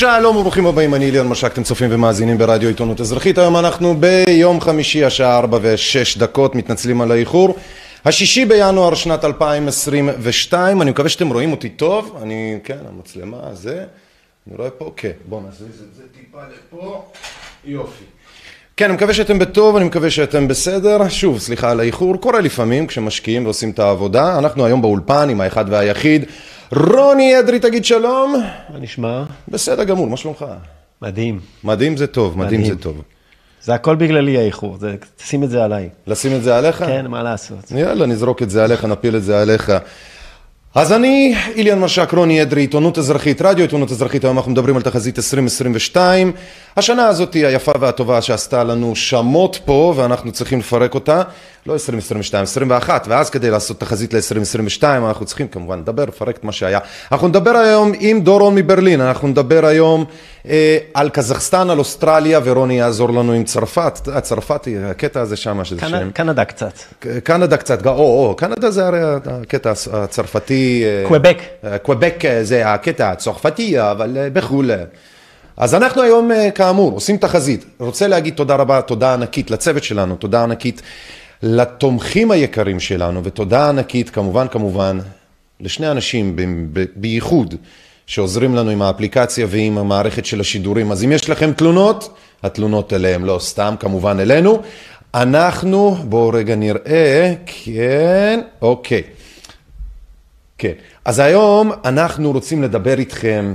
שלום וברוכים הבאים, אני אליון משק, אתם צופים ומאזינים ברדיו עיתונות אזרחית. היום אנחנו ביום חמישי, השעה 4 ו-6 דקות, מתנצלים על האיחור. השישי בינואר שנת 2022, אני מקווה שאתם רואים אותי טוב. אני, כן, המצלמה, זה, אני רואה פה, כן, בואו נעשה את זה טיפה לפה, יופי. כן, אני מקווה שאתם בטוב, אני מקווה שאתם בסדר. שוב, סליחה על האיחור, קורה לפעמים כשמשקיעים ועושים את העבודה. אנחנו היום באולפן עם האחד והיחיד. רוני אדרי, תגיד שלום. מה נשמע? בסדר גמור, מה שלומך? מדהים. מדהים זה טוב, מדהים, מדהים. זה טוב. זה הכל בגללי האיחור, זה- תשים את זה עליי. לשים את זה עליך? כן, מה לעשות? יאללה, נזרוק את זה עליך, נפיל את זה עליך. אז אני, אליאן משק, רוני אדרי, עיתונות אזרחית, רדיו עיתונות אזרחית, היום אנחנו מדברים על תחזית 2022. השנה הזאת היא היפה והטובה שעשתה לנו שמות פה, ואנחנו צריכים לפרק אותה. לא 2022, 21, ואז כדי לעשות תחזית ל-2022, אנחנו צריכים כמובן לדבר, לפרק את מה שהיה. אנחנו נדבר היום עם דורון מברלין, אנחנו נדבר היום אה, על קזחסטן, על אוסטרליה, ורוני יעזור לנו עם צרפת. אה, צרפת, היא- הקטע הזה שם, שזה שם. קנ- קנדה קצת. קנדה קצת, או, או, קנדה זה הרי הקטע הצרפתי. אה, קוובק. אה, קוובק אה, זה הקטע הצרפתי, אבל אה, בחו"ל. אז אנחנו היום, אה, כאמור, עושים תחזית. רוצה להגיד תודה רבה, תודה ענקית לצוות שלנו, תודה ענקית לתומכים היקרים שלנו, ותודה ענקית, כמובן, כמובן, לשני אנשים ב- ב- בייחוד, שעוזרים לנו עם האפליקציה ועם המערכת של השידורים. אז אם יש לכם תלונות, התלונות אליהם, לא סתם, כמובן אלינו. אנחנו, בואו רגע נראה, כן, אוקיי. כן, אז היום אנחנו רוצים לדבר איתכם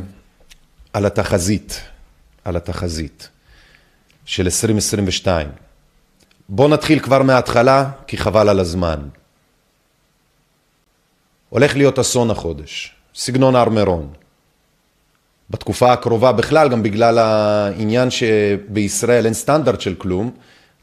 על התחזית, על התחזית של 2022. בואו נתחיל כבר מההתחלה, כי חבל על הזמן. הולך להיות אסון החודש, סגנון הר מירון. בתקופה הקרובה בכלל, גם בגלל העניין שבישראל אין סטנדרט של כלום,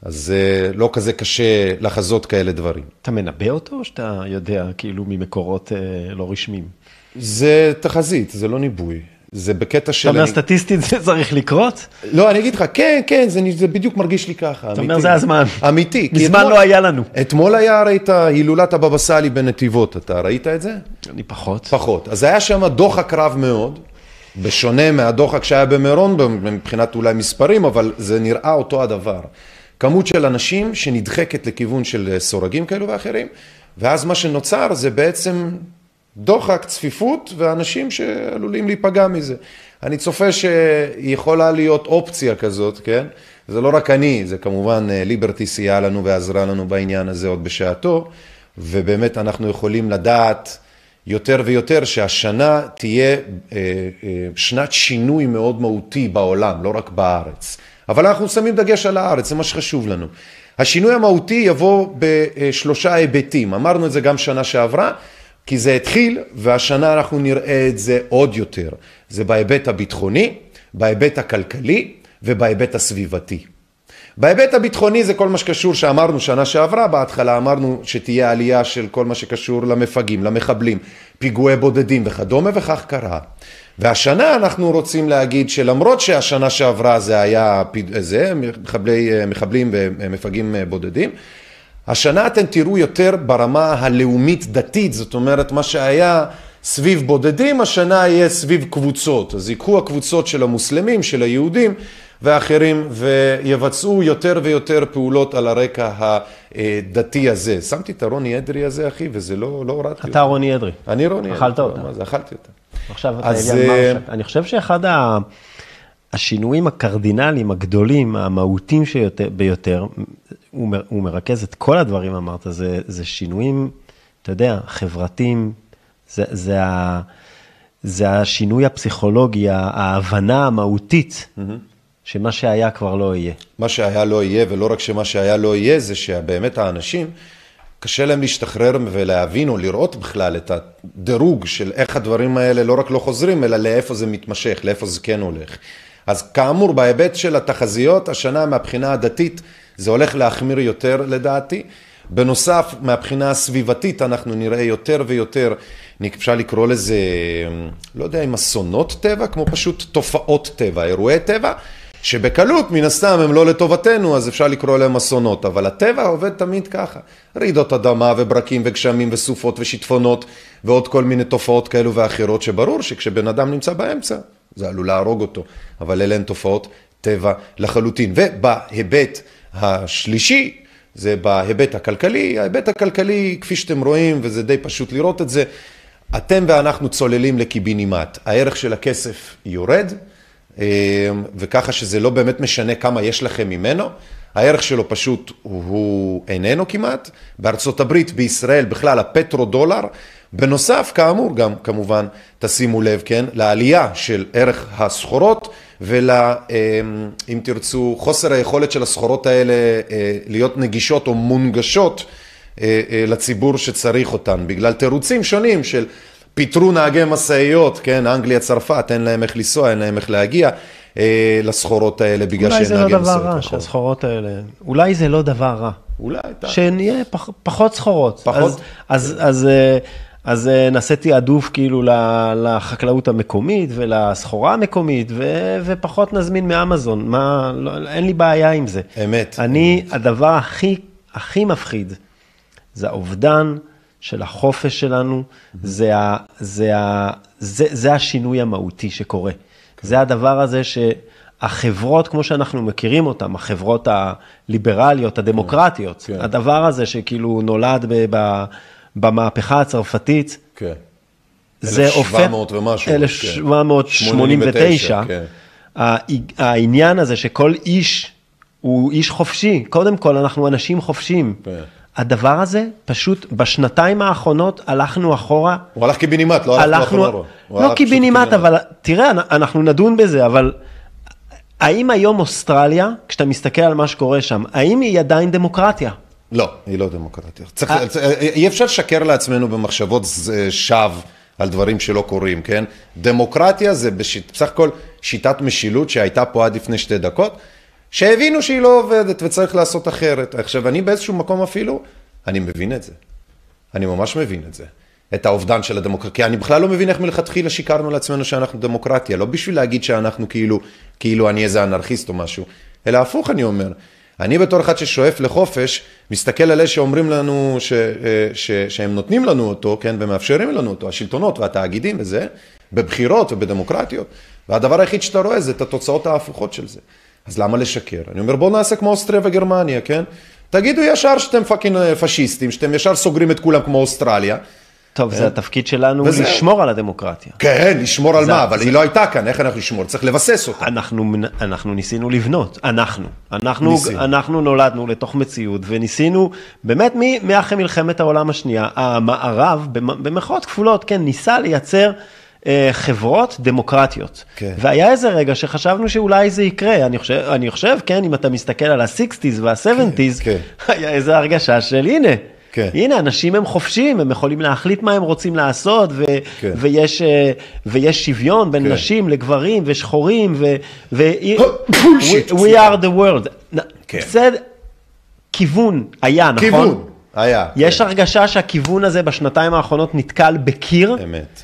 אז זה לא כזה קשה לחזות כאלה דברים. אתה מנבא אותו או שאתה יודע כאילו ממקורות אה, לא רשמיים? זה תחזית, זה לא ניבוי. זה בקטע של... אתה אומר סטטיסטית זה צריך לקרות? לא, אני אגיד לך, כן, כן, זה, זה בדיוק מרגיש לי ככה, אמיתי. אומר, זה הזמן. אמיתי. מזמן לא היה לנו. אתמול היה הרי את הילולת הבבא סאלי בנתיבות, אתה ראית את זה? אני פחות. פחות. אז היה שם דוחק רב מאוד, בשונה מהדוחק שהיה במירון, מבחינת אולי מספרים, אבל זה נראה אותו הדבר. כמות של אנשים שנדחקת לכיוון של סורגים כאלו ואחרים, ואז מה שנוצר זה בעצם דוחק, צפיפות, ואנשים שעלולים להיפגע מזה. אני צופה שיכולה להיות אופציה כזאת, כן? זה לא רק אני, זה כמובן אה, ליברטי סייעה לנו ועזרה לנו בעניין הזה עוד בשעתו, ובאמת אנחנו יכולים לדעת יותר ויותר שהשנה תהיה אה, אה, שנת שינוי מאוד מהותי בעולם, לא רק בארץ. אבל אנחנו שמים דגש על הארץ, זה מה שחשוב לנו. השינוי המהותי יבוא בשלושה היבטים, אמרנו את זה גם שנה שעברה, כי זה התחיל והשנה אנחנו נראה את זה עוד יותר. זה בהיבט הביטחוני, בהיבט הכלכלי ובהיבט הסביבתי. בהיבט הביטחוני זה כל מה שקשור שאמרנו שנה שעברה, בהתחלה אמרנו שתהיה עלייה של כל מה שקשור למפגעים, למחבלים, פיגועי בודדים וכדומה, וכך קרה. והשנה אנחנו רוצים להגיד שלמרות שהשנה שעברה זה היה זה, מחבלי, מחבלים ומפגעים בודדים, השנה אתם תראו יותר ברמה הלאומית דתית, זאת אומרת מה שהיה סביב בודדים, השנה יהיה סביב קבוצות. אז ייקחו הקבוצות של המוסלמים, של היהודים ואחרים, ויבצעו יותר ויותר פעולות על הרקע הדתי הזה. שמתי את הרוני אדרי הזה, אחי, וזה לא, לא הורדתי אתה רוני אדרי. אני רוני אכלת אדרי. אותה. מה זה, אכלתי אותה. עכשיו אתה אז, אליאן אה, מרשק. אני חושב שאחד ה- השינויים הקרדינליים הגדולים, המהותיים ביותר, הוא מרכז את כל הדברים אמרת, זה, זה שינויים, אתה יודע, חברתיים, זה, זה, ה, זה השינוי הפסיכולוגי, ההבנה המהותית, שמה שהיה כבר לא יהיה. מה שהיה לא יהיה, ולא רק שמה שהיה לא יהיה, זה שבאמת האנשים, קשה להם להשתחרר ולהבין או לראות בכלל את הדירוג של איך הדברים האלה לא רק לא חוזרים, אלא לאיפה זה מתמשך, לאיפה זה כן הולך. אז כאמור, בהיבט של התחזיות, השנה מהבחינה הדתית זה הולך להחמיר יותר לדעתי. בנוסף, מהבחינה הסביבתית אנחנו נראה יותר ויותר, אפשר לקרוא לזה, לא יודע אם אסונות טבע, כמו פשוט תופעות טבע, אירועי טבע, שבקלות, מן הסתם, הם לא לטובתנו, אז אפשר לקרוא להם אסונות, אבל הטבע עובד תמיד ככה. רעידות אדמה וברקים וגשמים וסופות ושיטפונות ועוד כל מיני תופעות כאלו ואחרות, שברור שכשבן אדם נמצא באמצע, זה עלול להרוג אותו, אבל אלה הן תופעות טבע לחלוטין. ובהיבט השלישי, זה בהיבט הכלכלי, ההיבט הכלכלי, כפי שאתם רואים, וזה די פשוט לראות את זה, אתם ואנחנו צוללים לקיבינימט, הערך של הכסף יורד, אה, וככה שזה לא באמת משנה כמה יש לכם ממנו, הערך שלו פשוט הוא, איננו כמעט, בארצות הברית, בישראל, בכלל הפטרו דולר, בנוסף, כאמור, גם כמובן, תשימו לב, כן, לעלייה של ערך הסחורות ול, אה, אם תרצו, חוסר היכולת של הסחורות האלה אה, להיות נגישות או מונגשות לציבור שצריך אותן, בגלל תירוצים שונים של פיטרו נהגי משאיות, כן, אנגליה, צרפת, אין להם איך לנסוע, אין להם איך להגיע אה, לסחורות האלה בגלל שאין נהגי משאיות. אולי זה לא דבר רע שהסחורות האלה, אולי זה לא דבר רע. אולי, שנהיה פח, פחות סחורות. פחות? אז, אז, אז, אה, אז אה, נעשה תעדוף כאילו לחקלאות המקומית ולסחורה המקומית, ו, ופחות נזמין מאמזון, מה, לא, אין לי בעיה עם זה. אמת. אני, הדבר הכי, הכי מפחיד, זה האובדן. של החופש שלנו, זה, ה, זה, ה, זה, זה השינוי המהותי שקורה. זה הדבר הזה שהחברות, כמו שאנחנו מכירים אותן, החברות הליברליות, הדמוקרטיות, כן. הדבר הזה שכאילו נולד ב, ב, במהפכה הצרפתית, כן. זה הופך... 1700 ומשהו. 1789. כן. העניין הזה שכל איש הוא איש חופשי, קודם כל אנחנו אנשים חופשיים. כן. הדבר הזה, פשוט בשנתיים האחרונות הלכנו אחורה. הוא הלך קיבינימט, לא הלכנו אחורה. לא קיבינימט, אבל תראה, אנחנו נדון בזה, אבל האם היום אוסטרליה, כשאתה מסתכל על מה שקורה שם, האם היא עדיין דמוקרטיה? לא, היא לא דמוקרטיה. צריך, אה. אי אפשר לשקר לעצמנו במחשבות שווא על דברים שלא קורים, כן? דמוקרטיה זה בסך הכל שיטת משילות שהייתה פה עד לפני שתי דקות. שהבינו שהיא לא עובדת וצריך לעשות אחרת. עכשיו, אני באיזשהו מקום אפילו, אני מבין את זה. אני ממש מבין את זה. את האובדן של הדמוקרטיה. כי אני בכלל לא מבין איך מלכתחילה שיקרנו לעצמנו שאנחנו דמוקרטיה. לא בשביל להגיד שאנחנו כאילו, כאילו אני איזה אנרכיסט או משהו, אלא הפוך אני אומר. אני בתור אחד ששואף לחופש, מסתכל על אלה שאומרים לנו ש, ש, אה, ש, שהם נותנים לנו אותו, כן, ומאפשרים לנו אותו, השלטונות והתאגידים וזה, בבחירות ובדמוקרטיות. והדבר היחיד שאתה רואה זה את התוצאות ההפוכות של זה. אז למה לשקר? אני אומר, בואו נעשה כמו אוסטריה וגרמניה, כן? תגידו ישר שאתם fucking אה, פשיסטים, שאתם ישר סוגרים את כולם כמו אוסטרליה. טוב, כן? זה התפקיד שלנו וזה... לשמור על הדמוקרטיה. כן, לשמור על זה, מה, אבל זה... היא לא הייתה כאן, איך אנחנו נשמור? צריך לבסס אותה. אנחנו, אנחנו ניסינו לבנות, אנחנו. אנחנו, אנחנו נולדנו לתוך מציאות וניסינו, באמת, מאחרי מלחמת העולם השנייה, המערב, במחאות כפולות, כן, ניסה לייצר... אה, חברות דמוקרטיות. כן. והיה איזה רגע שחשבנו שאולי זה יקרה. אני חושב, אני חושב, כן, אם אתה מסתכל על ה-60's וה-70's, כן, כן. היה איזו הרגשה של הנה. כן. הנה, אנשים הם חופשיים, הם יכולים להחליט מה הם רוצים לעשות, ו- כן. ויש, אה, ויש שוויון בין כן. נשים לגברים ושחורים, ו... ו- we, we are the world. כן. זה כיוון היה, נכון? כיוון, היה. יש כן. הרגשה שהכיוון הזה בשנתיים האחרונות נתקל בקיר. אמת.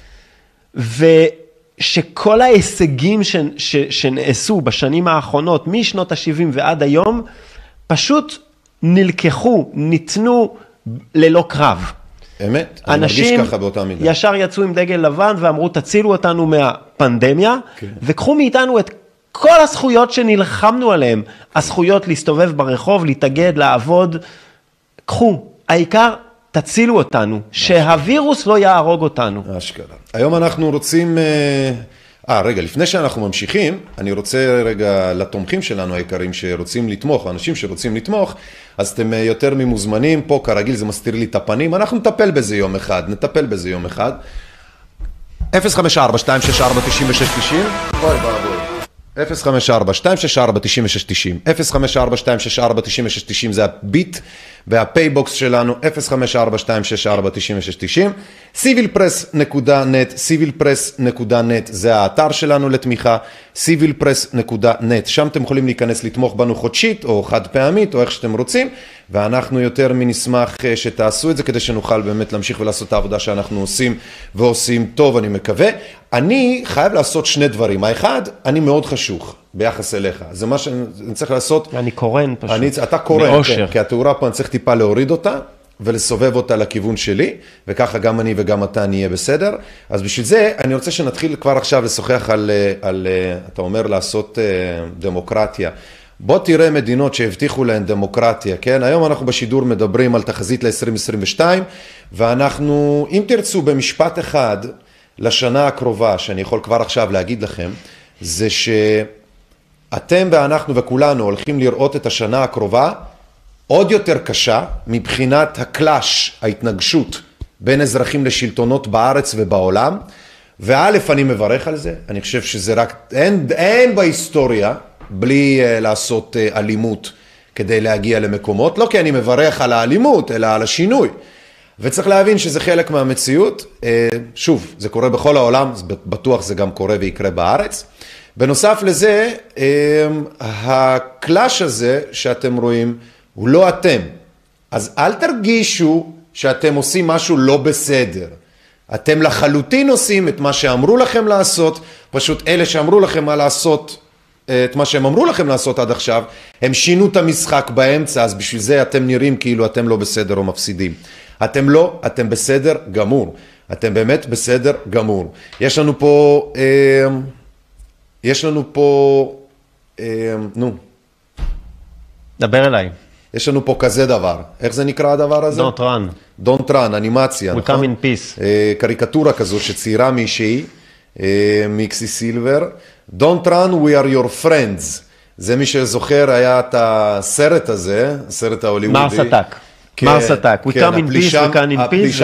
ושכל ההישגים ש, ש, שנעשו בשנים האחרונות, משנות ה-70 ועד היום, פשוט נלקחו, ניתנו ללא קרב. אמת, אני מרגיש ככה באותה מידה. אנשים ישר יצאו עם דגל לבן ואמרו, תצילו אותנו מהפנדמיה, כן. וקחו מאיתנו את כל הזכויות שנלחמנו עליהן, הזכויות להסתובב ברחוב, להתאגד, לעבוד, קחו. העיקר תצילו אותנו, שהווירוס לא יהרוג אותנו. אשכרה. היום אנחנו רוצים... אה, אה, רגע, לפני שאנחנו ממשיכים, אני רוצה רגע לתומכים שלנו היקרים שרוצים לתמוך, האנשים שרוצים לתמוך, אז אתם אה, יותר ממוזמנים, פה כרגיל זה מסתיר לי את הפנים, אנחנו נטפל בזה יום אחד, נטפל בזה יום אחד. 054-264-9690, אוי ואבוי. 054-264-9690, 054-264-9690 זה ה Bit וה PayBox שלנו 054-264-9690, civilpress.net, civilpress.net זה האתר שלנו לתמיכה, civilpress.net, שם אתם יכולים להיכנס לתמוך בנו חודשית או חד פעמית או איך שאתם רוצים, ואנחנו יותר מנשמח אה, שתעשו את זה כדי שנוכל באמת להמשיך ולעשות את העבודה שאנחנו עושים ועושים טוב, אני מקווה. אני חייב לעשות שני דברים, האחד, אני מאוד חשוך. ביחס אליך. זה מה שאני צריך לעשות. אני קורן פשוט. אני, אתה קורן, כן, כי התאורה פה, אני צריך טיפה להוריד אותה. ולסובב אותה לכיוון שלי, וככה גם אני וגם אתה נהיה בסדר. אז בשביל זה אני רוצה שנתחיל כבר עכשיו לשוחח על, על אתה אומר לעשות דמוקרטיה. בוא תראה מדינות שהבטיחו להן דמוקרטיה, כן? היום אנחנו בשידור מדברים על תחזית ל-2022, ואנחנו, אם תרצו במשפט אחד לשנה הקרובה, שאני יכול כבר עכשיו להגיד לכם, זה שאתם ואנחנו וכולנו הולכים לראות את השנה הקרובה עוד יותר קשה מבחינת הקלאש, ההתנגשות בין אזרחים לשלטונות בארץ ובעולם, וא', אני מברך על זה, אני חושב שזה רק, אין, אין בהיסטוריה בלי uh, לעשות uh, אלימות כדי להגיע למקומות, לא כי אני מברך על האלימות, אלא על השינוי. וצריך להבין שזה חלק מהמציאות. Uh, שוב, זה קורה בכל העולם, בטוח זה גם קורה ויקרה בארץ. בנוסף לזה, uh, הקלאש הזה שאתם רואים הוא לא אתם. אז אל תרגישו שאתם עושים משהו לא בסדר. אתם לחלוטין עושים את מה שאמרו לכם לעשות, פשוט אלה שאמרו לכם מה לעשות את מה שהם אמרו לכם לעשות עד עכשיו, הם שינו את המשחק באמצע, אז בשביל זה אתם נראים כאילו אתם לא בסדר או מפסידים. אתם לא, אתם בסדר גמור. אתם באמת בסדר גמור. יש לנו פה, אה, יש לנו פה, אה, נו. דבר אליי. יש לנו פה כזה דבר. איך זה נקרא הדבר הזה? Don't run. Don't run, אנימציה, We נכון? come in peace. אה, קריקטורה כזו שציירה מישהי, אה, מיקסי סילבר. Don't run, we are your friends. זה מי שזוכר, היה את הסרט הזה, הסרט ההוליוודי. מרס עתק. כן, מרס עתק. We כן, come in peace, we come in peace.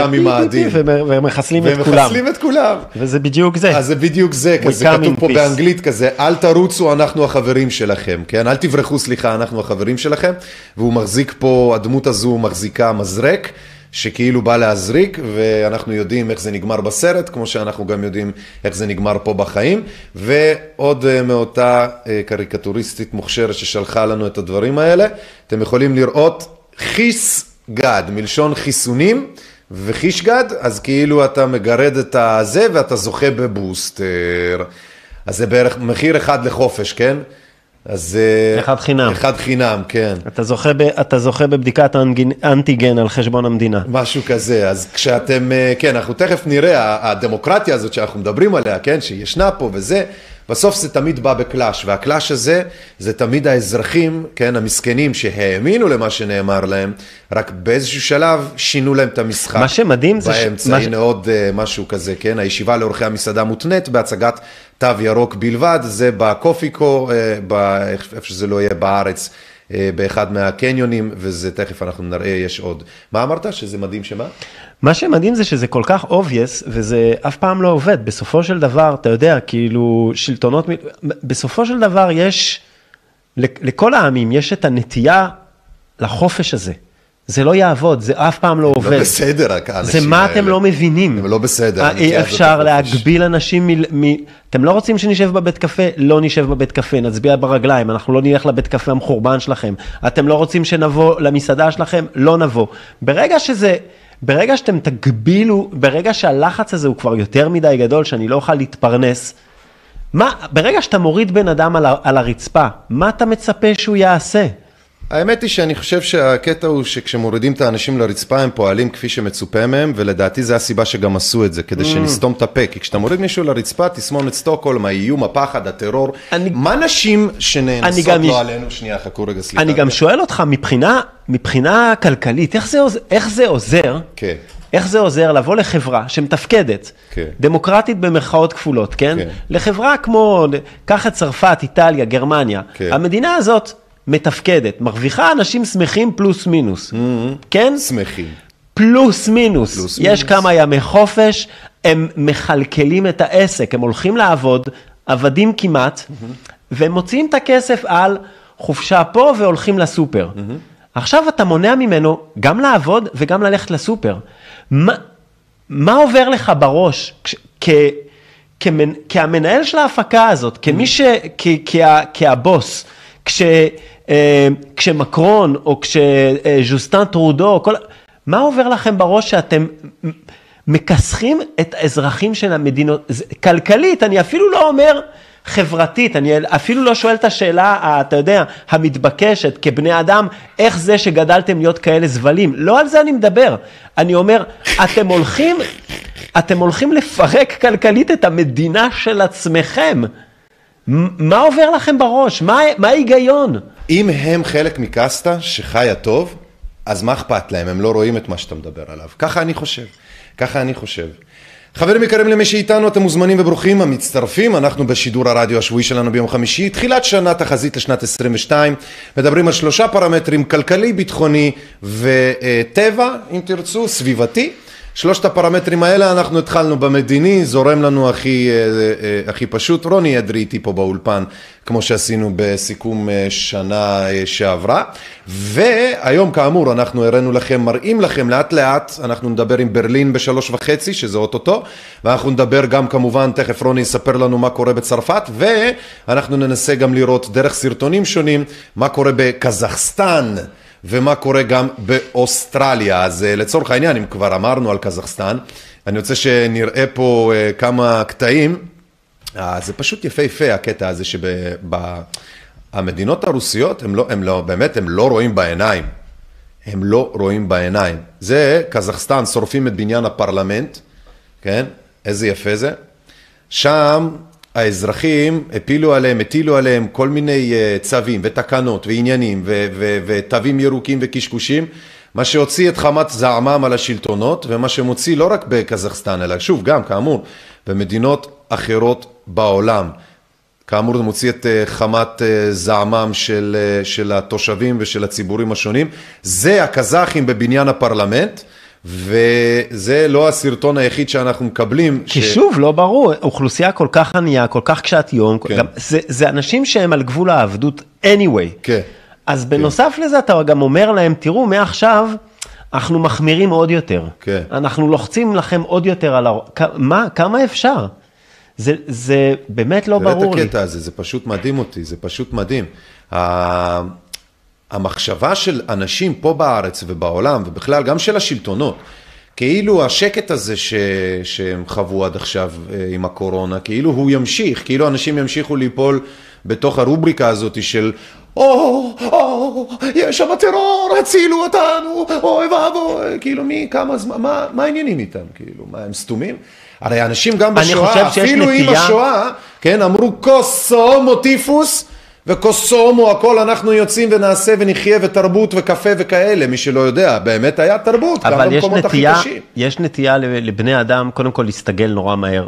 ומחסלים את כולם. ומחסלים את כולם. וזה בדיוק זה. אז זה בדיוק זה, זה כתוב פה באנגלית כזה, אל תרוצו, אנחנו החברים שלכם, כן? אל תברחו, סליחה, אנחנו החברים שלכם. והוא מחזיק פה, הדמות הזו מחזיקה מזרק. שכאילו בא להזריק, ואנחנו יודעים איך זה נגמר בסרט, כמו שאנחנו גם יודעים איך זה נגמר פה בחיים. ועוד אה, מאותה אה, קריקטוריסטית מוכשרת ששלחה לנו את הדברים האלה, אתם יכולים לראות חיס גד, מלשון חיסונים. וחיש גד, אז כאילו אתה מגרד את הזה ואתה זוכה בבוסטר. אז זה בערך מחיר אחד לחופש, כן? אז... אה, אחד חינם. אחד חינם, כן. אתה זוכה, ב, אתה זוכה בבדיקת אנטיגן על חשבון המדינה. משהו כזה, אז כשאתם, אה, כן, אנחנו תכף נראה, הדמוקרטיה הזאת שאנחנו מדברים עליה, כן, שישנה פה וזה, בסוף זה תמיד בא בקלאש, והקלאש הזה זה תמיד האזרחים, כן, המסכנים שהאמינו למה שנאמר להם, רק באיזשהו שלב שינו להם את המשחק. מה שמדהים זה... באמצע, ש... הנה ש... עוד uh, משהו כזה, כן, הישיבה לאורחי המסעדה מותנית בהצגת תו ירוק בלבד, זה בקופיקו, אה, איפה שזה לא יהיה בארץ. אה, באחד מהקניונים, וזה תכף אנחנו נראה, יש עוד. מה אמרת? שזה מדהים שמה? מה שמדהים זה שזה כל כך obvious, וזה אף פעם לא עובד. בסופו של דבר, אתה יודע, כאילו, שלטונות, בסופו של דבר יש, לכל העמים יש את הנטייה לחופש הזה. זה לא יעבוד, זה אף פעם לא עובד. לא בסדר, האנשים האלה. זה מה אתם לא מבינים. הם לא בסדר. אי אפשר להגביל אנשים מ... מ... אתם לא רוצים שנשב בבית קפה? לא נשב בבית קפה, נצביע ברגליים, אנחנו לא נלך לבית קפה המחורבן שלכם. אתם לא רוצים שנבוא למסעדה שלכם? לא נבוא. ברגע שזה... ברגע שאתם תגבילו, ברגע שהלחץ הזה הוא כבר יותר מדי גדול, שאני לא אוכל להתפרנס, מה, ברגע שאתה מוריד בן אדם על, ה, על הרצפה, מה אתה מצפה שהוא יעשה? האמת היא שאני חושב שהקטע הוא שכשמורידים את האנשים לרצפה הם פועלים כפי שמצופה מהם ולדעתי זה הסיבה שגם עשו את זה כדי mm. שנסתום את הפה כי כשאתה מוריד מישהו לרצפה תסמונת סטוקהולם, האיום, הפחד, הטרור אני... מה נשים שנאנסות לא יש... עלינו, שנייה חכו רגע סליחה. אני גם שואל אותך מבחינה, מבחינה כלכלית איך זה, איך זה עוזר כן. איך זה עוזר לבוא לחברה שמתפקדת, כן. דמוקרטית במרכאות כפולות, כן? כן? לחברה כמו, קח את צרפת, איטליה, גרמניה, כן. המדינה הזאת מתפקדת, מרוויחה אנשים שמחים פלוס מינוס, mm-hmm. כן? שמחים. פלוס מינוס. פלוס יש מינוס. כמה ימי חופש, הם מכלכלים את העסק, הם הולכים לעבוד, עבדים כמעט, mm-hmm. והם מוציאים את הכסף על חופשה פה והולכים לסופר. Mm-hmm. עכשיו אתה מונע ממנו גם לעבוד וגם ללכת לסופר. מה, מה עובר לך בראש כש, כ, כמנ, כהמנהל של ההפקה הזאת, כמי ש... כ, כ, כהבוס, כש... אה, כשמקרון או כשז'וסטן טרודו, כל... מה עובר לכם בראש שאתם מכסחים את האזרחים של המדינות, כלכלית, אני אפילו לא אומר חברתית, אני אפילו לא שואל את השאלה, אתה יודע, המתבקשת, כבני אדם, איך זה שגדלתם להיות כאלה זבלים? לא על זה אני מדבר. אני אומר, אתם הולכים, אתם הולכים לפרק כלכלית את המדינה של עצמכם. מה עובר לכם בראש? מה, מה ההיגיון? אם הם חלק מקסטה שחיה טוב, אז מה אכפת להם? הם לא רואים את מה שאתה מדבר עליו. ככה אני חושב. ככה אני חושב. חברים יקרים למי שאיתנו, אתם מוזמנים וברוכים המצטרפים, אנחנו בשידור הרדיו השבועי שלנו ביום חמישי, תחילת שנה תחזית לשנת 22, מדברים על שלושה פרמטרים, כלכלי, ביטחוני וטבע, אם תרצו, סביבתי. שלושת הפרמטרים האלה אנחנו התחלנו במדיני, זורם לנו הכי, אה, אה, הכי פשוט. רוני אדרי איתי פה באולפן, כמו שעשינו בסיכום אה, שנה שעברה. והיום כאמור אנחנו הראינו לכם, מראים לכם לאט לאט, אנחנו נדבר עם ברלין בשלוש וחצי, שזה אוטוטו, ואנחנו נדבר גם כמובן, תכף רוני יספר לנו מה קורה בצרפת, ואנחנו ננסה גם לראות דרך סרטונים שונים מה קורה בקזחסטן. ומה קורה גם באוסטרליה. אז אה, לצורך העניין, אם כבר אמרנו על קזחסטן, אני רוצה שנראה פה אה, כמה קטעים. אה, זה פשוט יפהפה הקטע הזה שהמדינות הרוסיות, הם לא, הם לא, באמת, הם לא רואים בעיניים. הם לא רואים בעיניים. זה קזחסטן, שורפים את בניין הפרלמנט, כן? איזה יפה זה. שם האזרחים הפילו עליהם, הטילו עליהם כל מיני אה, צווים ותקנות ועניינים ותווים ירוקים וקשקושים, מה שהוציא את חמת זעמם על השלטונות ומה שמוציא לא רק בקזחסטן אלא שוב גם כאמור במדינות אחרות בעולם. כאמור זה מוציא את אה, חמת אה, זעמם של, של התושבים ושל הציבורים השונים. זה הקזחים בבניין הפרלמנט. וזה לא הסרטון היחיד שאנחנו מקבלים. כי ש... שוב, לא ברור, אוכלוסייה כל כך ענייה, כל כך קשת יום, כן. גם, זה, זה אנשים שהם על גבול העבדות anyway. כן. אז בנוסף כן. לזה אתה גם אומר להם, תראו, מעכשיו... אנחנו מחמירים עוד יותר. כן. אנחנו לוחצים לכם עוד יותר על ה... מה, כמה אפשר? זה, זה באמת לא ברור לי. תראה את הקטע הזה, זה פשוט מדהים אותי, זה פשוט מדהים. המחשבה של אנשים פה בארץ ובעולם, ובכלל גם של השלטונות, כאילו השקט הזה ש... שהם חוו עד עכשיו אה, עם הקורונה, כאילו הוא ימשיך, כאילו אנשים ימשיכו ליפול בתוך הרובריקה הזאת של או, או, יש שם טרור, הצילו אותנו, אוי ואבוי, כאילו מי, כמה זמן, מה, מה העניינים איתם, כאילו, מה, הם סתומים? הרי אנשים גם בשואה, אפילו נטייה... עם השואה, כן, אמרו קוסו מוטיפוס, וקוסומו, הכל אנחנו יוצאים ונעשה ונחיה ותרבות וקפה וכאלה, מי שלא יודע, באמת היה תרבות, גם במקומות הכי קשים. יש נטייה לבני אדם, קודם כל להסתגל נורא מהר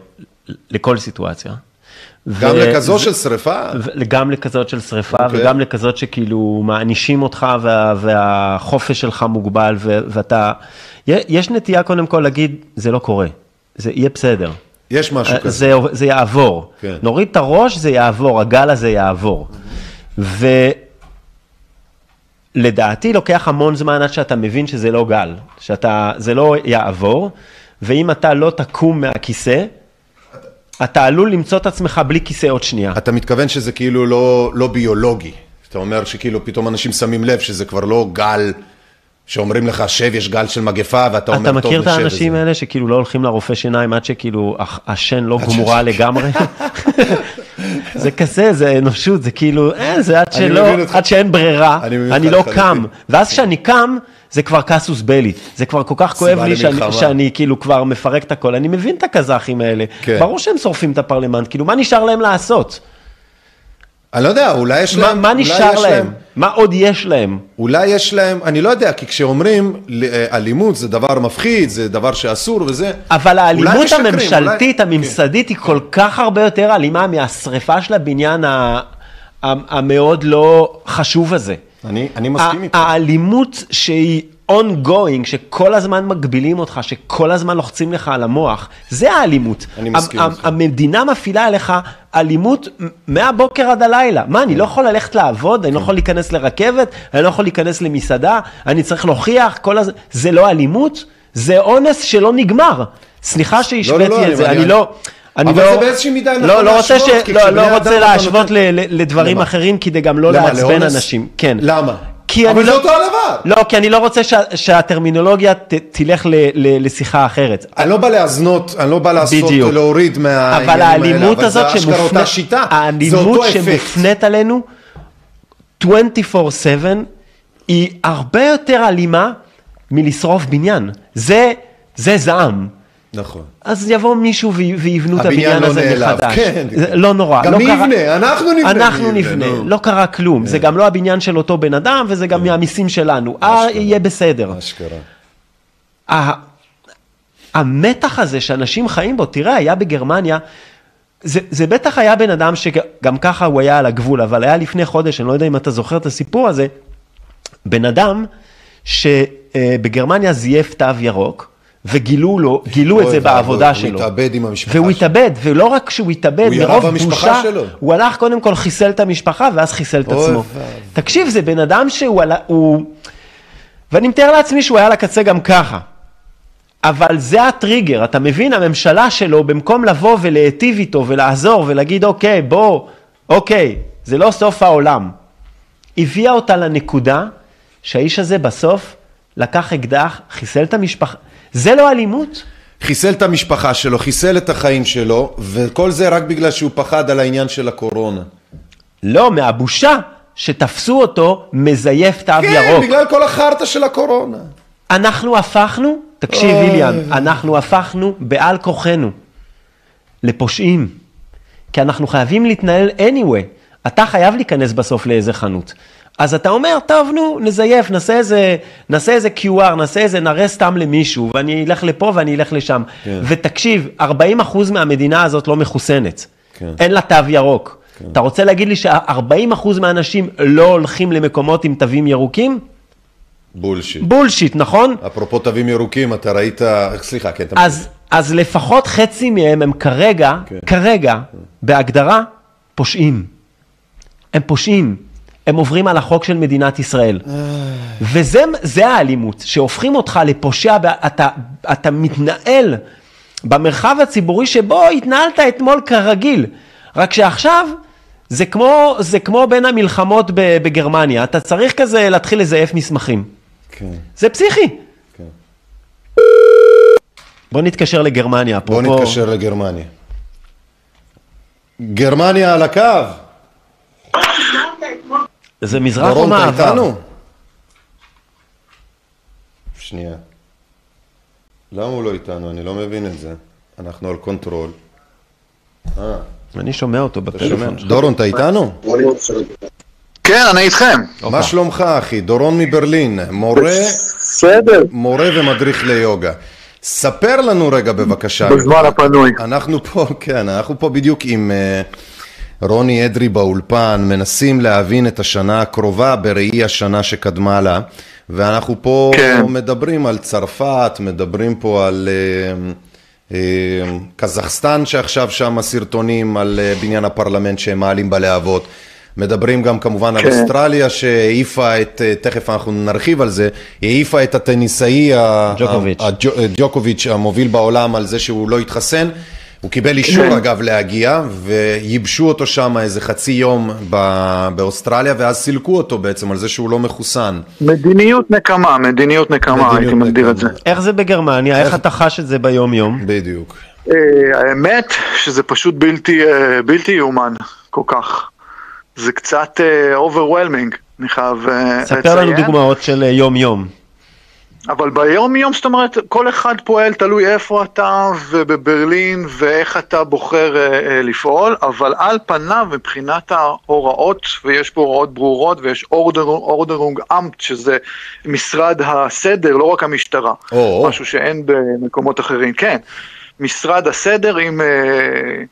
לכל סיטואציה. גם ו... לכזאת של שריפה? גם לכזאת של שריפה, okay. אוקיי. וגם לכזאת שכאילו מענישים אותך וה... והחופש שלך מוגבל, ו... ואתה... יש נטייה קודם כל להגיד, זה לא קורה, זה יהיה בסדר. יש משהו אה, כזה. זה, זה יעבור. כן. נוריד את הראש, זה יעבור, הגל הזה יעבור. ולדעתי לוקח המון זמן עד שאתה מבין שזה לא גל, שזה לא יעבור, ואם אתה לא תקום מהכיסא, אתה עלול למצוא את עצמך בלי כיסא עוד שנייה. אתה מתכוון שזה כאילו לא, לא ביולוגי. אתה אומר שכאילו פתאום אנשים שמים לב שזה כבר לא גל שאומרים לך, שב, יש גל של מגפה, ואתה אומר, טוב, נשב. אתה מכיר את האנשים האלה שכאילו לא הולכים לרופא שיניים עד שכאילו השן לא גמורה לגמרי? זה כזה, זה אנושות, זה כאילו, אה, זה עד שלא, עד שאין ברירה, אני לא קם. ואז כשאני קם, זה כבר קסוס בלי, זה כבר כל כך כואב לי שאני, שאני כאילו כבר מפרק את הכל, אני מבין את הקזחים האלה, כן. ברור שהם שורפים את הפרלמנט, כאילו מה נשאר להם לעשות? אני לא יודע, אולי יש להם... מה נשאר להם? להם? מה עוד יש להם? אולי יש להם, אני לא יודע, כי כשאומרים אה, אלימות זה דבר מפחיד, זה דבר שאסור וזה... אבל האלימות הממשלתית, אולי... הממסדית, כן. היא כל כך הרבה יותר אלימה מהשריפה של הבניין המאוד לא חשוב הזה. אני, אני מסכים איתך. האלימות שהיא ongoing, שכל הזמן מגבילים אותך, שכל הזמן לוחצים לך על המוח, זה האלימות. אני מסכים איתך. המדינה מפעילה עליך אלימות מהבוקר עד הלילה. מה, אני לא יכול ללכת לעבוד? אני לא יכול להיכנס לרכבת? אני לא יכול להיכנס למסעדה? אני צריך להוכיח? כל הז... זה לא אלימות? זה אונס שלא נגמר. סליחה שהשוויתי לא, לא, לא, את זה, אני לא... אני אבל לא, זה באיזושהי מידה נכון לא, לא להשוות. ש... לא, לא רוצה להשוות ל, לדברים למה? אחרים, כדי גם לא לעצבן אנשים. כן. למה? כי אבל אני זה לא... אותו הדבר. לא, כי אני לא רוצה שה, שהטרמינולוגיה ת, תלך ל, ל, לשיחה אחרת. אני לא בא להזנות, אני לא בא לעשות, בדיוק. להוריד מהעניינים אבל האלימות האלה, אבל הזאת זה אשכרה שמופנית, אותה שיטה, זה האלימות אותו אפקט. שמופנית עלינו 24/7 היא הרבה יותר אלימה מלשרוף בניין. זה, זה זעם. נכון. אז יבוא מישהו וי- ויבנו את הבניין לא הזה נעלב, מחדש. כן. זה לא נורא. גם לא מי קרה- יבנה? אנחנו נבנה, אנחנו נבנה, יבנה, נו. לא קרה כלום. זה גם לא הבניין של אותו בן אדם, וזה גם מהמיסים שלנו. אה, יהיה בסדר. אשכרה. המתח הזה שאנשים חיים בו, תראה, היה בגרמניה, זה, זה בטח היה בן אדם שגם ככה הוא היה על הגבול, אבל היה לפני חודש, אני לא יודע אם אתה זוכר את הסיפור הזה, בן אדם שבגרמניה זייף תו ירוק, וגילו לו, גילו את זה בעבודה הוא שלו. התאבד עם המשפחה והוא שלו. התאבד, ולא רק שהוא התאבד, הוא מרוב בושה. הוא הלך קודם כל חיסל את המשפחה, ואז חיסל את עצמו. תקשיב, זה בן אדם שהוא, הוא... ואני מתאר לעצמי שהוא היה על הקצה גם ככה. אבל זה הטריגר, אתה מבין? הממשלה שלו, במקום לבוא ולהיטיב איתו ולעזור ולהגיד, אוקיי, בוא, אוקיי, זה לא סוף העולם. הביאה אותה לנקודה שהאיש הזה בסוף לקח אקדח, חיסל את המשפחה. זה לא אלימות? חיסל את המשפחה שלו, חיסל את החיים שלו, וכל זה רק בגלל שהוא פחד על העניין של הקורונה. לא, מהבושה שתפסו אותו מזייף תו כן, ירוק. בגלל כל החרטא של הקורונה. אנחנו הפכנו, תקשיב אוי. ויליאם, אנחנו הפכנו בעל כוחנו לפושעים. כי אנחנו חייבים להתנהל anyway. אתה חייב להיכנס בסוף לאיזה חנות. אז אתה אומר, טוב, נו, נזייף, נעשה איזה, נעשה איזה QR, נעשה איזה, נראה סתם למישהו, ואני אלך לפה ואני אלך לשם. כן. ותקשיב, 40% מהמדינה הזאת לא מחוסנת. כן. אין לה תו ירוק. אתה רוצה להגיד לי ש-40% מהאנשים לא הולכים למקומות עם תווים ירוקים? בולשיט. בולשיט, נכון? אפרופו תווים ירוקים, אתה ראית, סליחה, כן, תמשיך. אז, אז לפחות חצי מהם הם כרגע, כן. כרגע, בהגדרה, פושעים. הם פושעים. הם עוברים על החוק של מדינת ישראל. וזה זה האלימות, שהופכים אותך לפושע, אתה, אתה מתנהל במרחב הציבורי שבו התנהלת אתמול כרגיל. רק שעכשיו זה כמו, זה כמו בין המלחמות בגרמניה, אתה צריך כזה להתחיל לזייף מסמכים. כן, זה פסיכי. כן. בוא נתקשר לגרמניה, בוא אפרופו... נתקשר לגרמניה. גרמניה על הקו. זה מזרח או מערב? איתנו? שנייה. למה הוא לא איתנו? אני לא מבין את זה. אנחנו על control. אה, אני שומע אותו בטלפון? שלך. דורון, אתה איתנו? כן, אני איתכם. מה שלומך, אחי? דורון מברלין, מורה, בסדר. מורה ומדריך ליוגה. ספר לנו רגע בבקשה. בזמן הפנוי. אנחנו פה, כן, אנחנו פה בדיוק עם אה, רוני אדרי באולפן, מנסים להבין את השנה הקרובה בראי השנה שקדמה לה, ואנחנו פה כן. מדברים על צרפת, מדברים פה על אה, אה, קזחסטן שעכשיו שם הסרטונים על אה, בניין הפרלמנט שהם מעלים בלהבות. מדברים גם כמובן על כן. אוסטרליה שהעיפה את, אה, תכף אנחנו נרחיב על זה, העיפה את הטניסאי ג'וקוביץ' המוביל בעולם על זה שהוא לא התחסן. הוא קיבל אישור אגב להגיע וייבשו אותו שם איזה חצי יום ב- באוסטרליה ואז סילקו אותו בעצם על זה שהוא לא מחוסן. מדיניות נקמה, מדיניות נקמה, מדיניות הייתי מגדיר את זה. איך זה בגרמניה? איך אתה חש את זה ביום-יום? בדיוק. אה, האמת שזה פשוט בלתי אה, בלתי יאומן כל כך. זה קצת אה, overwhelming, אני חייב אה, לציין. ספר לנו דוגמאות של אה, יום-יום. אבל ביום יום, זאת אומרת, כל אחד פועל תלוי איפה אתה ובברלין ואיך אתה בוחר אה, אה, לפעול, אבל על פניו מבחינת ההוראות, ויש פה הוראות ברורות ויש אורדרונג אמפט, שזה משרד הסדר, לא רק המשטרה, או. משהו שאין במקומות אחרים, כן, משרד הסדר עם אה,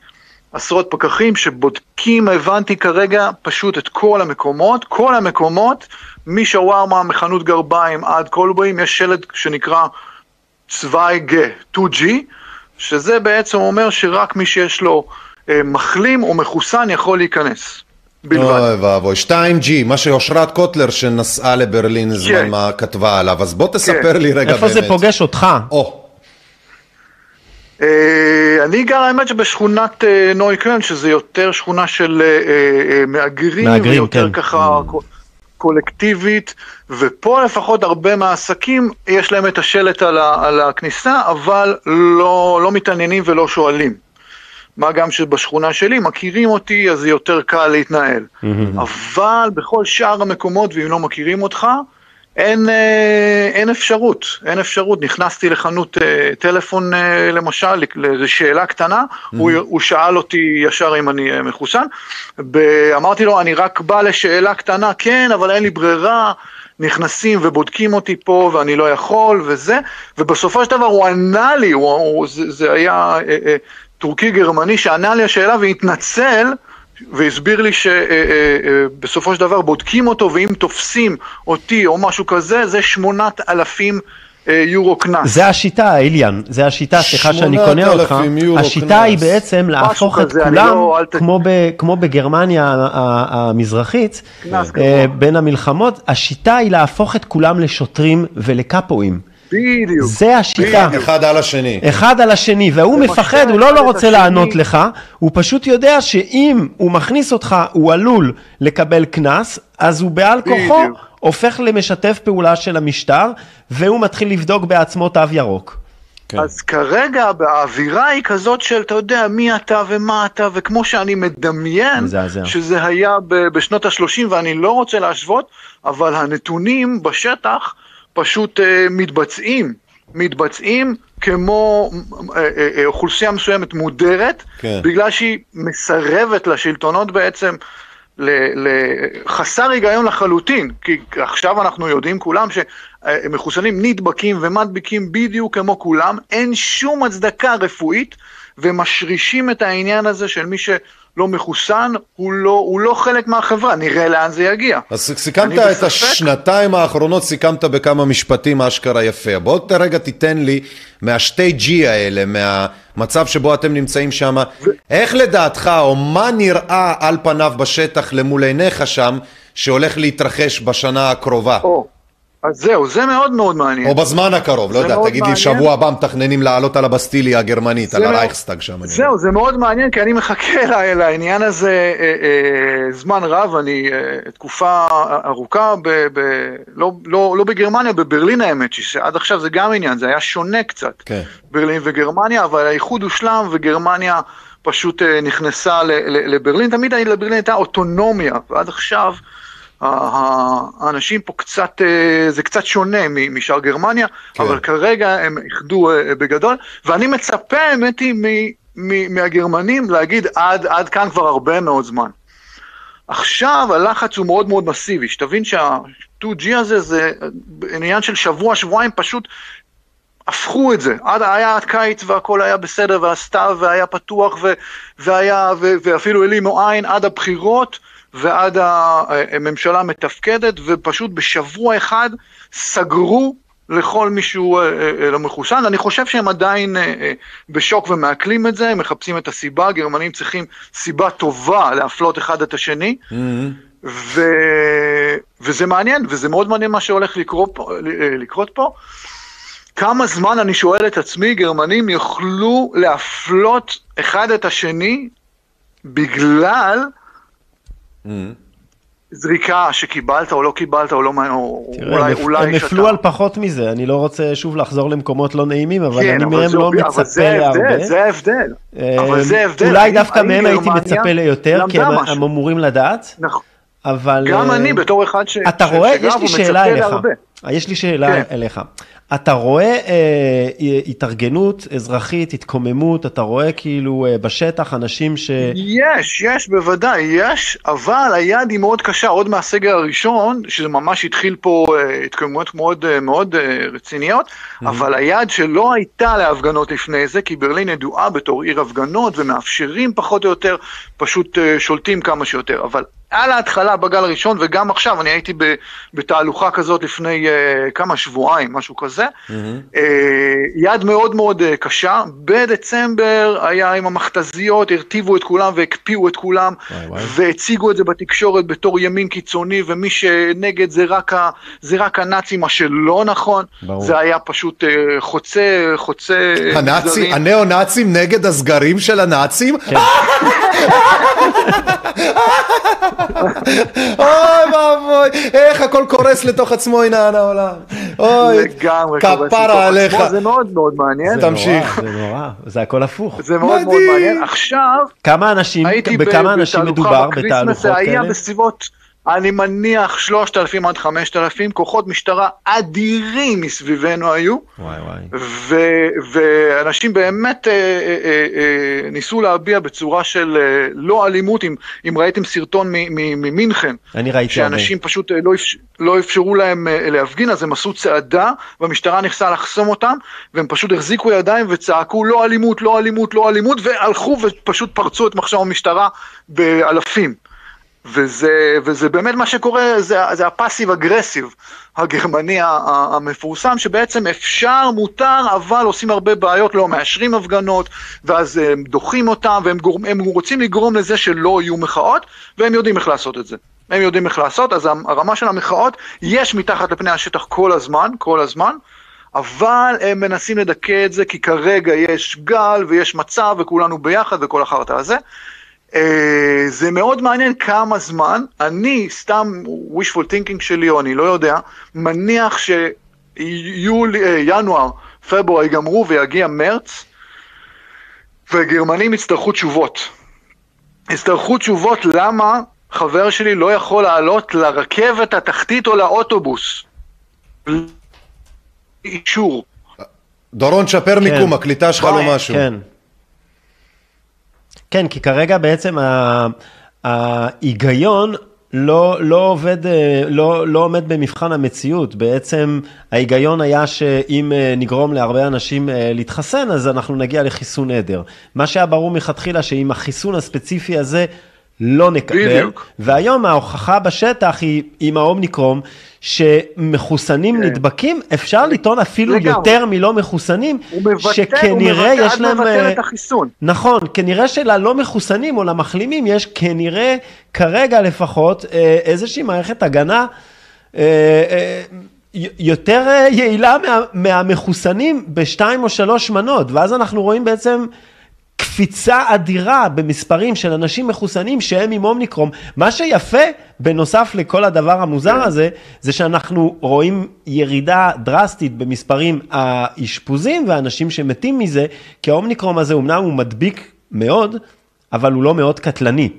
עשרות פקחים שבודקים, הבנתי כרגע, פשוט את כל המקומות, כל המקומות, משווארמה, מחנות גרביים עד קולבויים, יש שלט שנקרא צוויג 2G, שזה בעצם אומר שרק מי שיש לו אה, מחלים או מחוסן יכול להיכנס. בלבד. אוי ואבוי, 2G, מה שאושרת קוטלר שנסעה לברלין זמן כן. מה כתבה עליו, אז בוא תספר לי רגע איפה באמת. זה פוגש אותך? או, אה, אני גר האמת שבשכונת אה, נוי קרן, שזה יותר שכונה של אה, אה, מהגרים, מהגרים, ויותר כן. ככה, קולקטיבית, ופה לפחות הרבה מהעסקים יש להם את השלט על, ה, על הכניסה, אבל לא, לא מתעניינים ולא שואלים. מה גם שבשכונה שלי מכירים אותי, אז זה יותר קל להתנהל. אבל בכל שאר המקומות, ואם לא מכירים אותך, אין, אה, אין אפשרות, אין אפשרות. נכנסתי לחנות אה, טלפון אה, למשל, לאיזו שאלה קטנה, mm-hmm. הוא, הוא שאל אותי ישר אם אני מחוסן, אמרתי לו, אני רק בא לשאלה קטנה, כן, אבל אין לי ברירה, נכנסים ובודקים אותי פה ואני לא יכול וזה, ובסופו של דבר הוא ענה לי, הוא, הוא, זה, זה היה טורקי גרמני שענה לי השאלה והתנצל, והסביר לי שבסופו של דבר בודקים אותו, ואם תופסים אותי או משהו כזה, זה שמונת אלפים אה, יורו קנס. זה השיטה, איליאן, זה השיטה, סליחה שאני קונה אותך. השיטה קנס. היא בעצם להפוך את כולם, לא, כמו, ב, כמו בגרמניה המזרחית, אה, בין המלחמות, השיטה היא להפוך את כולם לשוטרים ולקאפואים. בדיוק. זה השיטה. בדיוק. אחד על השני. אחד על השני, והוא מפחד, הוא לא לא רוצה לענות לך, הוא פשוט יודע שאם הוא מכניס אותך, הוא עלול לקבל קנס, אז הוא בעל כוחו הופך למשתף פעולה של המשטר, והוא מתחיל לבדוק בעצמו תו ירוק. כן. אז כרגע האווירה היא כזאת של, אתה יודע, מי אתה ומה אתה, וכמו שאני מדמיין, מזעזע. שזה היה בשנות ה-30, ואני לא רוצה להשוות, אבל הנתונים בשטח, פשוט אה, מתבצעים, מתבצעים כמו אה, אה, אוכלוסייה מסוימת מודרת, כן. בגלל שהיא מסרבת לשלטונות בעצם. לחסר היגיון לחלוטין, כי עכשיו אנחנו יודעים כולם שמחוסנים נדבקים ומדביקים בדיוק כמו כולם, אין שום הצדקה רפואית ומשרישים את העניין הזה של מי שלא מחוסן, הוא לא, הוא לא חלק מהחברה, נראה לאן זה יגיע. אז סיכמת את בספק... השנתיים האחרונות, סיכמת בכמה משפטים אשכרה יפה. בוא רגע תיתן לי מהשתי G האלה, מהמצב שבו אתם נמצאים שם, ו... איך לדעתך, או מה נראה על פניו בשטח למול עיניך שם, שהולך להתרחש בשנה הקרובה? או. אז זהו, זה מאוד מאוד מעניין. או בזמן הקרוב, לא יודע, תגיד לי, שבוע הבא מתכננים לעלות על הבסטיליה הגרמנית, על הרייכסטאג שם. זהו, זה מאוד מעניין, כי אני מחכה לעניין הזה אה, אה, זמן רב, אני אה, תקופה ארוכה, לא, לא, לא בגרמניה, בברלין האמת, שעד עכשיו זה גם עניין, זה היה שונה קצת, כן. ברלין וגרמניה, אבל האיחוד הושלם וגרמניה פשוט נכנסה לברלין, תמיד לברלין הייתה אוטונומיה, ועד עכשיו... האנשים פה קצת, אה, זה קצת שונה משאר גרמניה, כן. אבל כרגע הם איחדו אה, בגדול, ואני מצפה, האמת היא, מהגרמנים להגיד עד, עד כאן כבר הרבה מאוד זמן. עכשיו הלחץ הוא מאוד מאוד מסיבי, שתבין שה-2G הזה זה עניין של שבוע, שבועיים, פשוט הפכו את זה. עד, היה קיץ והכל היה בסדר, והסתיו והיה פתוח, ו, והיה, ו, ואפילו העלימו עין עד הבחירות. ועד הממשלה מתפקדת, ופשוט בשבוע אחד סגרו לכל מישהו אה, אה, אה, לא מחוסן. אני חושב שהם עדיין בשוק ומעכלים את זה, הם מחפשים את הסיבה, גרמנים צריכים סיבה טובה להפלות אחד את השני. Mm-hmm. ו... וזה מעניין, וזה מאוד מעניין מה שהולך לקרות פה. לקרות פה. כמה זמן, אני שואל את עצמי, גרמנים יוכלו להפלות אחד את השני בגלל זריקה שקיבלת או לא קיבלת או לא, או תראה, אולי, הם, אולי הם נפלו על פחות מזה, אני לא רוצה שוב לחזור למקומות לא נעימים, אבל כן, אני מהם לא מצפה זה להרבה. זה ההבדל, אבל זה ההבדל. אולי דווקא מהם הייתי מצפה ליותר, כי הם, הם אמורים לדעת. נכון. אבל... גם אני בתור אחד ש... אתה רואה, יש לי שאלה אליך. יש לי שאלה אליך. אתה רואה אה, התארגנות אזרחית, התקוממות, אתה רואה כאילו אה, בשטח אנשים ש... יש, יש, בוודאי, יש, אבל היד היא מאוד קשה, עוד מהסגר הראשון, שזה ממש התחיל פה אה, התקוממות מאוד אה, מאוד אה, רציניות, mm-hmm. אבל היד שלא הייתה להפגנות לפני זה, כי ברלין ידועה בתור עיר הפגנות, ומאפשרים פחות או יותר, פשוט אה, שולטים כמה שיותר, אבל על ההתחלה בגל הראשון, וגם עכשיו, אני הייתי בתהלוכה כזאת לפני uh, כמה שבועיים, משהו כזה. Mm-hmm. Uh, יד מאוד מאוד uh, קשה. בדצמבר היה עם המכתזיות, הרטיבו את כולם והקפיאו את כולם, וואי וואי. והציגו את זה בתקשורת בתור ימין קיצוני, ומי שנגד זה רק, ה, זה רק הנאצים, מה שלא נכון. ברור. זה היה פשוט uh, חוצה, חוצה... הנאצים, הנאו-נאצים נגד הסגרים של הנאצים? כן. אוי ואבוי, איך הכל קורס לתוך עצמו, הנה העולם. אוי, לגמרי קורס לתוך כפרה עליך. עצמו, זה מאוד מאוד מעניין. תמשיך. זה נורא, זה הכל הפוך. זה מאוד מאוד. מעניין. עכשיו, כמה אנשים, הייתי בכמה אנשים בתהלוכה מדובר ב Christmas, בתהלוכות זה היה כאלה? בסביבות, אני מניח 3,000 עד 5,000, כוחות משטרה אדירים מסביבנו היו. וואי וואי. ו- ואנשים באמת אה, אה, אה, אה, ניסו להביע בצורה של אה, לא אלימות, אם, אם ראיתם סרטון ממינכן, אני ראיתי הרבה. שאנשים פשוט אה, לא, אפש, לא אפשרו להם אה, להפגין, אז הם עשו צעדה, והמשטרה נכנסה לחסום אותם, והם פשוט החזיקו ידיים וצעקו לא אלימות, לא אלימות, לא אלימות, והלכו ופשוט פרצו את מחשב המשטרה באלפים. וזה, וזה באמת מה שקורה, זה, זה הפאסיב אגרסיב הגרמני המפורסם, שבעצם אפשר, מותר, אבל עושים הרבה בעיות, לא מאשרים הפגנות, ואז הם דוחים אותם, והם גורם, הם רוצים לגרום לזה שלא יהיו מחאות, והם יודעים איך לעשות את זה. הם יודעים איך לעשות, אז הרמה של המחאות, יש מתחת לפני השטח כל הזמן, כל הזמן, אבל הם מנסים לדכא את זה, כי כרגע יש גל ויש מצב, וכולנו ביחד וכל החרטא הזה. אה, זה מאוד מעניין כמה זמן, אני סתם wishful thinking שלי, או אני לא יודע, מניח שיולי, אה, ינואר, פברואר ייגמרו ויגיע מרץ, וגרמנים יצטרכו תשובות. יצטרכו תשובות למה חבר שלי לא יכול לעלות לרכבת התחתית או לאוטובוס. אישור. דורון, שפר מיקום, הקליטה שלך לא משהו. כן. כן, כי כרגע בעצם ההיגיון לא, לא עובד, אה, לא, לא עומד במבחן המציאות. בעצם ההיגיון היה שאם אה, נגרום להרבה אנשים אה, להתחסן, אז אנחנו נגיע לחיסון עדר. מה שהיה ברור מלכתחילה, שעם החיסון הספציפי הזה לא נקבל. בדיוק. והיום ההוכחה בשטח היא עם האומניקרום, שמחוסנים נדבקים, אפשר לטעון אפילו לגמרי. יותר מלא מחוסנים, הוא מבטל, הוא שכנראה מבטל, יש להם... מבטל אה, את החיסון. נכון, כנראה שללא מחוסנים או למחלימים יש כנראה, כרגע לפחות, אה, איזושהי מערכת הגנה אה, יותר יעילה מה, מהמחוסנים בשתיים או שלוש מנות, ואז אנחנו רואים בעצם קפיצה אדירה במספרים של אנשים מחוסנים שהם עם אומניקרום. מה שיפה, בנוסף לכל הדבר המוזר הזה, זה שאנחנו רואים ירידה דרסטית במספרים האשפוזים והאנשים שמתים מזה, כי האומניקרום הזה אמנם הוא מדביק מאוד, אבל הוא לא מאוד קטלני.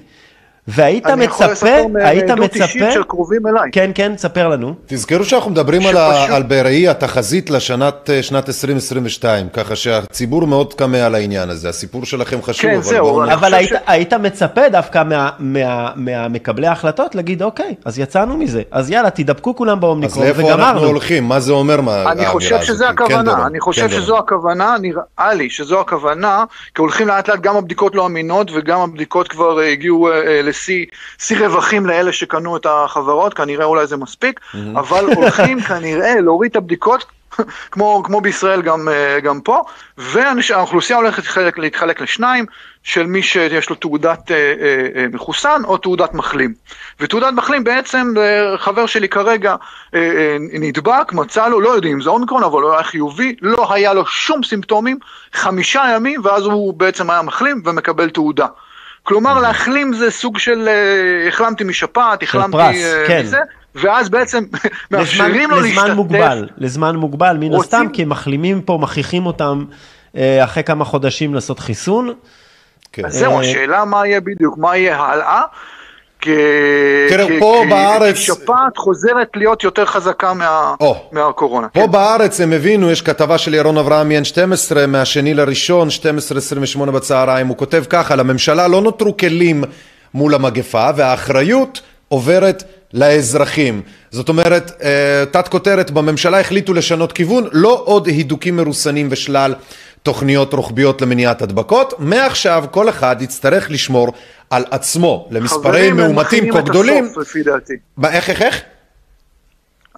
והיית אני יכול מצפה, לספר היית מצפה, של קרובים אליי. כן, כן, תספר לנו. תזכרו שאנחנו מדברים על, שפשוט- על בראי התחזית לשנת אה, שנת 2022, ככה שהציבור מאוד קמא על העניין הזה. הסיפור שלכם חשוב, כן, אבל זהו, אבל היית, ש- היית מצפה דווקא מה, מה, מהמקבלי ההחלטות להגיד, אוקיי, אז יצאנו מזה, אז יאללה, תדבקו כולם אז באומניקרון לאיפה אנחנו וגמרנו. הולכים? מה זה אומר מה, אני האמירה חושב? שזה כן, הכוונה, אני חושב כן. שזו הכוונה, נראה לי שזו הכוונה, כי הולכים לאט לאט גם הבדיקות לא אמינות וגם הבדיקות כבר אה, הגיעו אה, אה, שיא רווחים לאלה שקנו את החברות, כנראה אולי זה מספיק, אבל הולכים כנראה להוריד את הבדיקות. כמו, כמו בישראל גם, אה, גם פה, והאוכלוסייה הולכת להתחלק, להתחלק לשניים, של מי שיש לו תעודת אה, אה, אה, מחוסן או תעודת מחלים. ותעודת מחלים בעצם, אה, חבר שלי כרגע אה, אה, נדבק, מצא לו, לא יודעים אם זה אומיקרון, אבל הוא היה חיובי, לא היה לו שום סימפטומים, חמישה ימים, ואז הוא בעצם היה מחלים ומקבל תעודה. כלומר, להחלים זה סוג של, אה, החלמתי משפעת, החלמתי אה, כן. מזה, ואז בעצם לזמן, מאפשרים לו להשתתף. לזמן מוגבל, לזמן מוגבל, מן רוצים- הסתם, כי מחלימים פה, מכריחים אותם אה, אחרי כמה חודשים לעשות חיסון. כן. אז זהו, השאלה מה יהיה בדיוק, מה יהיה הלאה. תראה, פה כי- בארץ- שפעת חוזרת להיות יותר חזקה מה- או. מהקורונה. פה כן. בארץ הם הבינו, יש כתבה של ירון אברהם N12 מהשני לראשון, 12-28 בצהריים, הוא כותב ככה, לממשלה לא נותרו כלים מול המגפה והאחריות עוברת לאזרחים. זאת אומרת, אה, תת כותרת, בממשלה החליטו לשנות כיוון, לא עוד הידוקים מרוסנים ושלל תוכניות רוחביות למניעת הדבקות, מעכשיו כל אחד יצטרך לשמור על עצמו, למספרי חברים, הם מאומתים מכינים כה את גדולים. הסוף, לפי דעתי. מה, איך, איך, איך?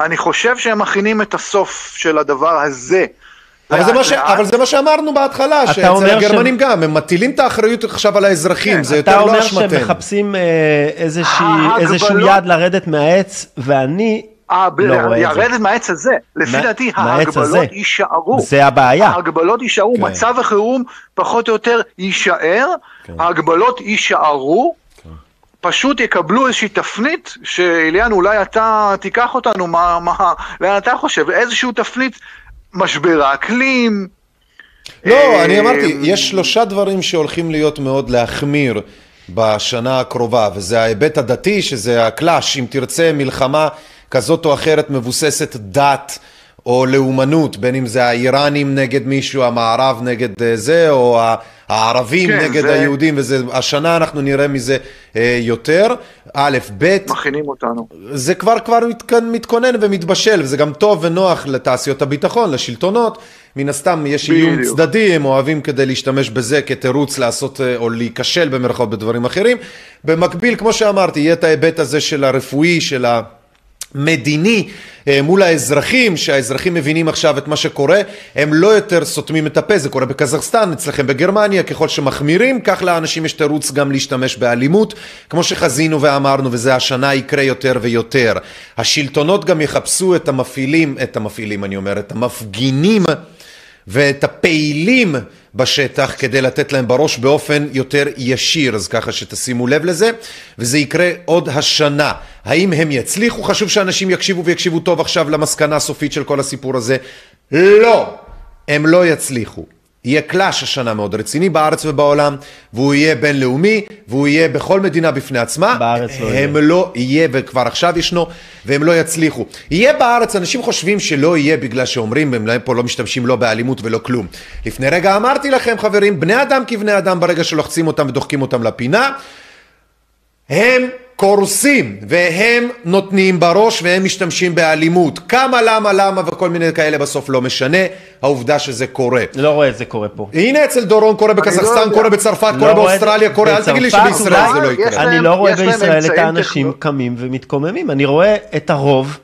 אני חושב שהם מכינים את הסוף של הדבר הזה. אבל זה, מה ש... אבל זה מה שאמרנו בהתחלה, אתה שאצל אומר הגרמנים גם, הם מטילים את האחריות עכשיו על האזרחים, כן, זה אתה יותר לא אומר אשמתנו. שהם מחפשים אה, איזשהו יד לרדת מהעץ, ואני אה, ב- לא מהעץ הזה. לפי דעתי. ההגבלות יישארו. זה הבעיה. ההגבלות יישארו, כן. מצב החירום פחות או יותר יישאר, כן. ההגבלות יישארו, פשוט יקבלו איזושהי תפנית, שאליאן, אולי אתה תיקח אותנו, מה, מה, לאן אתה חושב? איזושהי תפנית, משבר האקלים. לא, אה, אני אמרתי, יש שלושה דברים שהולכים להיות מאוד להחמיר בשנה הקרובה, וזה ההיבט הדתי, שזה הקלאש, אם תרצה, מלחמה כזאת או אחרת מבוססת דת. או לאומנות, בין אם זה האיראנים נגד מישהו, המערב נגד אה, זה, או הערבים כן, נגד זה- היהודים, וזה, השנה אנחנו נראה מזה אה, יותר. א', ב', מכינים אותנו. זה כבר כבר מתכונן, מתכונן ומתבשל, וזה גם טוב ונוח לתעשיות הביטחון, לשלטונות. מן הסתם יש איום. צדדי, הם אוהבים כדי להשתמש בזה כתירוץ לעשות אה, או להיכשל במרכאות בדברים אחרים. במקביל, כמו שאמרתי, יהיה את ההיבט הזה של הרפואי, של ה... מדיני אה, מול האזרחים, שהאזרחים מבינים עכשיו את מה שקורה, הם לא יותר סותמים את הפה, זה קורה בקזחסטן, אצלכם בגרמניה, ככל שמחמירים, כך לאנשים יש תירוץ גם להשתמש באלימות, כמו שחזינו ואמרנו, וזה השנה יקרה יותר ויותר. השלטונות גם יחפשו את המפעילים, את המפעילים אני אומר, את המפגינים ואת הפעילים בשטח כדי לתת להם בראש באופן יותר ישיר, אז ככה שתשימו לב לזה, וזה יקרה עוד השנה. האם הם יצליחו? חשוב שאנשים יקשיבו ויקשיבו טוב עכשיו למסקנה הסופית של כל הסיפור הזה. לא, הם לא יצליחו. יהיה קלאש השנה מאוד רציני בארץ ובעולם, והוא יהיה בינלאומי, והוא יהיה בכל מדינה בפני עצמה. בארץ לא הם יהיה. לא יהיה, וכבר עכשיו ישנו, והם לא יצליחו. יהיה בארץ, אנשים חושבים שלא יהיה בגלל שאומרים, הם פה לא משתמשים לא באלימות ולא כלום. לפני רגע אמרתי לכם, חברים, בני אדם כבני אדם, ברגע שלוחצים אותם ודוחקים אותם לפינה, הם קורסים, והם נותנים בראש, והם משתמשים באלימות. כמה, למה, למה, וכל מיני כאלה בסוף לא משנה, העובדה שזה קורה. לא רואה את זה קורה פה. הנה אצל דורון קורה לא בקזחסטן, יודע. קורה בצרפת, לא קורה באוסטרליה, קורה, אל תגיד לי שבישראל זה לא יקרה. אני לא רואה בישראל את האנשים. קמים ומתקוממים, אני רואה את הרוב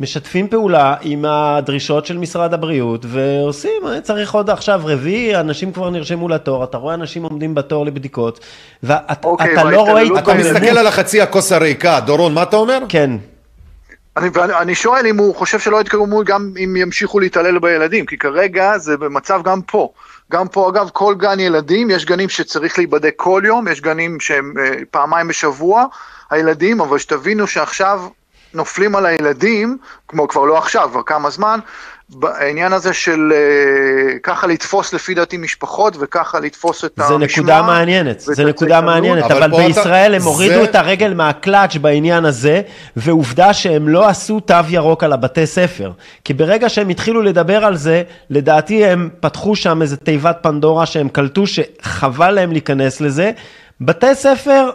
משתפים פעולה עם הדרישות של משרד הבריאות ועושים, אה, צריך עוד עכשיו רביעי, אנשים כבר נרשמו לתור, אתה רואה אנשים עומדים בתור לבדיקות, ואתה אוקיי, אתה לא רואה אתה. מסתכל על החצי הכוס הריקה, דורון, מה אתה אומר? כן, אני, ואני, אני שואל אם הוא חושב שלא יתקרמו גם אם ימשיכו להתעלל בילדים, כי כרגע זה במצב גם פה. גם פה, אגב, כל גן ילדים, יש גנים שצריך להיבדק כל יום, יש גנים שהם אה, פעמיים בשבוע, הילדים, אבל שתבינו שעכשיו נופלים על הילדים, כמו כבר לא עכשיו, כבר כמה זמן, בעניין הזה של אה, ככה לתפוס לפי דעתי משפחות, וככה לתפוס את זה המשמר. נקודה מעניינת, זה נקודה. מעניינת, אבל אבל פה אתה- בישראל הם זה- הורידו את הרגל מהקלאץ' בעניין הזה, ועובדה שהם לא עשו תו ירוק על הבתי ספר. כי ברגע שהם התחילו לדבר על זה, לדעתי הם פתחו שם איזה תיבת פנדורה שהם קלטו שחבל להם להיכנס לזה. בתי ספר,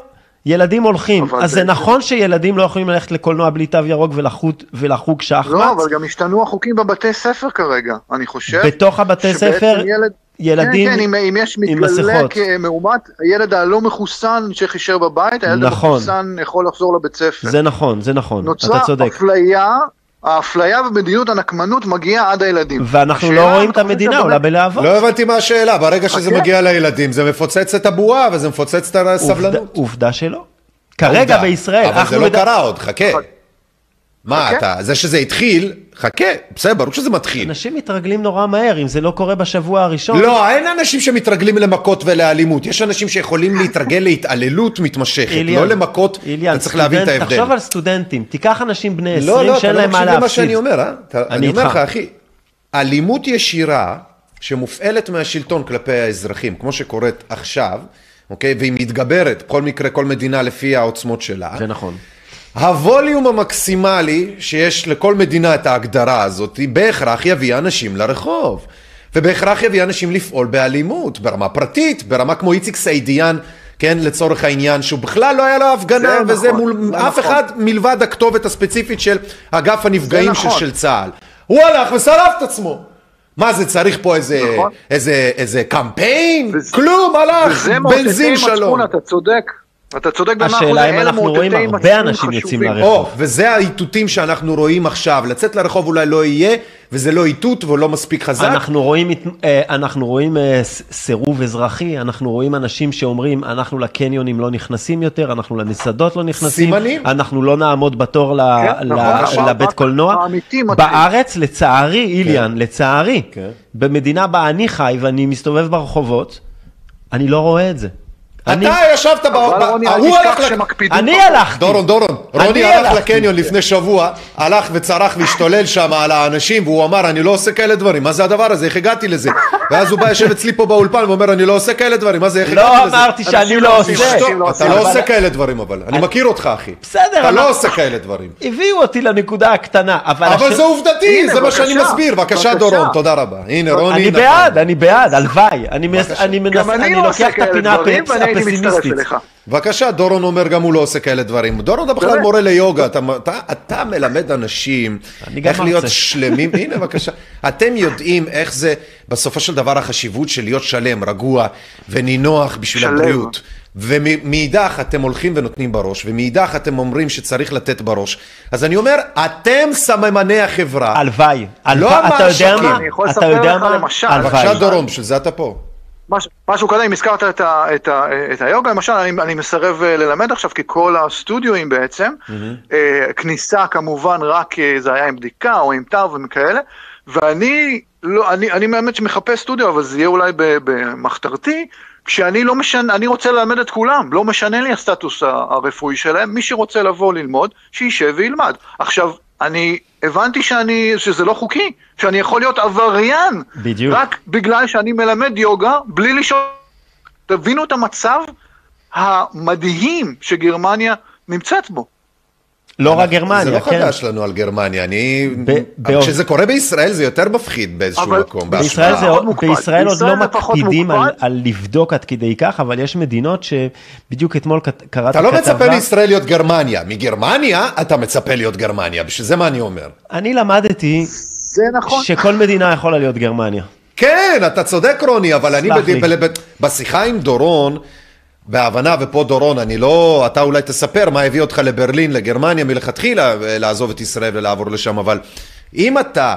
ילדים הולכים, אז זה זה- נכון שילדים לא יכולים ללכת לקולנוע בלי תו ירוק ולחוג, ולחוג שחמט? לא, אבל גם השתנו החוקים בבתי ספר כרגע, אני חושב. בתוך הבתי ספר, ילד- ילדים כן, כן, אם, אם יש עם מתגלה מסכות. כמאומת, הילד הלא מחוסן להישאר בבית, הילד נכון. המחוסן יכול לחזור לבית ספר. זה נכון, זה נכון, נוצרה אתה צודק. אפליה, האפליה ומדיניות הנקמנות מגיעה עד הילדים. ואנחנו לא רואים את המדינה עולה בלהבות. לא הבנתי מה השאלה, ברגע שזה חכה. מגיע לילדים זה מפוצץ את הבועה וזה מפוצץ את הסבלנות. עובדה שלא. כרגע. בישראל, אבל זה אנחנו לא קרה עוד, חכה. מה חכה. אתה, זה שזה התחיל, חכה, בסדר, ברור שזה מתחיל. אנשים מתרגלים נורא מהר, אם זה לא קורה בשבוע הראשון. לא, אין אנשים שמתרגלים למכות ולאלימות, יש אנשים שיכולים להתרגל להתעללות מתמשכת, איליאן, לא למכות, איליאן, אתה צריך להבין את סטודנט- ההבדל. תחשוב על סטודנטים, תיקח אנשים בני 20 לא, לא, אתה שאין לא להם מה מקשיב למה להפסיד. שאני אומר, אה? אתה- אני אני אומר. לך, אחי, אלימות ישירה שמופעלת מהשלטון כלפי האזרחים, כמו שקורית עכשיו, אוקיי? והיא מתגברת, בכל מקרה, כל מדינה לפי העוצמות שלה. זה נכון. הווליום המקסימלי שיש לכל מדינה את ההגדרה הזאת, בהכרח יביא אנשים לרחוב. ובהכרח יביא אנשים לפעול באלימות, ברמה פרטית, ברמה כמו איציק סעידיאן, כן, לצורך העניין, שהוא בכלל לא היה לו הפגנה, זה וזה נכון, מול אף נכון. אחד מלבד הכתובת הספציפית של אגף הנפגעים של, נכון. של צה"ל. הוא הלך ושרף את עצמו. מה זה, צריך פה איזה, נכון. איזה, איזה קמפיין? וזה- כלום, הלך, וזה בנזין שלום. מצפון, אתה צודק. אתה צודק במאה אחוז, השאלה אם אנחנו רואים הרבה אנשים יוצאים. לרחוב. או, וזה האיתותים שאנחנו רואים עכשיו. לצאת לרחוב אולי לא יהיה, וזה לא איתות ולא מספיק חזק. אנחנו רואים, אה, אנחנו רואים אה, סירוב אזרחי, אנחנו רואים אנשים שאומרים, אנחנו לקניונים לא נכנסים יותר, אנחנו למסעדות לא נכנסים, סימנים. אנחנו לא נעמוד בתור ל- כן, ל- נכון, נכון. לבית קולנוע. בארץ, לצערי, איליאן, לצערי, כן. במדינה בה אני חי ואני מסתובב ברחובות, אני לא רואה את זה. אני- אתה ישבת, ב- אבל ב- רוני, אל ההוא הלך תשכח לק- שמקפידים. אני בחוק. הלכתי. דורון, דורון, רוני הלך הלכתי. לקניון לפני שבוע, הלך וצרח והשתולל שם על האנשים, והוא אמר, אני לא עושה כאלה דברים, מה זה הדבר הזה, איך הגעתי לזה? ואז הוא בא יושב אצלי פה באולפן ואומר, אני לא עושה כאלה דברים, מה זה, איך לא הגעתי לזה? אמרתי שאני לא לא עושה. אנשים לא אתה. לא אבל- עושה כאלה דברים אבל, אני מכיר אותך אחי. בסדר, אתה לא עושה כאלה דברים. הביאו אותי לנקודה הקטנה, אבל... אבל זה עובדתי, זה מה שאני. מסביר. בבקשה. דורון, תודה רבה. הנה רוני. אני נכון. בעד, אני בעד, הלוואי. אני לא לוקח את הפינה אליך. בבקשה, דורון אומר גם הוא לא עושה כאלה דברים. דורון, אתה בכלל? מורה ליוגה, אתה, אתה, אתה מלמד אנשים איך להיות מרצה. שלמים. הנה, בבקשה. אתם יודעים איך זה, בסופו של דבר, החשיבות של להיות שלם, רגוע ונינוח בשביל שלם. הבריאות. ומאידך אתם הולכים ונותנים בראש, ומאידך אתם אומרים שצריך לתת בראש. אז אני אומר, אתם סממני החברה. הלוואי. לא. אתה יודע. מה? אני יכול אתה לספר יודע לך מה? למשל. בבקשה דורון, בשביל זה אתה פה. מש- משהו כזה, אם הזכרת את, ה, את, ה, את היוגה, למשל, אני, אני מסרב אה, ללמד עכשיו, כי כל הסטודיואים בעצם, אה, כניסה כמובן רק אה, זה היה עם בדיקה או עם תו וכאלה, ואני, לא, אני, אני באמת שמחפש סטודיו, אבל זה יהיה אולי במחתרתי, כשאני לא משנה, אני רוצה ללמד את כולם, לא משנה לי הסטטוס הרפואי שלהם, מי שרוצה לבוא ללמוד, שישב וילמד. עכשיו, אני הבנתי שאני, שזה לא חוקי, שאני יכול להיות עבריין, בדיוק. רק בגלל שאני מלמד יוגה בלי לשאול. תבינו את המצב המדהים שגרמניה נמצאת בו. לא רק זה גרמניה, לא כן. חדש לנו על גרמניה, אני... כשזה קורה בישראל זה יותר מפחיד באיזשהו מקום. בישראל. זה, עוד- מוקפד. בישראל עוד בישראל לא זה מקפידים על, לבדוק עד כדי כך, אבל יש מדינות שבדיוק אתמול קראתי אתה לא כתבה. מצפה מישראל להיות גרמניה, מגרמניה אתה מצפה להיות גרמניה, בשביל זה מה אני אומר. אני למדתי זה נכון. שכל מדינה יכולה להיות גרמניה. כן, אתה צודק רוני, אבל אני בשיחה עם דורון, בהבנה, ופה דורון, אני לא, אתה אולי תספר מה הביא אותך לברלין, לגרמניה מלכתחילה, אה, לעזוב את ישראל ולעבור לשם, אבל אם אתה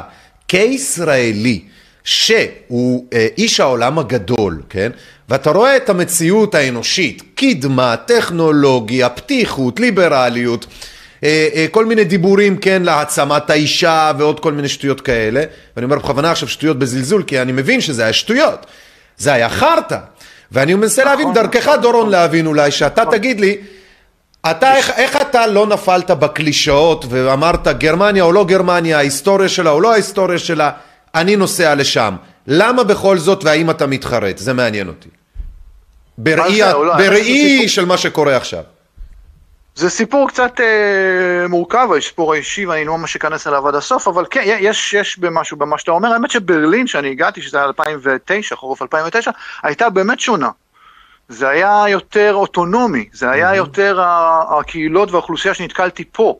כישראלי, שהוא אה, איש העולם הגדול, כן? ואתה רואה את המציאות האנושית, קדמה, טכנולוגיה, פתיחות, ליברליות, אה, אה, כל מיני דיבורים, כן, להעצמת האישה ועוד כל מיני שטויות כאלה, ואני אומר בכוונה עכשיו שטויות בזלזול, כי אני מבין שזה היה שטויות, זה היה חרטא, ואני מנסה להבין דרכך דורון להבין אולי, שאתה תגיד לי, אתה, איך, איך אתה לא נפלת בקלישאות ואמרת גרמניה או לא גרמניה, ההיסטוריה שלה או לא ההיסטוריה שלה, אני נוסע לשם. למה בכל זאת והאם אתה מתחרט? זה מעניין אותי. בראי, זה? בראי סיפור. של מה שקורה עכשיו. זה סיפור קצת אה, מורכב, הסיפור האישי, ואני לא ממש אכנס אליו עד הסוף, אבל כן, יש, יש במשהו במה שאתה אומר. האמת שברלין, שאני הגעתי, שזה היה 2009, חורף 2009, הייתה באמת שונה. זה היה יותר אוטונומי, זה היה יותר ה- הקהילות והאוכלוסייה שנתקלתי פה.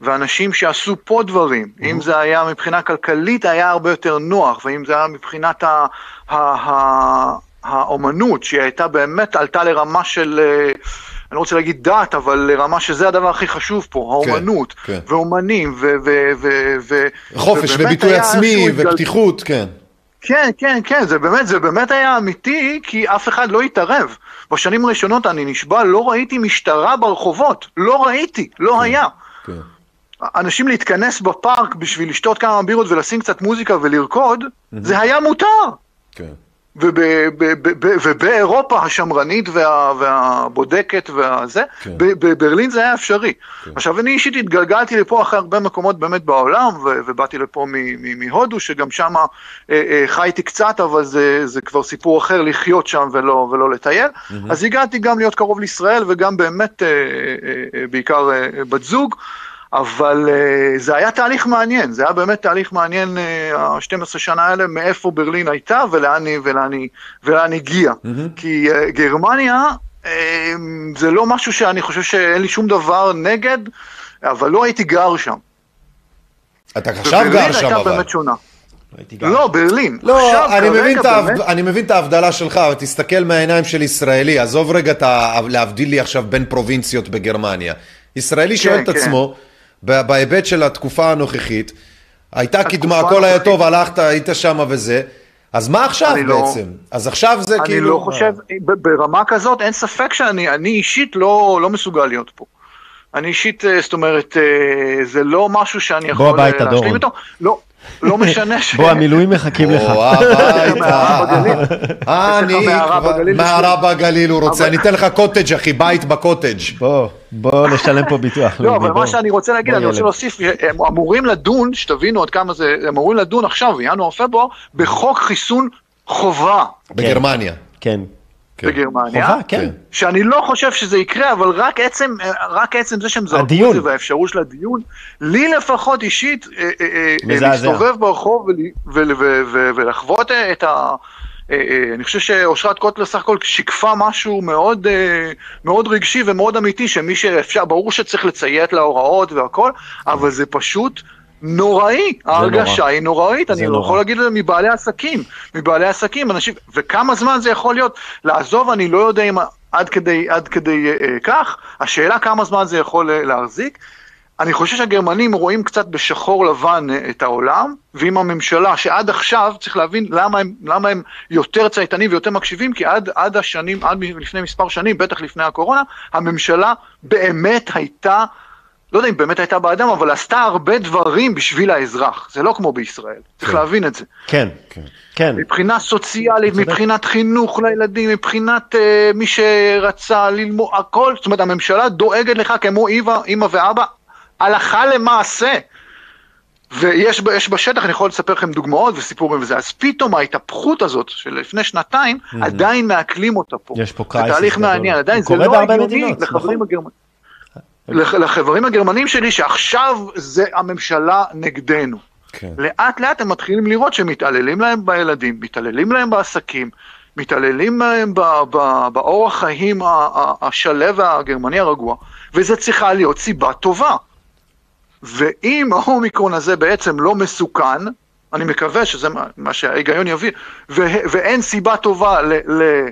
ואנשים שעשו פה דברים, אם זה היה מבחינה כלכלית היה הרבה יותר נוח, ואם זה היה מבחינת ה- ה- ה- האומנות, שהיא הייתה באמת, עלתה לרמה של, אה, אני לא רוצה להגיד דת, אבל לרמה שזה הדבר הכי חשוב פה, האומנות, כן. ואומנים, ו... ו, ו, ו חופש וביטוי עצמי איזשהו התגל- ופתיחות, כן. כן, כן, כן, זה באמת, זה באמת היה אמיתי, כי אף אחד לא התערב. בשנים הראשונות, אני נשבע, לא ראיתי משטרה ברחובות. לא ראיתי, לא היה. כן. אנשים להתכנס בפארק בשביל לשתות כמה בירות ולשים קצת מוזיקה ולרקוד, זה היה מותר. כן. ובאירופה השמרנית וה, והבודקת והזה, כן. בברלין זה היה אפשרי. עכשיו אני אישית התגלגלתי לפה אחרי הרבה מקומות באמת בעולם, ובאתי לפה מהודו, שגם שם חייתי קצת, אבל זה, זה כבר סיפור אחר לחיות שם ולא, ולא לטייל. אז הגעתי גם להיות קרוב לישראל וגם באמת אה, אה, אה, בעיקר אה, בת זוג. אבל uh, זה היה תהליך מעניין, זה היה באמת תהליך מעניין, uh, ה-12 שנה האלה, מאיפה ברלין הייתה ולאן היא, ולאן היא, ולאן הגיעה. Mm-hmm. כי uh, גרמניה, זה לא משהו שאני חושב שאין לי שום דבר נגד, אבל לא הייתי גר שם. אתה עכשיו גר שם הייתה אבל. באמת שונה. גם- לא, ברלין. לא, אני מבין. באמת- אני מבין את ההבדלה שלך, אבל תסתכל מהעיניים של ישראלי, עזוב רגע את. להבדיל לי עכשיו בין פרובינציות בגרמניה. ישראלי שואל את כן. עצמו, בהיבט של התקופה הנוכחית, הייתה קדמה, הכל היה. טוב, הלכת, היית שם וזה, אז מה עכשיו אני לא- בעצם? אז עכשיו זה אני כאילו... לא חושב, ברמה כזאת אין ספק שאני אני אישית לא, לא מסוגל להיות פה. אני אישית, אה, זאת אומרת, אה, זה לא משהו שאני יכול הביתה, אה, להשלים דורון. איתו. לא, לא משנה ש... בוא, המילואים מחכים לך. או, הביתה. אה, אני, מערה בגליל. הוא רוצה, אני אתן לך קוטג' אחי, בית בקוטג'. בוא, בוא נשלם פה ביטוח לא. אבל בוא. מה שאני רוצה להגיד, בוא, אני רוצה. להוסיף, הם אמורים לדון, שתבינו עד כמה זה, הם אמורים לדון עכשיו, בינואר-פברואר, בחוק חיסון חובה בגרמניה. כן. כן. בגרמניה. חובה, כן. שאני לא חושב שזה יקרה, אבל רק עצם, רק עצם זה שהם זרקו את. זה והאפשרות של הדיון, לי לפחות אישית, אה, אה, אה. להסתובב ברחוב ולחוות אה, את ה... אה, אה, אני חושב שאושרת קוטלר סך הכל שיקפה משהו מאוד, אה, מאוד רגשי ומאוד אמיתי, שמי שאפשר, ברור שצריך לציית להוראות והכל, אבל זה פשוט נוראי, ההרגשה היא נוראית, אני לא נורא. יכול להגיד את זה מבעלי עסקים, מבעלי עסקים, אנשים, וכמה זמן זה יכול להיות, לעזוב אני לא יודע אם עד כדי, עד כדי אה, אה, כך, השאלה כמה זמן זה יכול אה, להחזיק. אני חושב שהגרמנים רואים קצת בשחור לבן אה, את העולם, ועם הממשלה, שעד עכשיו צריך להבין למה הם, למה הם יותר צייתנים ויותר מקשיבים, כי עד, עד השנים, עד לפני מספר שנים, בטח לפני הקורונה, הממשלה באמת הייתה, לא יודע אם באמת הייתה באדם, אבל עשתה הרבה דברים בשביל האזרח. זה לא כמו בישראל, צריך כן. להבין את זה. כן, כן. מבחינה סוציאלית, צודק. מבחינת חינוך לילדים, מבחינת uh, מי שרצה ללמוד, הכל, זאת אומרת, הממשלה דואגת לך כמו אימא, ואבא, הלכה למעשה. ויש בשטח, אני יכול לספר לכם דוגמאות וסיפורים וזה, אז פתאום ההתהפכות הזאת של לפני שנתיים, עדיין מעכלים אותה פה. יש פה זה crisis תהליך. מעניין, עדיין זה לא הגיוני לחברים נכון. הגרמנים. לח- לחברים הגרמנים שלי שעכשיו זה הממשלה נגדנו. כן. לאט לאט הם מתחילים לראות שמתעללים להם בילדים, מתעללים להם בעסקים, מתעללים להם באורח חיים ה- ה- השלו והגרמני הרגוע, וזה צריכה להיות סיבה טובה. ואם האומיקרון הזה בעצם לא מסוכן, אני מקווה שזה מה- מה שההיגיון יביא, ו- ואין סיבה טובה ל- ל-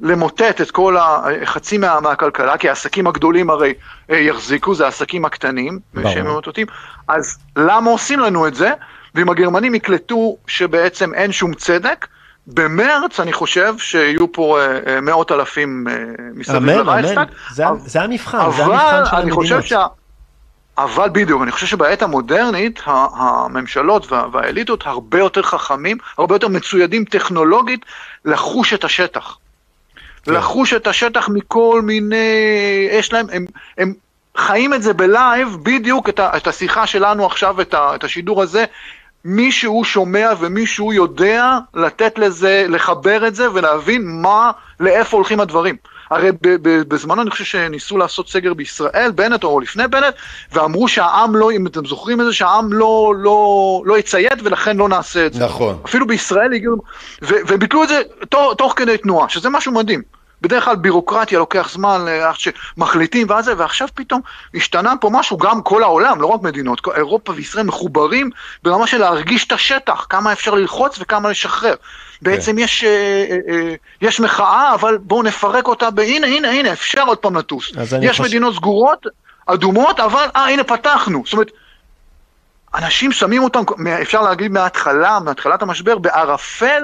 למוטט את כל החצי מה, מהכלכלה, כי העסקים הגדולים הרי אה, יחזיקו, זה העסקים הקטנים, ברור. שהם ממוטטים, אז למה עושים לנו את זה? ואם הגרמנים יקלטו שבעצם אין שום צדק, במרץ אני חושב שיהיו פה אה, אה, מאות אלפים אה, מסביב אמן, אמן. לרייכסטאג. זה אבל- זה המבחן, זה אבל המבחן של המדינות. שה... אבל בדיוק, אני חושב שבעת המודרנית, הממשלות וה- והאליטות הרבה יותר חכמים, הרבה יותר מצוידים טכנולוגית לחוש את השטח. לחוש את השטח מכל מיני, יש להם, הם, הם חיים את זה ב live, בדיוק את, ה, את השיחה שלנו עכשיו, את, ה, את השידור הזה, מישהו שומע ומישהו יודע לתת לזה, לחבר את זה ולהבין מה, לאיפה הולכים הדברים. הרי בזמנו אני חושב שניסו לעשות סגר בישראל, בנט או לפני בנט, ואמרו שהעם לא, אם אתם זוכרים את זה, שהעם לא, לא, לא יציית ולכן לא נעשה את זה. נכון. אפילו בישראל הגיעו, ו- וביטלו את זה תוך, תוך כדי תנועה, שזה משהו מדהים. בדרך כלל בירוקרטיה לוקח זמן אה, עד שמחליטים ואז זה, ועכשיו פתאום השתנה פה משהו, גם כל העולם, לא רק מדינות, אירופה וישראל מחוברים ברמה של להרגיש את השטח, כמה אפשר ללחוץ וכמה לשחרר. בעצם יש, אה, אה, אה, יש מחאה, אבל בואו נפרק אותה, והנה, הנה, הנה, אפשר עוד פעם לטוס. יש חושב- מדינות סגורות, אדומות, אבל, אה, הנה, פתחנו. זאת אומרת, אנשים שמים אותם, אפשר להגיד מההתחלה, מהתחלת המשבר, בערפל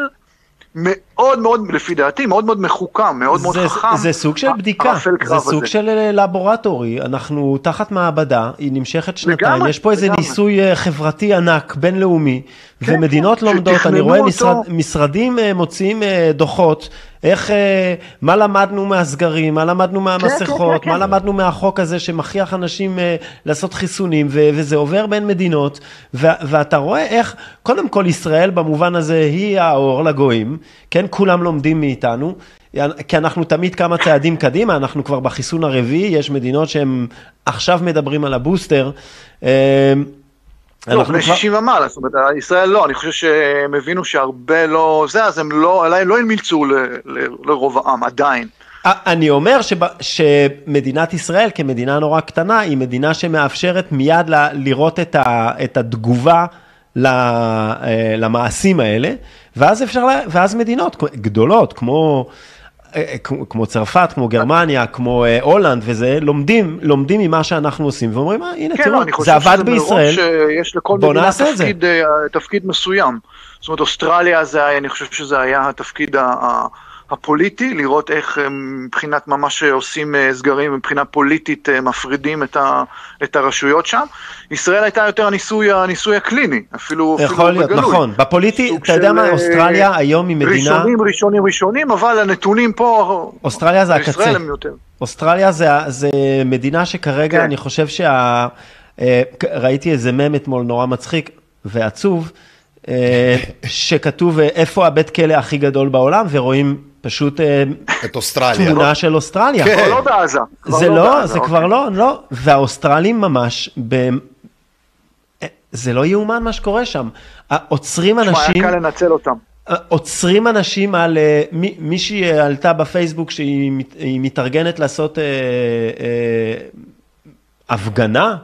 מאוד מאוד, לפי דעתי, מאוד מאוד מחוכם, מאוד מאוד חכם. זה סוג של בדיקה, זה סוג הזה. של לבורטורי, אנחנו תחת מעבדה, היא נמשכת שנתיים, לגמרי, יש פה איזה לגמרי. ניסוי חברתי ענק, בינלאומי, כן, ומדינות כן, לומדות, אני רואה. משרד, משרדים אה, מוציאים אה, דוחות, איך, אה, מה למדנו מהסגרים, מה למדנו מהמסכות, כן, כן, מה כן. למדנו מהחוק הזה שמכריח אנשים לעשות חיסונים, ו- וזה עובר בין מדינות, ו- ואתה רואה איך, קודם כל ישראל במובן הזה היא האור לגויים, כן, כולם לומדים מאיתנו. כי אנחנו תמיד כמה צעדים קדימה, אנחנו כבר בחיסון הרביעי, יש מדינות שהם עכשיו מדברים על הבוסטר. אה, לא, בני כבר- 60 ומעלה, זאת אומרת, ישראל לא, אני חושב שהם הבינו שהרבה לא, זה, אז הם לא, עדיין לא המליצו לרוב העם, עדיין. א- אני אומר שב, שמדינת ישראל כמדינה נורא קטנה, היא מדינה שמאפשרת מיד ל, לראות את, ה, את התגובה ל, אה, למעשים האלה, ואז אפשר, ואז מדינות גדולות, כמו... אה, כמו- כמו צרפת, כמו גרמניה, כמו אה, הולנד וזה, לומדים, לומדים ממה שאנחנו עושים ואומרים, אה, הנה כן, תראו, לא, זה עבד בישראל, שיש לכל בוא נעשה את זה. תפקיד, אה, מסוים. זאת אומרת, אוסטרליה זה אני חושב שזה היה התפקיד ה- הפוליטי, לראות איך אה, מבחינת ממש עושים אה, סגרים, מבחינה פוליטית אה, מפרידים את, ה, את הרשויות שם. ישראל הייתה יותר הניסוי, הניסוי הקליני, אפילו, יכול אפילו להיות, בגלוי. נכון. בפוליטי, אתה יודע מה, אה, אוסטרליה היום היא מדינה... ראשונים, ראשונים, ראשונים, אבל הנתונים פה, אוסטרליה זה הקצה. אוסטרליה זה, זה מדינה שכרגע, כן. אני חושב שה... אה, ראיתי איזה מם אתמול נורא מצחיק ועצוב, אה, שכתוב אה, איפה הבית כלא הכי גדול בעולם, ורואים פשוט אה, את אוסטרליה. תמונה של אוסטרליה. כן. כבר לא בעזה. כבר זה לא, בעזה, זה אוקיי. כבר לא, לא. והאוסטרלים ממש, ב... זה לא יאומן מה שקורה שם. עוצרים אנשים... היה קל לנצל אותם. עוצרים אנשים על, אה, מי- מישהי עלתה בפייסבוק שהיא מת- היא מתארגנת לעשות אה, אה, הפגנה,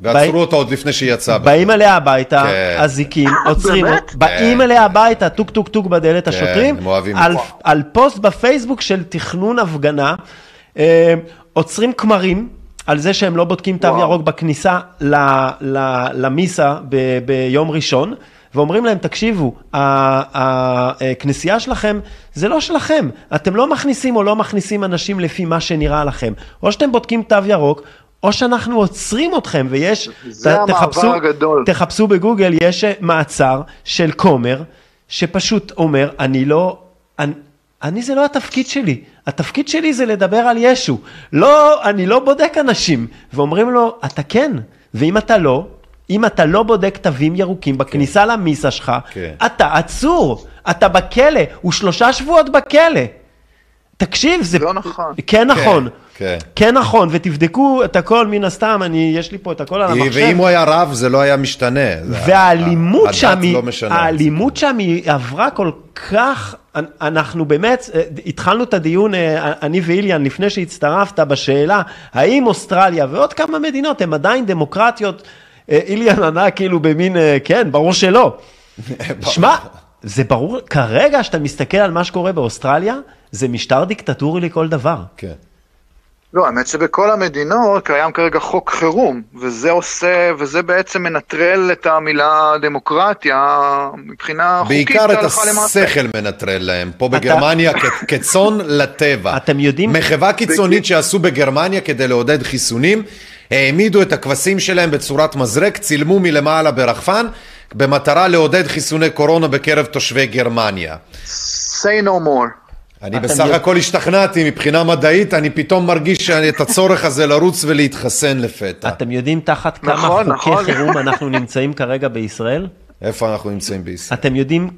ועצרו אותו עוד לפני שהיא יצאה. באים אליה הביתה, כן. אזיקים, עוצרים, באמת? באים כן. אליה הביתה, טוק טוק טוק בדלת השוטרים, הם אוהבים על, פוסט בפייסבוק של תכנון הפגנה, אה, עוצרים כמרים. על זה שהם לא בודקים תו וואו. ירוק בכניסה ל, ל, למיסה ב, ביום ראשון, ואומרים להם, תקשיבו, ה- הכנסייה שלכם זה לא שלכם, אתם לא מכניסים או לא מכניסים אנשים לפי מה שנראה לכם. או שאתם בודקים תו ירוק, או שאנחנו עוצרים אתכם, ויש, זה ת- המעבר תחפשו, הגדול. תחפשו בגוגל, יש מעצר של כומר, שפשוט אומר, אני לא, אני, אני זה לא התפקיד שלי, התפקיד שלי זה לדבר על ישו. לא, אני לא בודק אנשים. ואומרים לו, אתה כן, ואם אתה לא, אם אתה לא בודק תווים ירוקים בכניסה למיסה שלך, כן. אתה עצור, אתה בכלא, הוא שלושה שבועות בכלא. תקשיב, זה... לא נכון. כן נכון. כן. כן נכון, ותבדקו את הכל מן הסתם, אני, יש לי פה את הכל על המחשב. ואם הוא היה רב זה לא היה משתנה. והאלימות שם, לא. האלימות שם היא עברה כל כך, אנחנו באמת, אה, התחלנו את הדיון, אה, אני ואיליאן, לפני שהצטרפת, בשאלה, האם אוסטרליה ועוד כמה מדינות הן עדיין דמוקרטיות? אה, איליאן ענה כאילו במין, כן, ברור שלא. שמע, זה ברור, כרגע שאתה מסתכל על מה שקורה באוסטרליה, זה משטר דיקטטורי לכל דבר. כן. לא, האמת שבכל המדינות קיים כרגע חוק חירום, וזה עושה, וזה בעצם מנטרל את המילה דמוקרטיה מבחינה חוקית בעיקר את. השכל מנטרל להם. פה בגרמניה כצאן לטבע. אתם יודעים- מחווה קיצונית שעשו בגרמניה כדי לעודד חיסונים, העמידו את הכבשים שלהם בצורת מזרק, צילמו מלמעלה ברחפן, במטרה לעודד חיסוני קורונה בקרב תושבי גרמניה. say no more. אני בסך יודע- הכל השתכנעתי מבחינה מדעית, אני פתאום מרגיש שאני- את הצורך הזה לרוץ ולהתחסן לפתע. אתם יודעים תחת כמה נכון, חוקי נכון. חירום אנחנו נמצאים כרגע בישראל? איפה אנחנו נמצאים בישראל? אתם יודעים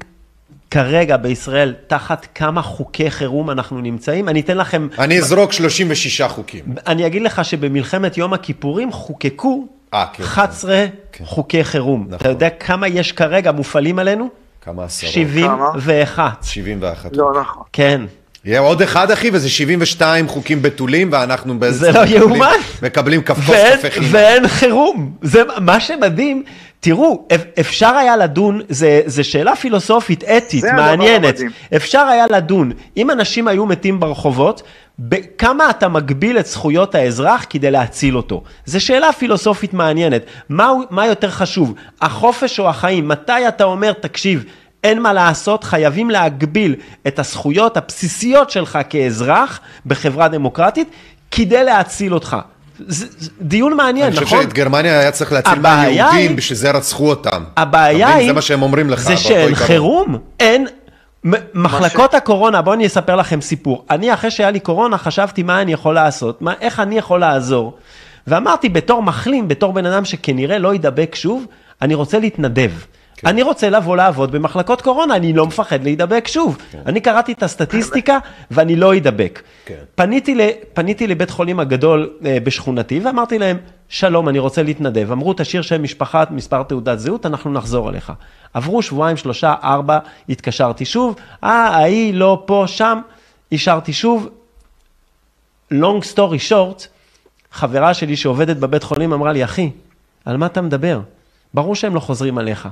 כרגע בישראל תחת כמה חוקי חירום אנחנו נמצאים? אני אתן לכם, אני אזרוק 36 חוקים. אני אגיד לך שבמלחמת יום הכיפורים חוקקו אה, כן. 11 חוקי חירום. אתה יודע כמה יש כרגע מופעלים עלינו? כמה עשרות? 71. 71. לא נכון. כן. יהיה עוד אחד אחי וזה 72 חוקים בתולים ואנחנו בעצם זה לא יאומן. מקבלים ואין, קפה חינם. ואין חירום. זה מה שמדהים. תראו, אפ- אפשר היה לדון, זה, זה שאלה פילוסופית, אתית, מעניינת. אפשר היה לדון, אם אנשים היו מתים ברחובות, בכמה אתה מגביל את זכויות האזרח כדי להציל אותו? זו שאלה פילוסופית מעניינת. מה, מה יותר חשוב, החופש או החיים? מתי אתה אומר, תקשיב, אין מה לעשות, חייבים להגביל את הזכויות הבסיסיות שלך כאזרח בחברה דמוקרטית כדי להציל אותך. זה, זה דיון מעניין, אני חושב נכון? שאת גרמניה היה צריך להציל מהיהודים, בשביל זה רצחו אותם. הבעיה? היא, זה מה שהם אומרים לך. זה שאין. חירום, אין, מחלקות הקורונה, בואו אני אספר לכם סיפור. אני אחרי שהיה לי קורונה חשבתי מה אני יכול לעשות, מה, איך אני יכול לעזור. ואמרתי בתור מחלים, בתור בן אדם שכנראה לא ידבק שוב, אני רוצה להתנדב. כן. אני רוצה לבוא לעבוד במחלקות קורונה, אני לא מפחד להידבק שוב. אני קראתי את הסטטיסטיקה ואני לא אדבק. כן. פניתי, ל, פניתי לבית חולים הגדול אה, בשכונתי ואמרתי להם, שלום, אני רוצה להתנדב. אמרו, תשאיר שם משפחה, מספר תעודת זהות, אנחנו נחזור אליך. עברו שבועיים, שלושה, ארבע, התקשרתי שוב, אה, ההיא לא פה, שם, אישרתי שוב. long story short, חברה שלי שעובדת בבית חולים אמרה לי, אחי, על מה אתה מדבר? ברור שהם לא חוזרים עליך.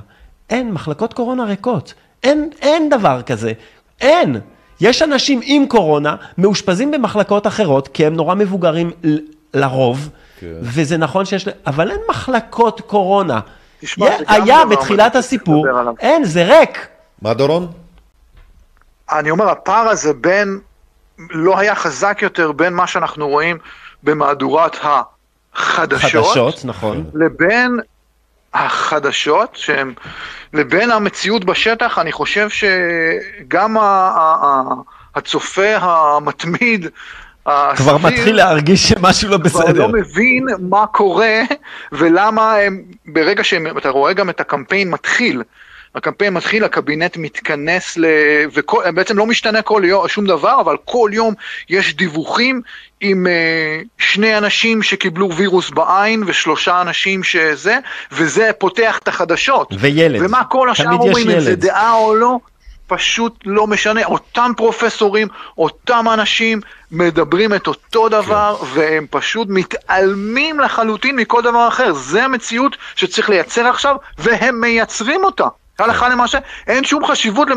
אין, מחלקות קורונה ריקות. אין, אין דבר כזה. אין. יש אנשים עם קורונה, מאושפזים במחלקות אחרות, כי הם נורא מבוגרים ל- לרוב, כן. וזה נכון שיש... אבל אין מחלקות קורונה. תשמע, יה- היה בתחילת הסיפור. אין, זה ריק. מה דורון? אני אומר, הפער הזה בין, לא היה חזק יותר בין מה שאנחנו רואים במהדורת החדשות, חדשות, נכון. לבין החדשות, שהם, לבין המציאות בשטח, אני חושב שגם ה- ה- ה- הצופה המתמיד, כבר הסביר, מתחיל להרגיש שמשהו לא כבר בסדר. לא מבין מה קורה ולמה הם, ברגע שאתה רואה גם את הקמפיין מתחיל, הקמפיין מתחיל, הקבינט מתכנס, ל... ובעצם לא משתנה כל יום, שום דבר, אבל כל יום יש דיווחים עם uh, שני אנשים שקיבלו וירוס בעין ושלושה אנשים שזה, וזה פותח את החדשות. וילד. ומה כל השאר אומרים, אם זה. דעה או לא, פשוט לא משנה. אותם פרופסורים, אותם אנשים מדברים את אותו דבר, והם פשוט מתעלמים לחלוטין מכל דבר אחר. זה המציאות שצריך לייצר עכשיו, והם מייצרים אותה. הלכה למעשה, אין שום חשיבות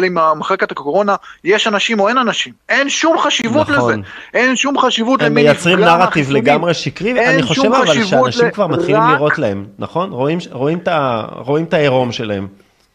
למחלקת הקורונה, יש אנשים או אין אנשים. אין שום חשיבות נכון. לזה. אין שום חשיבות הם למי מייצרים נפגע נרטיב מהחיסונים. לגמרי שקרי, אני חושב אבל שאנשים ל- כבר מתחילים רק- לראות להם, נכון? רואים- רואים ה- רואים את העירום שלהם.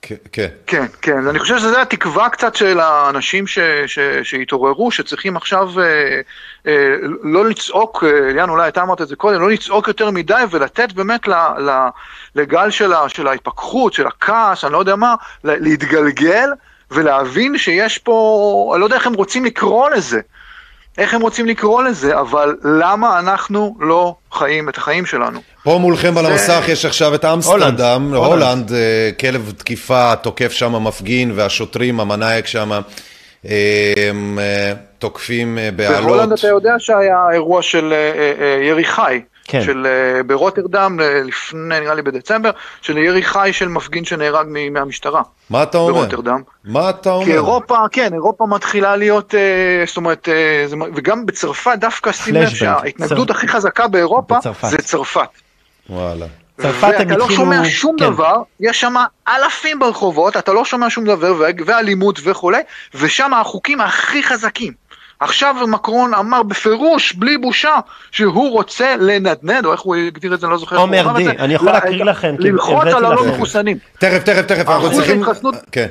כן, כן. כן, כן, אני חושב שזו התקווה קצת של האנשים ש, ש, שהתעוררו, שצריכים עכשיו אה, אה, לא לצעוק, אה, ליאן אולי אתה אמרת את זה קודם, לא לצעוק יותר מדי ולתת באמת ל, ל, לגל של, ה, של ההתפכחות, של הכעס, אני לא יודע מה, להתגלגל ולהבין שיש פה, אני לא יודע איך הם רוצים לקרוא לזה, איך הם רוצים לקרוא לזה, אבל למה אנחנו לא חיים את החיים שלנו? פה מולכם על זה- המסך יש עכשיו את אמסטרדם, הולנד. הולנד, אה, כלב תקיפה, תוקף שם מפגין, והשוטרים, המנאייק שם, אה, אה, תוקפים אה, בעלות. בהולנד אתה יודע שהיה אירוע של אה, אה, אה, ירי חי, כן. של אה, ברוטרדם אה, לפני נראה לי בדצמבר, של ירי חי של מפגין שנהרג מהמשטרה מה אתה אומר? ברוטרדם. מה אתה אומר? כי אירופה, כן, אירופה מתחילה להיות, אה, זאת אומרת, אה, זה, וגם בצרפת דווקא שים לב. שההתנגדות צר- הכי חזקה באירופה בצרפת. זה צרפת. וואלה. צרפת הם ואתה לא התחילו- שומע שום כן. דבר, יש שם אלפים ברחובות, אתה לא שומע שום דבר, ואלימות וכולי, ושם החוקים הכי חזקים. עכשיו מקרון אמר בפירוש, בלי בושה, שהוא רוצה לנדנד, או איך הוא הגדיר את זה, אני לא זוכר עומר די, אני יכול להקריא לכם, ללחוץ על הלא. מחוסנים. תכף, תכף, תכף, אנחנו צריכים... כן.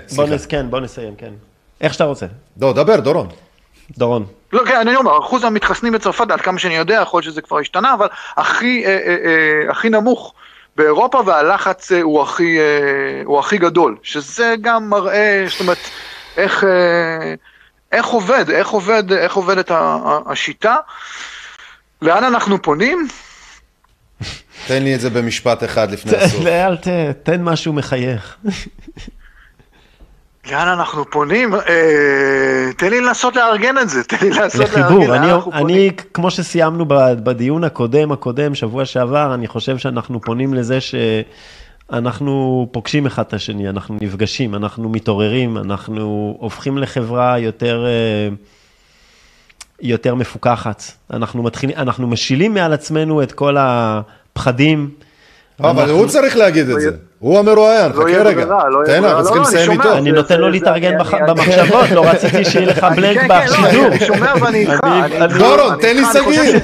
כן, בוא נסיים, כן. איך שאתה רוצה. לא, דבר, דורון. דורון. לא, כן, אני אומר, אחוז המתחסנים בצרפת, עד כמה שאני יודע, יכול להיות שזה כבר השתנה, אבל הכי, אה, אה, אה, הכי נמוך באירופה, והלחץ אה, הוא הכי, אה, הוא הכי גדול, שזה גם מראה, זאת אומרת, איך, אה, איך עובד, איך עובד, איך עובדת השיטה. לאן אנחנו פונים? תן לי את זה במשפט אחד לפני הסוף. אל ת... תן משהו מחייך. לאן אנחנו פונים? אה, תן לי לנסות לארגן את זה, תן לי לנסות לארגן לחיבור, לאן אני, אנחנו פונים. אני, כמו שסיימנו בדיון הקודם, הקודם, שבוע שעבר, אני חושב שאנחנו פונים לזה שאנחנו פוגשים אחד את השני, אנחנו נפגשים, אנחנו מתעוררים, אנחנו הופכים לחברה יותר, אה, יותר מפוקחת. אנחנו מתחילים, אנחנו משילים מעל עצמנו את כל הפחדים. אבל אנחנו- הוא צריך להגיד את זה. הוא המרואיין, לא חכה רגע. לא תן. אנחנו לא, צריכים לא, אני לסיים. איתו. אני נותן לו להתארגן במחשבות, לא רציתי שיהיה לך בלנק כן, כן, לא, בשידור. אני שומע ואני איתך. דורון, תן לי סגיר.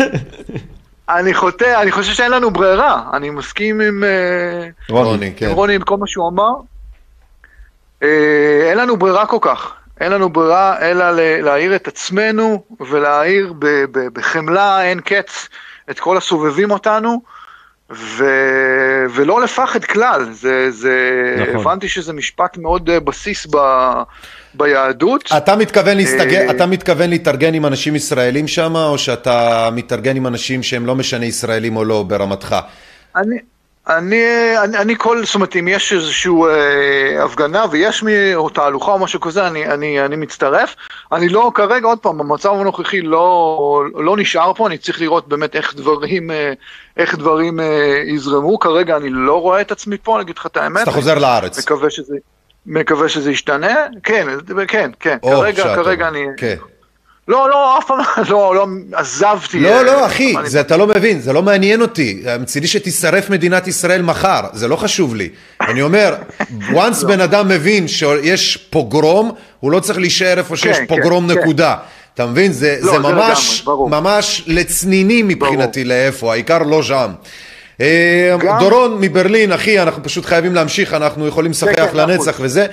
אני חוטא, אני חושב שאין לנו ברירה. אני מסכים עם אה, רוני, כן. עם רוני עם כל מה שהוא אמר. אה, אין לנו ברירה כל כך. אין לנו ברירה אלא להעיר את עצמנו ולהעיר בחמלה אין קץ את כל הסובבים אותנו. ו... ולא לפחד כלל, זה, זה... נכון. הבנתי שזה משפט מאוד אה, בסיס ב... ביהדות. אתה מתכוון להסתגל, אה, אתה מתכוון להתארגן עם אנשים ישראלים שם, או שאתה מתארגן עם אנשים שהם לא משנה ישראלים או לא ברמתך? אני, אני, אני, אני כל, זאת אומרת, אם יש איזושהי אה, הפגנה ויש מי, או תהלוכה או משהו כזה, אני, אני, אני מצטרף. אני לא, כרגע, עוד פעם, במצב הנוכחי לא, לא נשאר פה, אני צריך לראות באמת איך דברים, אה, איך דברים אה, יזרמו. כרגע אני לא רואה את עצמי פה, אני אגיד לך את האמת. אז אתה חוזר לארץ. מקווה שזה... מקווה שזה ישתנה, כן, כן, כן, או, כרגע, שעה כרגע. אני, כן. לא, לא, אף פעם, לא, לא, עזבתי. לא, אה, לא, אחי, אני- זה אתה לא מבין, זה לא מעניין אותי. מצידי שתישרף מדינת ישראל מחר, זה לא חשוב לי. אני אומר, once בן אדם מבין שיש פוגרום, הוא לא צריך להישאר איפה שיש כן, פוגרום כן. נקודה. אתה מבין? זה, לא, זה זה ממש, לגמרי, ברור. ממש לצנינים מבחינתי לאיפה, העיקר לא שם. אה, גם- דורון מברלין, אחי, אנחנו פשוט חייבים להמשיך, אנחנו יכולים לשחח כן, מאה אחוז. לנצח וזה.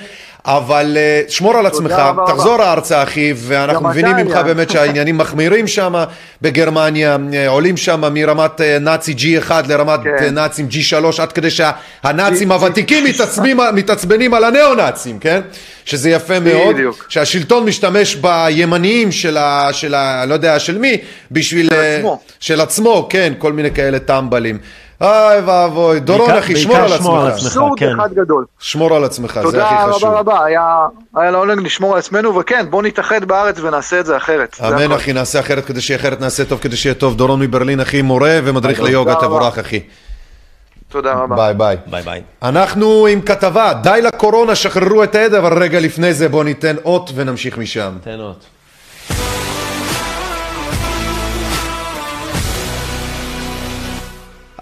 אבל אה, שמור על עצמך, רבה רבה. תחזור ארצה אחי, ואנחנו מבינים ממך. באמת שהעניינים מחמירים שם בגרמניה, אה, עולים שם מרמת אה, נאצי G1 לרמת כן. נאצים G3, עד כדי שהנאצים G- הוותיקים מתעצבנים- מתעצבנים על הניאו-נאצים, כן? שזה יפה מאוד, בדיוק. שהשלטון משתמש בימניים של ה... של ה... לא יודע של מי, בשביל... של עצמו. של עצמו, כן, כל מיני כאלה טמבלים. אוי ואבוי, דורון אחי, שמור על שמור על עצמך. עצמך. אבסורד כן. אחד גדול. שמור על עצמך, זה תודה הכי חשוב. רבה רבה, היה היה לעונג לשמור על עצמנו, וכן, בוא נתאחד בארץ ונעשה את זה אחרת. אמן. אחי, נעשה אחרת כדי שיהיה אחרת, נעשה טוב כדי שיהיה טוב. דורון מברלין אחי, מורה ומדריך ליוגה. תבורך אחי. תודה רבה. ביי ביי. ביי ביי. אנחנו עם כתבה, די לקורונה, שחררו את העד, אבל רגע לפני זה בואו ניתן אות ונמשיך משם. תן אות.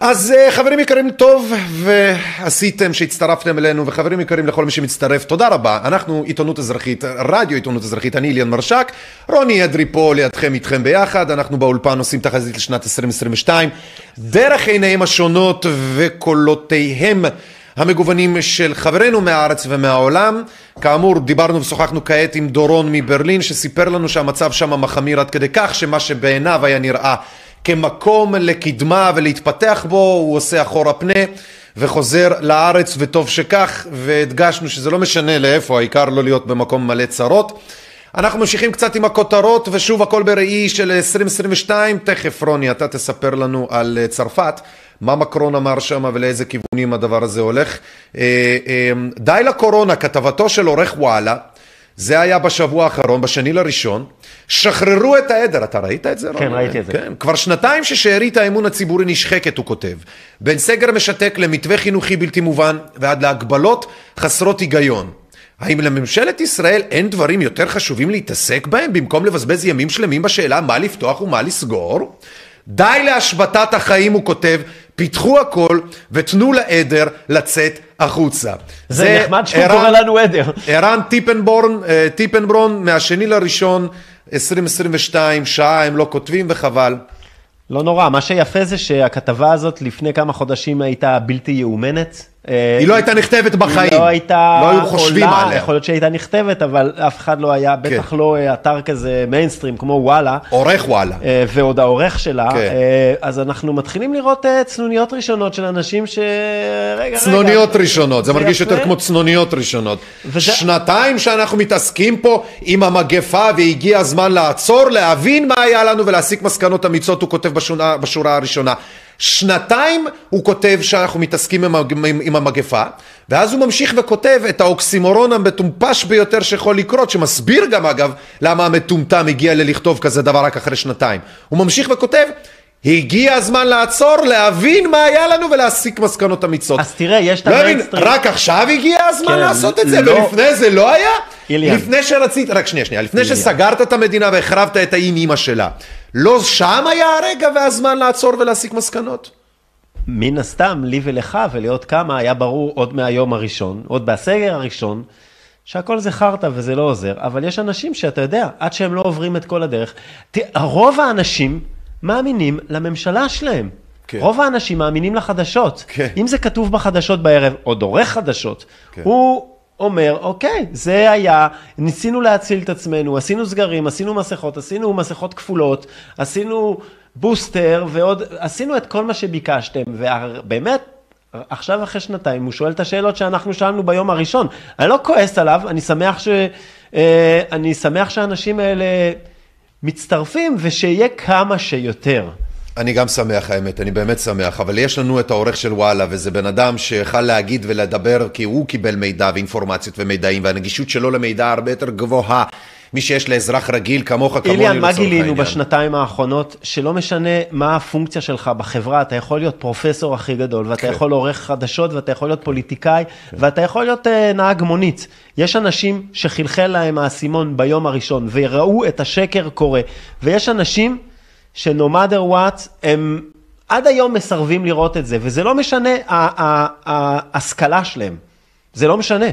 אז אה, חברים יקרים, טוב ועשיתם שהצטרפתם אלינו, וחברים יקרים לכל מי שמצטרף, תודה רבה. אנחנו עיתונות אזרחית, רדיו עיתונות אזרחית, אני אליאן מרשק, רוני אדרי פה לידכם איתכם ביחד, אנחנו באולפן עושים תחזית לשנת 2022, דרך עיניהם השונות וקולותיהם. המגוונים של חברינו מהארץ ומהעולם. כאמור, דיברנו ושוחחנו כעת עם דורון מברלין, שסיפר לנו שהמצב שם מחמיר עד כדי כך שמה שבעיניו היה נראה כמקום לקדמה ולהתפתח בו, הוא עושה אחורה פנה וחוזר לארץ, וטוב שכך, והדגשנו שזה לא משנה לאיפה, העיקר לא להיות במקום מלא צרות. אנחנו ממשיכים קצת עם הכותרות, ושוב הכל בראי של 2022. תכף רוני, אתה תספר לנו על אה, צרפת, מה מקרון אמר שם ולאיזה כיוונים הדבר הזה הולך. אה, אה, די לקורונה, כתבתו של עורך וואלה, זה היה בשבוע האחרון, בשני לראשון, שחררו את העדר, אתה ראית את זה? כן, רוני? ראיתי את זה. כן, כבר שנתיים ששארית האמון הציבורי נשחקת, הוא כותב. בין סגר משתק למתווה חינוכי בלתי מובן ועד להגבלות חסרות היגיון. האם לממשלת ישראל אין דברים יותר חשובים להתעסק בהם במקום לבזבז ימים שלמים בשאלה מה לפתוח ומה לסגור? די להשבתת החיים, הוא כותב, פיתחו הכל ותנו לעדר לצאת החוצה. זה נחמד שהוא קורא לנו עדר. ערן טיפנבורן, אה, טיפנברון, מהשני לראשון, 2022, שעה הם לא כותבים וחבל. לא נורא, מה שיפה זה שהכתבה הזאת לפני כמה חודשים הייתה בלתי יאומנת. אה, היא לא הייתה נכתבת בחיים. היא לא הייתה לא היו חושבים עולה, עליה. יכול להיות שהייתה נכתבת, אבל אף אחד לא היה, בטח כן. לא אה, אתר כזה מיינסטרים כמו וואלה. עורך וואלה. אה, ועוד העורך שלה, כן. אז אנחנו מתחילים לראות צנוניות ראשונות של אנשים ש... רגע, רגע. צנוניות ראשונות, זה מרגיש יפה. יותר כמו צנוניות ראשונות. וזה- שנתיים שאנחנו מתעסקים פה עם המגפה והגיע הזמן לעצור, להבין מה היה לנו ולהסיק מסקנות אמיצות, הוא כותב בשונה, בשורה הראשונה. שנתיים הוא כותב שאנחנו מתעסקים עם, עם, עם המגפה, ואז הוא ממשיך וכותב את האוקסימורון המטומפש ביותר שיכול לקרות, שמסביר גם אגב למה המטומטם הגיע ללכתוב כזה דבר רק אחרי שנתיים. הוא ממשיך וכותב, הגיע הזמן לעצור, להבין מה היה לנו ולהסיק מסקנות אמיצות. אז תראה, יש את לא המיינסטרים. רק עכשיו הגיע הזמן כן, לעשות את זה, לא. ולפני זה לא היה? איליאן. לפני שרצית, רק שנייה, שנייה, לפני איליאן. שסגרת את המדינה והחרבת את האם אימא שלה, לא שם היה הרגע והזמן לעצור ולהסיק מסקנות? מן הסתם, לי ולך ולעוד כמה, היה ברור עוד מהיום הראשון, עוד בסגר הראשון, שהכל זה חרטא וזה לא עוזר, אבל יש אנשים שאתה יודע, עד שהם לא עוברים את כל הדרך, ת- רוב האנשים מאמינים לממשלה שלהם. כן. רוב האנשים מאמינים לחדשות. כן. אם זה כתוב בחדשות בערב, עוד עורך חדשות, כן. הוא אומר, אוקיי, זה היה, ניסינו להציל את עצמנו, עשינו סגרים, עשינו מסכות, עשינו מסכות כפולות, עשינו בוסטר ועוד, עשינו את כל מה שביקשתם, ובאמת, עכשיו אחרי שנתיים הוא שואל את השאלות שאנחנו שאלנו ביום הראשון. אני לא כועס עליו, אני שמח, ש, אה, אני שמח שהאנשים האלה מצטרפים ושיהיה כמה שיותר. אני גם שמח האמת, אני באמת שמח, אבל יש לנו את העורך של וואלה, וזה בן אדם שיכל להגיד ולדבר כי הוא קיבל מידע ואינפורמציות ומידעים, והנגישות שלו למידע הרבה יותר גבוהה מי שיש לאזרח רגיל כמוך, כמוני איליאן, מה לצורך גילינו העניין. בשנתיים האחרונות? שלא משנה מה הפונקציה שלך בחברה, אתה יכול להיות פרופסור הכי גדול, ואתה כן. יכול עורך חדשות, ואתה יכול להיות פוליטיקאי, ואתה יכול להיות uh, נהג מונית. יש אנשים שחלחל להם האסימון ביום הראשון, וראו את השקר קורה, ויש אנשים ש-no matter what, הם עד היום מסרבים לראות את זה, וזה לא משנה ההשכלה שלהם, זה לא משנה.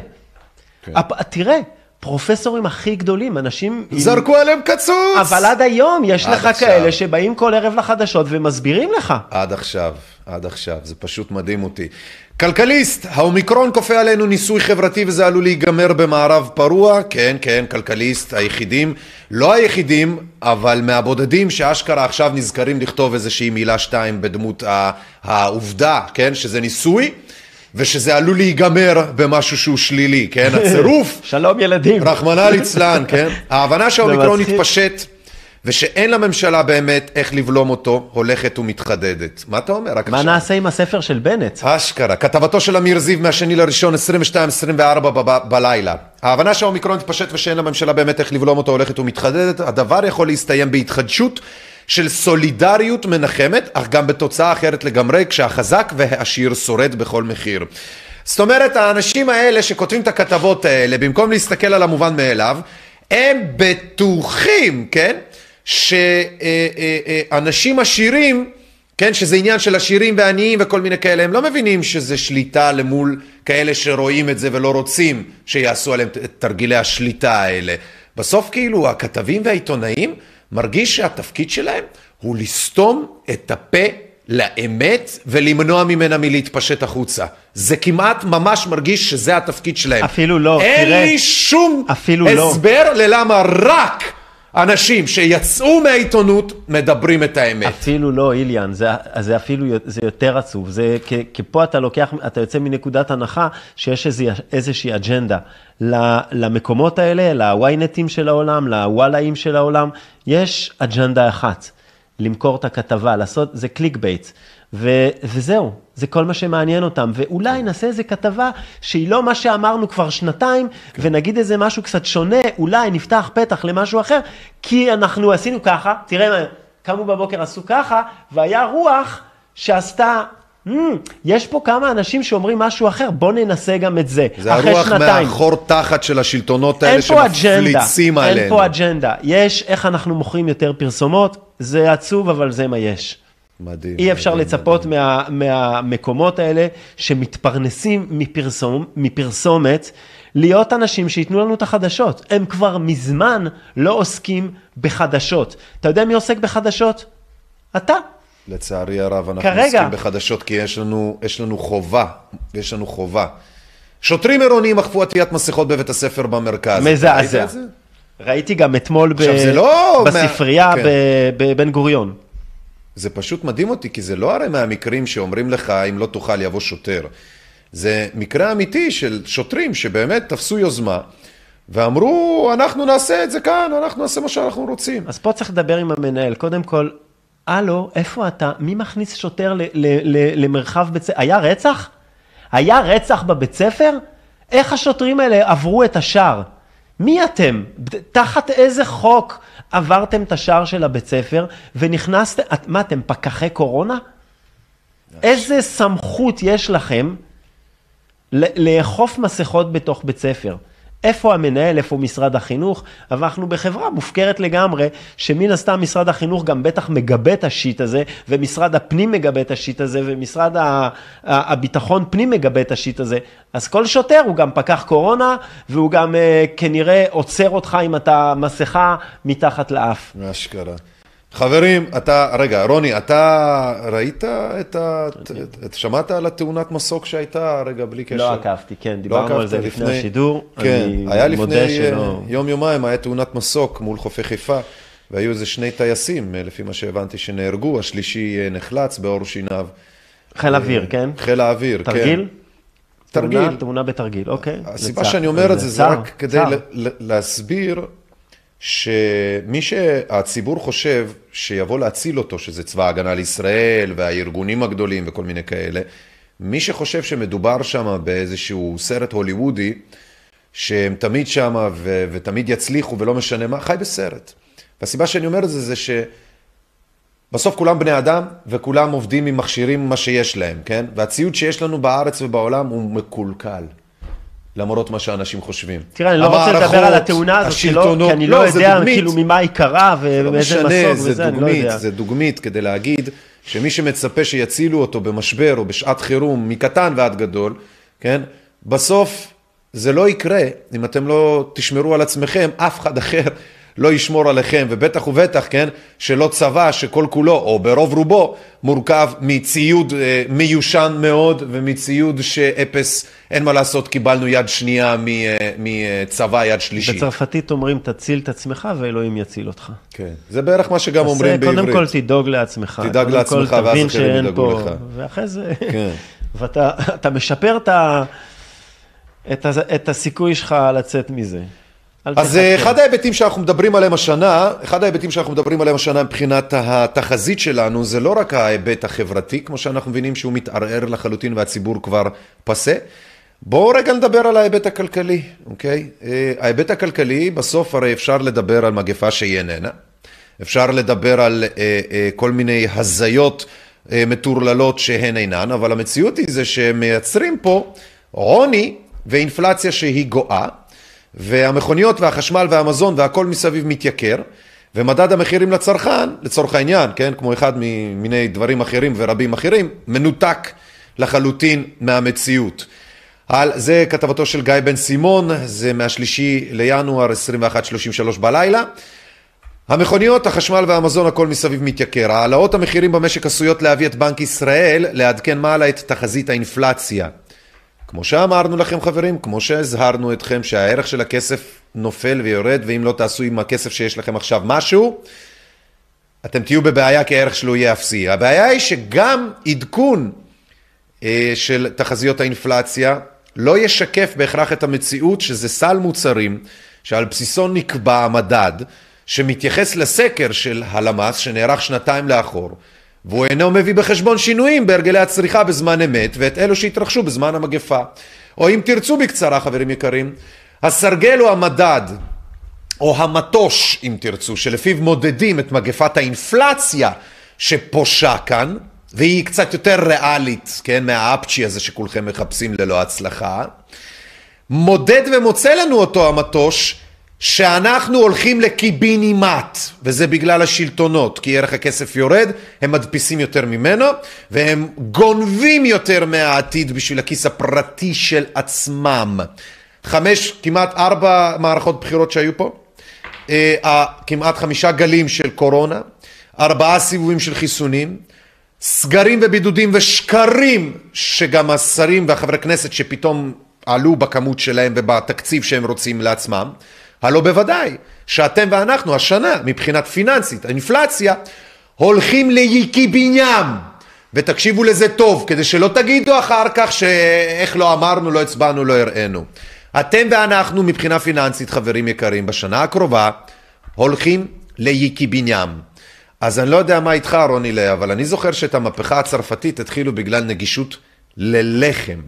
כן. הפ- תראה, הפרופסורים הכי גדולים, אנשים... עם- זרקו עליהם קצוץ! אבל עד היום יש עד לך עכשיו. כאלה שבאים כל ערב לחדשות ומסבירים לך. עד עכשיו, עד עכשיו, זה פשוט מדהים אותי. כלכליסט, האומיקרון כופה עלינו ניסוי חברתי וזה עלול להיגמר במערב פרוע, כן, כן, כלכליסט, היחידים, לא היחידים, אבל מהבודדים שאשכרה עכשיו נזכרים לכתוב איזושהי מילה שתיים בדמות העובדה, כן, שזה ניסוי, ושזה עלול להיגמר במשהו שהוא שלילי, כן, הצירוף שלום ילדים. רחמנא ליצלן, כן? ההבנה שהאומיקרון. התפשט ושאין לממשלה באמת איך לבלום אותו, הולכת ומתחדדת. מה אתה אומר? רק מה עכשיו. נעשה עם הספר של בנט? אשכרה, כתבתו של אמיר זיו מהשני לראשון, 22-24 ב- בלילה. ההבנה שהאומיקרון התפשט ושאין לממשלה באמת איך לבלום אותו הולכת ומתחדדת, הדבר יכול להסתיים בהתחדשות של סולידריות מנחמת, אך גם בתוצאה אחרת לגמרי, כשהחזק והעשיר שורד בכל מחיר. זאת אומרת, האנשים האלה שכותבים את הכתבות האלה, במקום להסתכל על המובן מאליו, הם בטוחים, כן, שאנשים עשירים כן, שזה עניין של עשירים ועניים וכל מיני כאלה, הם לא מבינים שזה שליטה למול כאלה שרואים את זה ולא רוצים שיעשו עליהם את תרגילי השליטה האלה. בסוף כאילו הכתבים והעיתונאים מרגיש שהתפקיד שלהם הוא לסתום את הפה לאמת ולמנוע ממנה מלהתפשט החוצה. זה כמעט ממש מרגיש שזה התפקיד שלהם. אפילו לא, אין תראה, לי שום אפילו לא. הסבר ללמה רק אנשים שיצאו מהעיתונות מדברים את האמת. אפילו לא, איליאן, זה, זה אפילו, זה יותר עצוב. זה, כ- כי פה אתה לוקח, אתה יוצא מנקודת הנחה שיש איזו, איזושהי אג'נדה. למקומות האלה, ל ynet ים של העולם, לוואלאים של העולם, יש אג'נדה אחת, למכור את הכתבה, לעשות, זה click bait. ו- וזהו, זה כל מה שמעניין אותם. ואולי נעשה איזה כתבה שהיא לא מה שאמרנו כבר שנתיים, ונגיד איזה משהו קצת שונה, אולי נפתח פתח למשהו אחר, כי אנחנו עשינו ככה, תראה מה, קמו בבוקר עשו ככה, והיה רוח שעשתה, "Hmm, יש פה כמה אנשים שאומרים משהו אחר, בוא ננסה גם את זה. זה הרוח שנתיים. מהחור תחת של השלטונות האלה שמפליצים עלינו. אין פה אג'נדה. יש איך אנחנו מוכרים יותר פרסומות, זה עצוב, אבל זה מה יש. מדהים. אי אפשר מדהים, לצפות מדהים. מה, מהמקומות האלה שמתפרנסים מפרסום, מפרסומת, להיות אנשים שייתנו לנו את החדשות. הם כבר מזמן לא עוסקים בחדשות. אתה יודע מי עוסק בחדשות? אתה. לצערי הרב, אנחנו כרגע. עוסקים בחדשות כי יש לנו, יש לנו חובה, יש לנו חובה. שוטרים עירוניים אכפו עטיית מסכות בבית הספר במרכז. מזעזע. ראיתי גם אתמול ב... לא בספרייה מה- כן. בבן גוריון. זה פשוט מדהים אותי, כי זה לא הרי מהמקרים שאומרים לך, אם לא תוכל יבוא שוטר. זה מקרה אמיתי של שוטרים שבאמת תפסו יוזמה, ואמרו, אנחנו נעשה את זה כאן, אנחנו נעשה מה שאנחנו רוצים. אז פה צריך לדבר עם המנהל. קודם כל, הלו, איפה אתה? מי מכניס שוטר ל- ל- ל- למרחב בית ספר? היה רצח? היה רצח בבית ספר? איך השוטרים האלה עברו את השער? מי אתם? תחת איזה חוק עברתם את השער של הבית ספר ונכנסתם, את- מה אתם פקחי קורונה? איזה סמכות יש לכם לאכוף מסכות בתוך בית ספר? איפה המנהל, איפה משרד החינוך? אבל אנחנו בחברה מופקרת לגמרי, שמן הסתם משרד החינוך גם בטח מגבה את השיט הזה, ומשרד הפנים מגבה את השיט הזה, ומשרד הביטחון פנים מגבה את השיט הזה. אז כל שוטר הוא גם פקח קורונה, והוא גם אה, כנראה עוצר אותך אם אתה מסכה מתחת לאף. אשכרה. חברים, אתה, רגע, רוני, אתה ראית את ה... את, שמעת על התאונת מסוק שהייתה, רגע, בלי קשר? לא עקבתי, כן, דיברנו לא על זה לפני השידור. כן, אני היה לפני מודה שלא- יום-יומיים, היה תאונת מסוק מול חופי חיפה, והיו איזה שני טייסים, אה, לפי מה שהבנתי, שנהרגו, השלישי אה, נחלץ בעור שיניו. חיל אוויר, כן? חיל האוויר, כן. תרגיל? תרגיל. תאונה- בתרגיל, אוקיי. הסיבה שאני. אומר את זה, זה רק כדי להסביר שמי שהציבור חושב שיבוא להציל אותו, שזה צבא ההגנה לישראל והארגונים הגדולים וכל מיני כאלה, מי שחושב שמדובר שם באיזשהו סרט הוליוודי, שהם תמיד שם ו- ותמיד יצליחו ולא משנה מה, חי בסרט. והסיבה שאני אומר את זה, זה שבסוף כולם בני אדם וכולם עובדים עם מכשירים מה שיש להם, כן? והציוד שיש לנו בארץ ובעולם הוא מקולקל. למרות מה שאנשים חושבים. תראה, אני לא רוצה לדבר על התאונה הזאת, כי לא- השלטונות- כי אני לא זה יודע דוגמית. כאילו ממה היא קרה לא ובאיזה משנה, מסוק זה וזה, אני לא דוגמית, יודע. זה דוגמית כדי להגיד שמי שמצפה שיצילו אותו במשבר או בשעת חירום, מקטן ועד גדול, כן? בסוף זה לא יקרה אם אתם לא תשמרו על עצמכם, אף אחד אחר לא ישמור עליכם, ובטח ובטח, כן, שלא צבא שכל כולו, או ברוב רובו, מורכב מציוד אה, מיושן מאוד ומציוד שאפס, אין מה לעשות, קיבלנו יד שנייה אה, מצבא יד שלישית. בצרפתית אומרים, תציל את עצמך ואלוהים יציל אותך. כן, זה בערך מה שגם אומרים בעברית. קודם כל תדאג לעצמך. תדאג לעצמך ואז אחרים ידאגו לך. ואחרי זה, כן. ואתה משפר את, ה, את, ה, את הסיכוי שלך לצאת מזה. אז אה, אחד ההיבטים שאנחנו מדברים עליהם השנה, אחד ההיבטים שאנחנו מדברים עליהם השנה מבחינת התחזית שלנו, זה לא רק ההיבט החברתי, כמו שאנחנו מבינים שהוא מתערער לחלוטין והציבור כבר פסה. בואו רגע נדבר על ההיבט הכלכלי, אוקיי? אה, ההיבט הכלכלי, בסוף הרי אפשר לדבר על מגפה שהיא איננה, אפשר לדבר על אה, כל מיני הזיות מטורללות שהן אינן, אבל המציאות היא זה שמייצרים פה עוני ואינפלציה שהיא גואה. והמכוניות והחשמל והמזון והכל מסביב מתייקר, ומדד המחירים לצרכן, לצורך העניין, כן, כמו אחד ממיני דברים אחרים ורבים אחרים, מנותק לחלוטין מהמציאות. על זה כתבתו של גיא בן סימון, זה מהשלישי לינואר 21:33 בלילה. המכוניות, החשמל והמזון, הכל מסביב מתייקר. העלאות המחירים במשק עשויות להביא את בנק ישראל לעדכן מעלה את תחזית האינפלציה. כמו שאמרנו לכם חברים, כמו שהזהרנו אתכם שהערך של הכסף נופל ויורד, ואם לא תעשו עם הכסף שיש לכם עכשיו משהו, אתם תהיו בבעיה כי הערך שלו יהיה אפסי. הבעיה היא שגם עדכון אה, של תחזיות האינפלציה לא ישקף בהכרח את המציאות שזה סל מוצרים שעל בסיסו נקבע המדד שמתייחס לסקר של הלמ"ס שנערך שנתיים לאחור והוא אינו מביא בחשבון שינויים בהרגלי הצריכה בזמן אמת ואת אלו שהתרחשו בזמן המגפה. או אם תרצו בקצרה, חברים יקרים, הסרגל הוא המדד, או המטוש, אם תרצו, שלפיו מודדים את מגפת האינפלציה שפושה כאן, והיא קצת יותר ריאלית, כן, מהאפצ'י הזה שכולכם מחפשים ללא הצלחה, מודד ומוצא לנו אותו המטוש שאנחנו הולכים לקיבינימט, וזה בגלל השלטונות, כי ערך הכסף יורד, הם מדפיסים יותר ממנו, והם גונבים יותר מהעתיד בשביל הכיס הפרטי של עצמם. חמש, כמעט ארבע מערכות בחירות שהיו פה, אה, כמעט חמישה גלים של קורונה, ארבעה סיבובים של חיסונים, סגרים ובידודים ושקרים שגם השרים והחברי כנסת שפתאום עלו בכמות שלהם ובתקציב שהם רוצים לעצמם. הלא בוודאי שאתם ואנחנו השנה מבחינת פיננסית, האינפלציה, הולכים ליקי בניין. ותקשיבו לזה טוב, כדי שלא תגידו אחר כך שאיך לא אמרנו, לא הצבענו, לא הראינו. אתם ואנחנו מבחינה פיננסית, חברים יקרים, בשנה הקרובה הולכים ליקי בניין. אז אני לא יודע מה איתך, רוני לאה, אבל אני זוכר שאת המהפכה הצרפתית התחילו בגלל נגישות ללחם.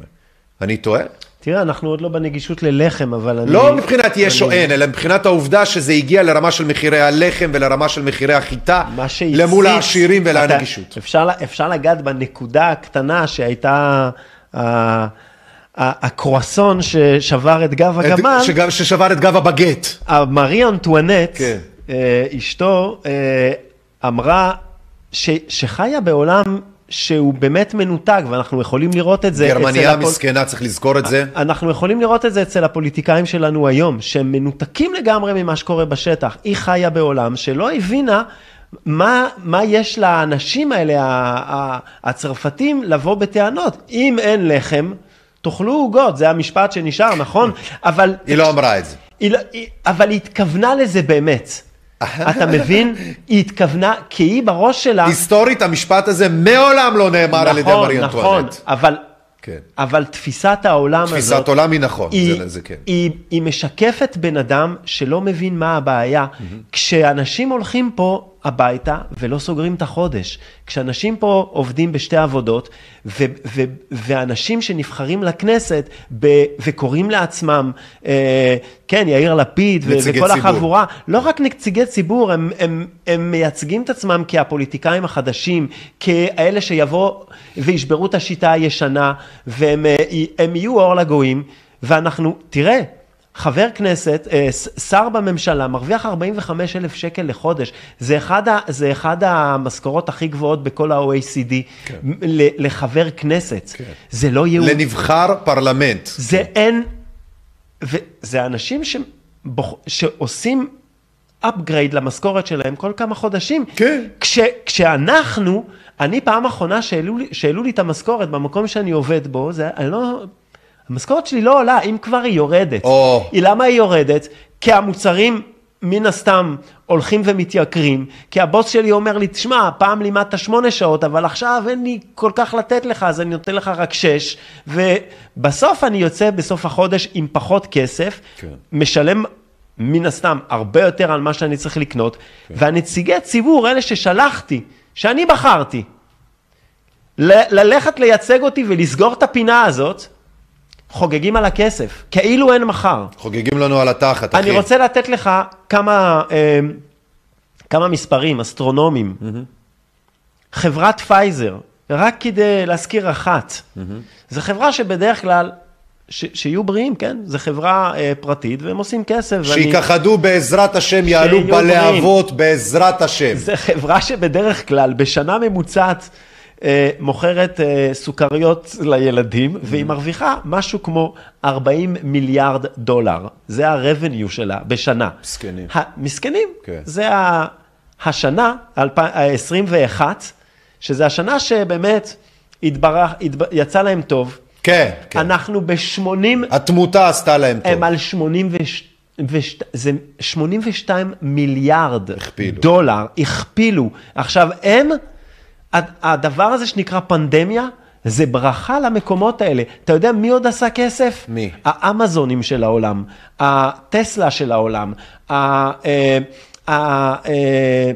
אני טועה? תראה, אנחנו עוד לא בנגישות ללחם, אבל אני... לא מבחינת יש או אין, אלא מבחינת העובדה שזה הגיע לרמה של מחירי הלחם ולרמה של מחירי החיטה, למול העשירים ולנגישות. אפשר, אפשר לגעת בנקודה הקטנה שהייתה... הקרואסון ששבר את גב הגמל, ששבר את גב הבגט. מרי אנטואנט, כן. אה, אשתו, אה, אמרה שחיה בעולם שהוא באמת מנותק, ואנחנו יכולים לראות את זה גרמניה הפול... מסכנה, צריך לזכור את זה. אנחנו יכולים לראות את זה אצל הפוליטיקאים שלנו היום, שהם מנותקים לגמרי ממה שקורה בשטח. היא חיה בעולם שלא הבינה מה, מה יש לאנשים האלה, הצרפתים, לבוא בטענות. אם אין לחם, תאכלו עוגות, זה המשפט שנשאר, נכון? אבל... היא לא אמרה את זה. היא, לא- אבל היא התכוונה לזה באמת. אתה מבין? היא התכוונה, כי היא בראש שלה... היסטורית, המשפט הזה מעולם לא נאמר נכון, על ידי מרי אנטואנט. נכון, נכון, אבל... כן. אבל תפיסת העולם תפיסת הזאת... תפיסת עולם היא נכון, היא, זה, זה כן. היא, היא משקפת בן אדם שלא מבין מה הבעיה. Mm-hmm. כשאנשים הולכים פה הביתה ולא סוגרים את החודש. כשאנשים פה עובדים בשתי עבודות, ו- ו- ואנשים שנבחרים לכנסת ב- וקוראים לעצמם, אה, כן, יאיר לפיד ו- וכל ציבור. החבורה, לא רק נציגי ציבור, הם, הם, הם מייצגים את עצמם כהפוליטיקאים החדשים, כאלה שיבואו וישברו את השיטה הישנה, והם אה, יהיו אור לגויים, ואנחנו, תראה, חבר כנסת, אה, שר בממשלה, מרוויח 45 אלף שקל לחודש. זה אחד, ה, זה אחד המשכורות הכי גבוהות בכל ה-OECD כן. לחבר כנסת. כן. זה לא יהוד... לנבחר פרלמנט. זה כן. אין... וזה אנשים שבוח... שעושים upgrade למשכורת שלהם כל כמה חודשים. כן. כש, כשאנחנו, אני פעם אחרונה שהעלו לי, שהעלו לי את המשכורת במקום שאני עובד בו, זה, אני לא, המשכורת שלי לא עולה, אם כבר היא יורדת. היא למה היא יורדת? כי המוצרים מן הסתם הולכים ומתייקרים, כי הבוס שלי אומר לי, תשמע, פעם לימדת שמונה שעות, אבל עכשיו אין לי כל כך לתת לך, אז אני נותן לך רק שש, ובסוף אני יוצא בסוף החודש עם פחות כסף, כן. משלם מן הסתם הרבה יותר על מה שאני צריך לקנות, כן. והנציגי ציבור, אלה ששלחתי, שאני בחרתי, ל- ללכת לייצג אותי ולסגור את הפינה הזאת, חוגגים על הכסף, כאילו אין מחר. חוגגים לנו על התחת, אחי. אני רוצה לתת לך כמה, אה, כמה מספרים אסטרונומיים. חברת פייזר, רק כדי להזכיר אחת, זו חברה שבדרך כלל, ש, שיהיו בריאים, כן? זו חברה אה, פרטית והם עושים כסף. ואני- שיכחדו בעזרת השם, יעלו בלהבות בעזרת השם. זו חברה שבדרך כלל בשנה ממוצעת מוכרת אה, סוכריות לילדים, והיא מרוויחה משהו כמו 40 מיליארד דולר. זה ה-revenue שלה בשנה. מסכנים. מסכנים. כן. זה השנה, ה-21, שזה השנה שבאמת התברך, התב... יצא להם טוב. כן, כן. אנחנו ב-80... התמותה עשתה להם טוב. הם על 82, זה 82 מיליארד הכפילו. דולר, הכפילו. עכשיו, הם, הדבר הזה שנקרא פנדמיה, זה ברכה למקומות האלה. אתה יודע מי עוד עשה כסף? מי? האמזונים של העולם, הטסלה של העולם, אה, אה,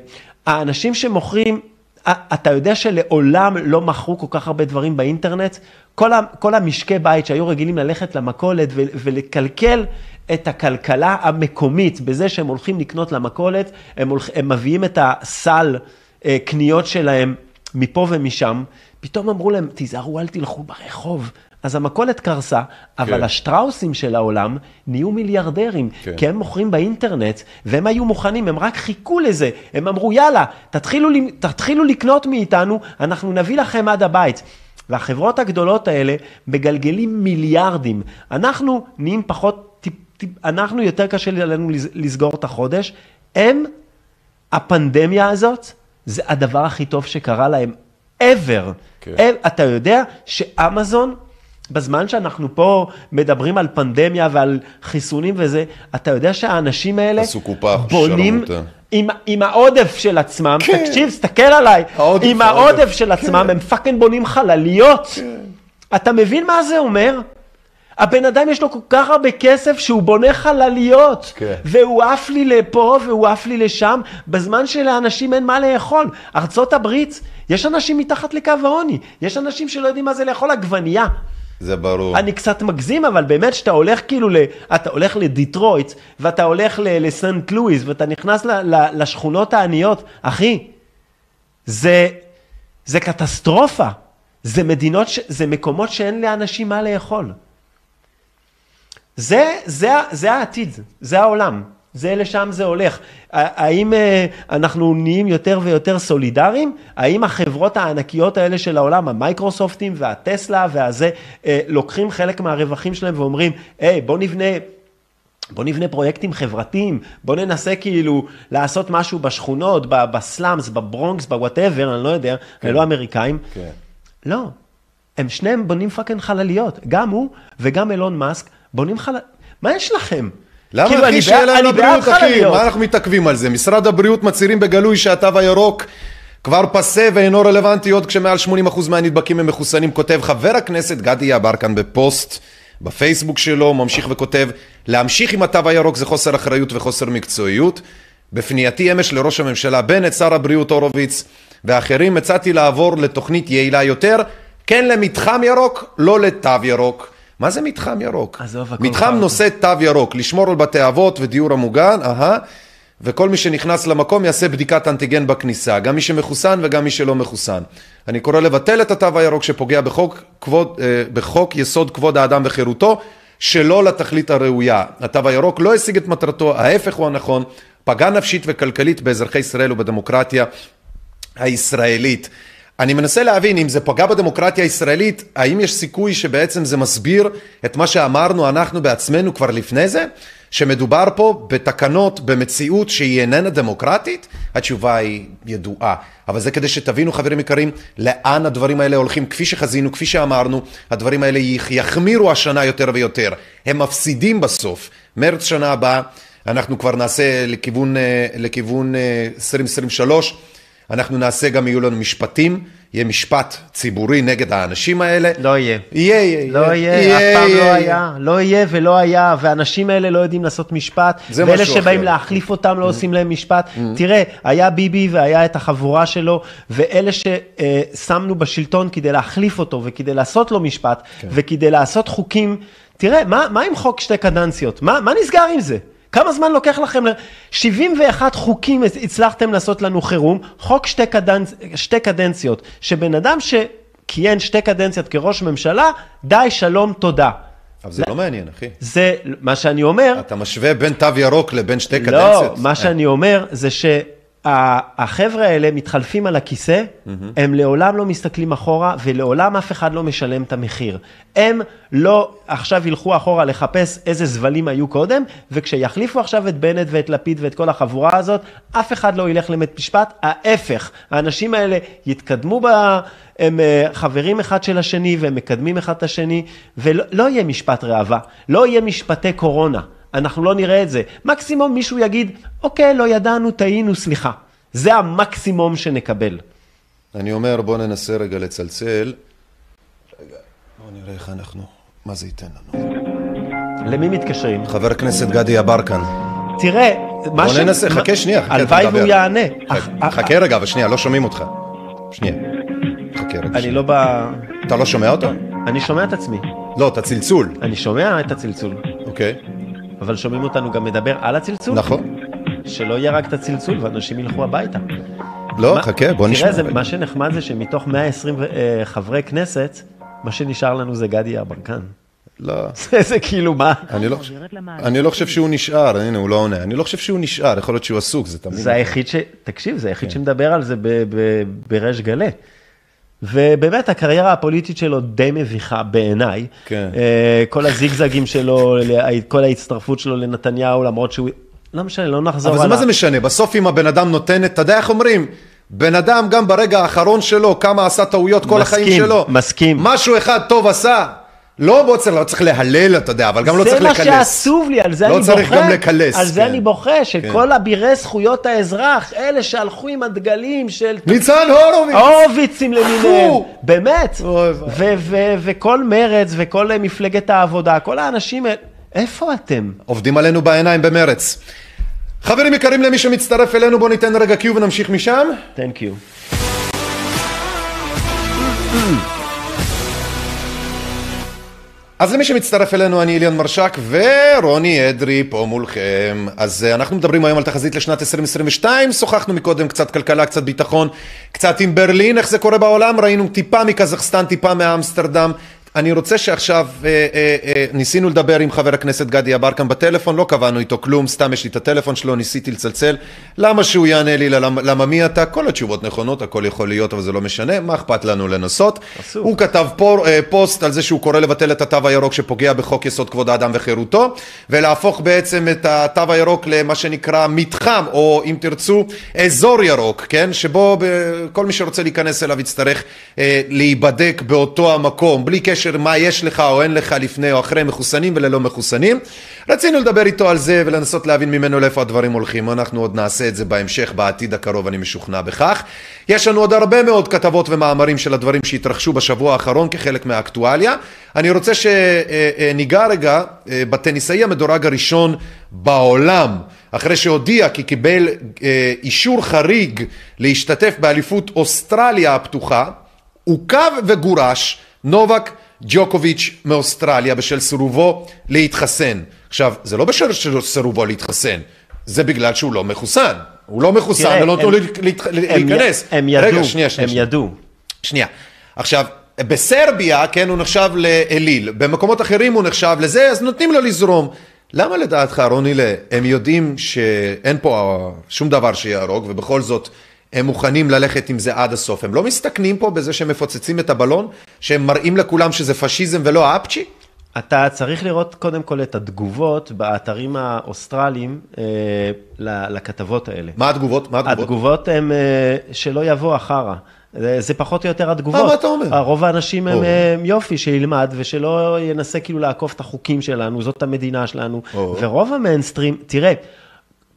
האנשים שמוכרים, אתה יודע שלעולם לא מכרו כל כך הרבה דברים באינטרנט? כל, כל המשקי בית שהיו רגילים ללכת למכולת ולקלקל את הכלכלה המקומית בזה שהם הולכים לקנות למכולת, הם, הולכ, הם מביאים את הסל אה, קניות שלהם מפה ומשם, פתאום אמרו להם, תיזהרו, אל תלכו ברחוב. אז המכולת קרסה, אבל כן. השטראוסים של העולם נהיו מיליארדרים, כן. כי הם מוכרים באינטרנט, והם היו מוכנים, הם רק חיכו לזה. הם אמרו, יאללה, תתחילו, תתחילו לקנות מאיתנו, אנחנו נביא לכם עד הבית. והחברות הגדולות האלה מגלגלים מיליארדים. אנחנו נהיים פחות, טיפ, טיפ, אנחנו יותר קשה לנו לס- לסגור את החודש. הם, הפנדמיה הזאת, זה הדבר הכי טוב שקרה להם ever. כן. אתה יודע שאמזון, בזמן שאנחנו פה מדברים על פנדמיה ועל חיסונים וזה, אתה יודע שהאנשים האלה בונים. עם, עם העודף של עצמם, כן. תקשיב, תסתכל עליי, העודף, עם העודף. העודף של עצמם, הם פאקינג בונים חלליות. אתה מבין מה זה אומר? הבן אדם יש לו כל כך הרבה כסף שהוא בונה חלליות. כן. והוא עף לי לפה והוא עף לי לשם, בזמן שלאנשים אין מה לאכול. ארצות הברית, יש אנשים מתחת לקו העוני, יש אנשים שלא יודעים מה זה לאכול עגבנייה. זה ברור. אני קצת מגזים, אבל באמת שאתה הולך כאילו, ל... אתה הולך לדיטרויט, ואתה הולך ל... לסנט לואיס, ואתה נכנס ל... ל... לשכונות העניות, אחי, זה, זה קטסטרופה. זה מדינות, ש... זה מקומות שאין לאנשים מה לאכול. זה, זה, זה העתיד, זה העולם, זה לשם זה הולך. האם אה, אנחנו נהיים יותר ויותר סולידריים? האם החברות הענקיות האלה של העולם, המייקרוסופטים והטסלה והזה, אה, לוקחים חלק מהרווחים שלהם ואומרים, היי, בוא נבנה... בוא נבנה פרויקטים חברתיים, בוא ננסה כאילו לעשות משהו בשכונות, ב slums, בברונקס, ב whatever, אני לא יודע, כן. לא אמריקאים. כן. לא, הם שניהם בונים fucking חלליות, גם הוא וגם אילון מאסק בונים חלליות. מה יש לכם? למה כאילו, אחי אני בעד לבריאות, אחי? מה אנחנו מתעכבים על זה? משרד הבריאות מצהירים בגלוי שהתו הירוק כבר פסה ואינו רלוונטי עוד כשמעל 80% מהנדבקים הם מחוסנים, כותב חבר הכנסת גדי יברקן בפוסט בפייסבוק שלו, ממשיך וכותב, להמשיך עם התו הירוק זה חוסר אחריות וחוסר מקצועיות. בפנייתי אמש לראש הממשלה בנט, שר הבריאות הורוביץ ואחרים, הצעתי לעבור לתוכנית יעילה יותר, כן למתחם ירוק, לא לתו ירוק. מה זה מתחם ירוק? עזוב, הכל מתחם חרטא. נושא תו ירוק, לשמור על בתי אבות ודיור המוגן, אהה, וכל מי שנכנס למקום יעשה בדיקת אנטיגן בכניסה, גם מי שמחוסן וגם מי שלא מחוסן. אני קורא לבטל את התו הירוק שפוגע בחוק, כבוד, אה, בחוק יסוד כבוד האדם וחירותו, שלא לתכלית הראויה. התו הירוק לא השיג את מטרתו, ההפך הוא הנכון, פגע נפשית וכלכלית באזרחי ישראל ובדמוקרטיה הישראלית. אני מנסה להבין אם זה פגע בדמוקרטיה הישראלית, האם יש סיכוי שבעצם זה מסביר את מה שאמרנו אנחנו בעצמנו כבר לפני זה? שמדובר פה בתקנות, במציאות שהיא איננה דמוקרטית? התשובה היא ידועה. אבל זה כדי שתבינו חברים יקרים, לאן הדברים האלה הולכים, כפי שחזינו, כפי שאמרנו, הדברים האלה יחמירו השנה יותר ויותר. הם מפסידים בסוף. מרץ שנה הבאה, אנחנו כבר נעשה לכיוון, אה, לכיוון 2023. אנחנו נעשה גם, יהיו לנו משפטים, יהיה משפט ציבורי נגד האנשים האלה. לא יהיה. יהיה, יהיה. לא יהיה, יהיה אף פעם יהיה, לא היה. לא יהיה ולא היה, והאנשים האלה לא יודעים לעשות משפט. זה משהו אחר. ואלה שבאים להחליף אותם לא mm-hmm. עושים להם משפט. Mm-hmm. תראה, היה ביבי והיה את החבורה שלו, ואלה ששמנו בשלטון כדי להחליף אותו וכדי לעשות לו משפט, כן. וכדי לעשות חוקים, תראה, מה, מה עם חוק שתי קדנציות? מה, מה נסגר עם זה? כמה זמן לוקח לכם? 71 חוקים הצלחתם לעשות לנו חירום, חוק שתי, קדנצ... שתי קדנציות, שבן אדם שכיהן שתי קדנציות כראש ממשלה, די, שלום, תודה. אבל זה לא מעניין, אחי. זה מה שאני אומר. אתה משווה בין תו ירוק לבין שתי קדנציות? לא, מה שאני אומר זה ש... החבר'ה האלה מתחלפים על הכיסא, mm-hmm. הם לעולם לא מסתכלים אחורה ולעולם אף אחד לא משלם את המחיר. הם לא עכשיו ילכו אחורה לחפש איזה זבלים היו קודם, וכשיחליפו עכשיו את בנט ואת לפיד ואת כל החבורה הזאת, אף אחד לא ילך לבית משפט, ההפך, האנשים האלה יתקדמו, ב... הם אה, חברים אחד של השני והם מקדמים אחד את השני, ולא לא יהיה משפט ראווה, לא יהיה משפטי קורונה. אנחנו לא נראה את זה. מקסימום מישהו יגיד, אוקיי, לא ידענו, טעינו, סליחה. זה המקסימום שנקבל. אני אומר, בוא ננסה רגע לצלצל. רגע, בוא נראה איך אנחנו, מה זה ייתן לנו. למי מתקשרים? חבר הכנסת גדי יברקן. תראה, מה ש... בוא ננסה, חכה שנייה, חכה, הלוואי והוא יענה. חכה רגע, אבל שנייה, לא שומעים אותך. שנייה. חכה רגע. אני לא ב... אתה לא שומע אותו? אני שומע את עצמי. לא, את הצלצול. אני שומע את הצלצול. אוקיי. אבל שומעים אותנו גם מדבר על הצלצול? נכון. שלא יהיה רק את הצלצול ואנשים ילכו הביתה. לא, מה, חכה, בוא נשמע. תראה, זה, מה שנחמד זה שמתוך 120 uh, אה, חברי כנסת, מה שנשאר לנו זה גדי יברקן. לא. זה, זה כאילו מה? אני לא, אני לא חושב שהוא נשאר, הנה, הוא לא עונה. אני לא חושב שהוא נשאר, יכול להיות שהוא עסוק, זה תמיד... זה היחיד ש... תקשיב, זה היחיד כן. שמדבר על זה בריש גלי. ובאמת הקריירה הפוליטית שלו די מביכה בעיניי. כן. אה, כל הזיגזגים שלו, כל ההצטרפות שלו לנתניהו, למרות שהוא... לא משנה, לא נחזור עליו. אבל זה מה זה משנה? בסוף אם הבן אדם נותן, אתה יודע איך אומרים? בן אדם גם ברגע האחרון שלו, כמה עשה טעויות כל מסכים, החיים שלו. מסכים, מסכים. משהו אחד טוב עשה, לא בוא צריך, לא צריך להלל, אתה יודע, אבל גם לא צריך לקלס. זה מה שעצוב לי, על זה לא אני בוכה. לא צריך גם לקלס. על זה כן. אני בוכה, שכל כן. אבירי זכויות האזרח, אלה שהלכו עם הדגלים של... ניצן הורוביץ. הורוביצים למיניהם, באמת. וכל מרץ וכל מפלגת העבודה, כל האנשים, איפה אתם? עובדים עלינו בעיניים במרץ. חברים יקרים למי שמצטרף אלינו, בואו ניתן רגע קיו ונמשיך משם. Thank you. אז למי שמצטרף אלינו, אני אליון מרשק ורוני אדרי פה מולכם. אז אה, אנחנו מדברים היום על תחזית לשנת 2022, שוחחנו מקודם קצת כלכלה, קצת ביטחון, קצת עם ברלין, איך זה קורה בעולם, ראינו טיפה מקזחסטן, טיפה מאמסטרדם, אני רוצה שעכשיו, אה, אה, אה, ניסינו לדבר עם חבר הכנסת גדי יברקן בטלפון, לא קבענו איתו כלום, סתם יש לי את הטלפון שלו, ניסיתי לצלצל. למה שהוא יענה לי, למה, למה מי אתה? כל התשובות נכונות, הכל יכול להיות, אבל זה לא משנה, מה אכפת לנו לנסות? אסור. הוא כתב פור, אה, פוסט על זה שהוא קורא לבטל את התו הירוק שפוגע בחוק יסוד כבוד האדם וחירותו, ולהפוך בעצם את התו הירוק למה שנקרא מתחם, או אם תרצו, אזור ירוק, כן? שבו כל מי שרוצה להיכנס אליו יצטרך אה, להיבדק באותו המקום, בלי קשר. קשר מה יש לך או אין לך לפני או אחרי מחוסנים וללא מחוסנים. רצינו לדבר איתו על זה ולנסות להבין ממנו לאיפה הדברים הולכים. אנחנו עוד נעשה את זה בהמשך, בעתיד הקרוב, אני משוכנע בכך. יש לנו עוד הרבה מאוד כתבות ומאמרים של הדברים שהתרחשו בשבוע האחרון כחלק מהאקטואליה. אני רוצה שניגע רגע אה, בטניסאי המדורג הראשון בעולם. אחרי שהודיע כי קיבל אה, אישור חריג להשתתף באליפות אוסטרליה הפתוחה, עוכב וגורש נובק ג'וקוביץ' מאוסטרליה בשל סירובו להתחסן. עכשיו, זה לא בשל סירובו להתחסן, זה בגלל שהוא לא מחוסן. הוא לא מחוסן ולא נתנו להיכנס. הם ידעו, רגע, שנייה, שנייה. הם ידעו. שנייה. עכשיו, בסרביה, כן, הוא נחשב לאליל, במקומות אחרים הוא נחשב לזה, אז נותנים לו לזרום. למה לדעתך, רוני, הם יודעים שאין פה שום דבר שיהרוג, ובכל זאת הם מוכנים ללכת עם זה עד הסוף. הם לא מסתכנים פה בזה שהם מפוצצים את הבלון, שהם מראים לכולם שזה פשיזם ולא אפצ'י? אתה צריך לראות קודם כל את התגובות באתרים האוסטרליים אה, לכתבות האלה. מה התגובות? מה התגובות? התגובות הן אה, שלא יבוא אחרא. זה, זה פחות או יותר התגובות. אה, מה אתה אומר? רוב האנשים הם, הם יופי, שילמד ושלא ינסה כאילו לעקוף את החוקים שלנו, זאת המדינה שלנו. או. ורוב המיינסטרים, תראה,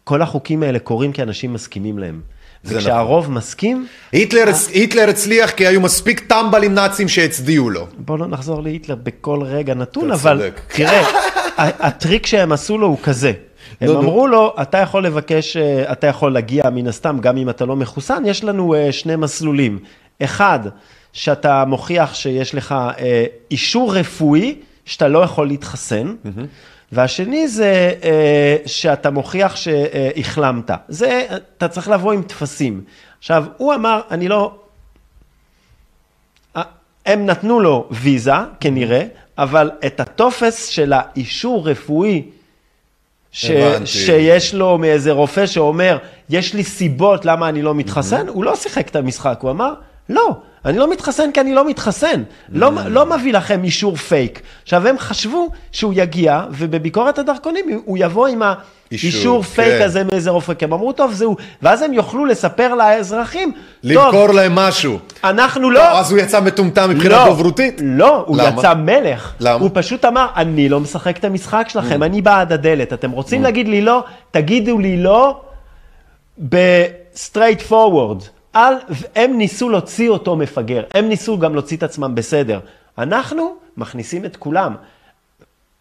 כל החוקים האלה קורים כי אנשים מסכימים להם. וכשהרוב נכון. מסכים... היטלר. היטלר הצליח כי היו מספיק טמבלים נאצים שהצדיעו לו. בוא לא נחזור להיטלר בכל רגע נתון, אבל צודק. תראה, הטריק שהם עשו לו הוא כזה. הם לא, אמרו לא. לו, אתה יכול לבקש, אה, אתה יכול להגיע מן הסתם, גם אם אתה לא מחוסן, יש לנו אה, שני מסלולים. אחד, שאתה מוכיח שיש לך אה, אישור רפואי שאתה לא יכול להתחסן. Mm-hmm. והשני זה אה, שאתה מוכיח שהחלמת. זה, אתה צריך לבוא עם טפסים. עכשיו, הוא אמר, אני לא... אה, הם נתנו לו ויזה, כנראה, אבל את הטופס של האישור רפואי ש, שיש לו מאיזה רופא שאומר, יש לי סיבות למה אני לא מתחסן, הוא לא שיחק את המשחק, הוא אמר, לא, אני לא מתחסן כי אני לא מתחסן. לא, mm. לא מביא לכם אישור פייק. עכשיו, הם חשבו שהוא יגיע, ובביקורת הדרכונים הוא יבוא עם האישור פייק כן. הזה מאיזה רופא, כי הם אמרו, טוב, זהו. ואז הם יוכלו לספר לאזרחים, למכור להם משהו. אנחנו לא... לא, אז הוא יצא מטומטם מבחינה לא, דוברותית. לא, הוא למה? יצא מלך. למה? הוא פשוט אמר, אני לא משחק את המשחק שלכם, mm. אני בעד הדלת. אתם רוצים mm. להגיד לי לא? תגידו לי לא ב-straight forward. על, הם ניסו להוציא אותו מפגר, הם ניסו גם להוציא את עצמם בסדר. אנחנו מכניסים את כולם.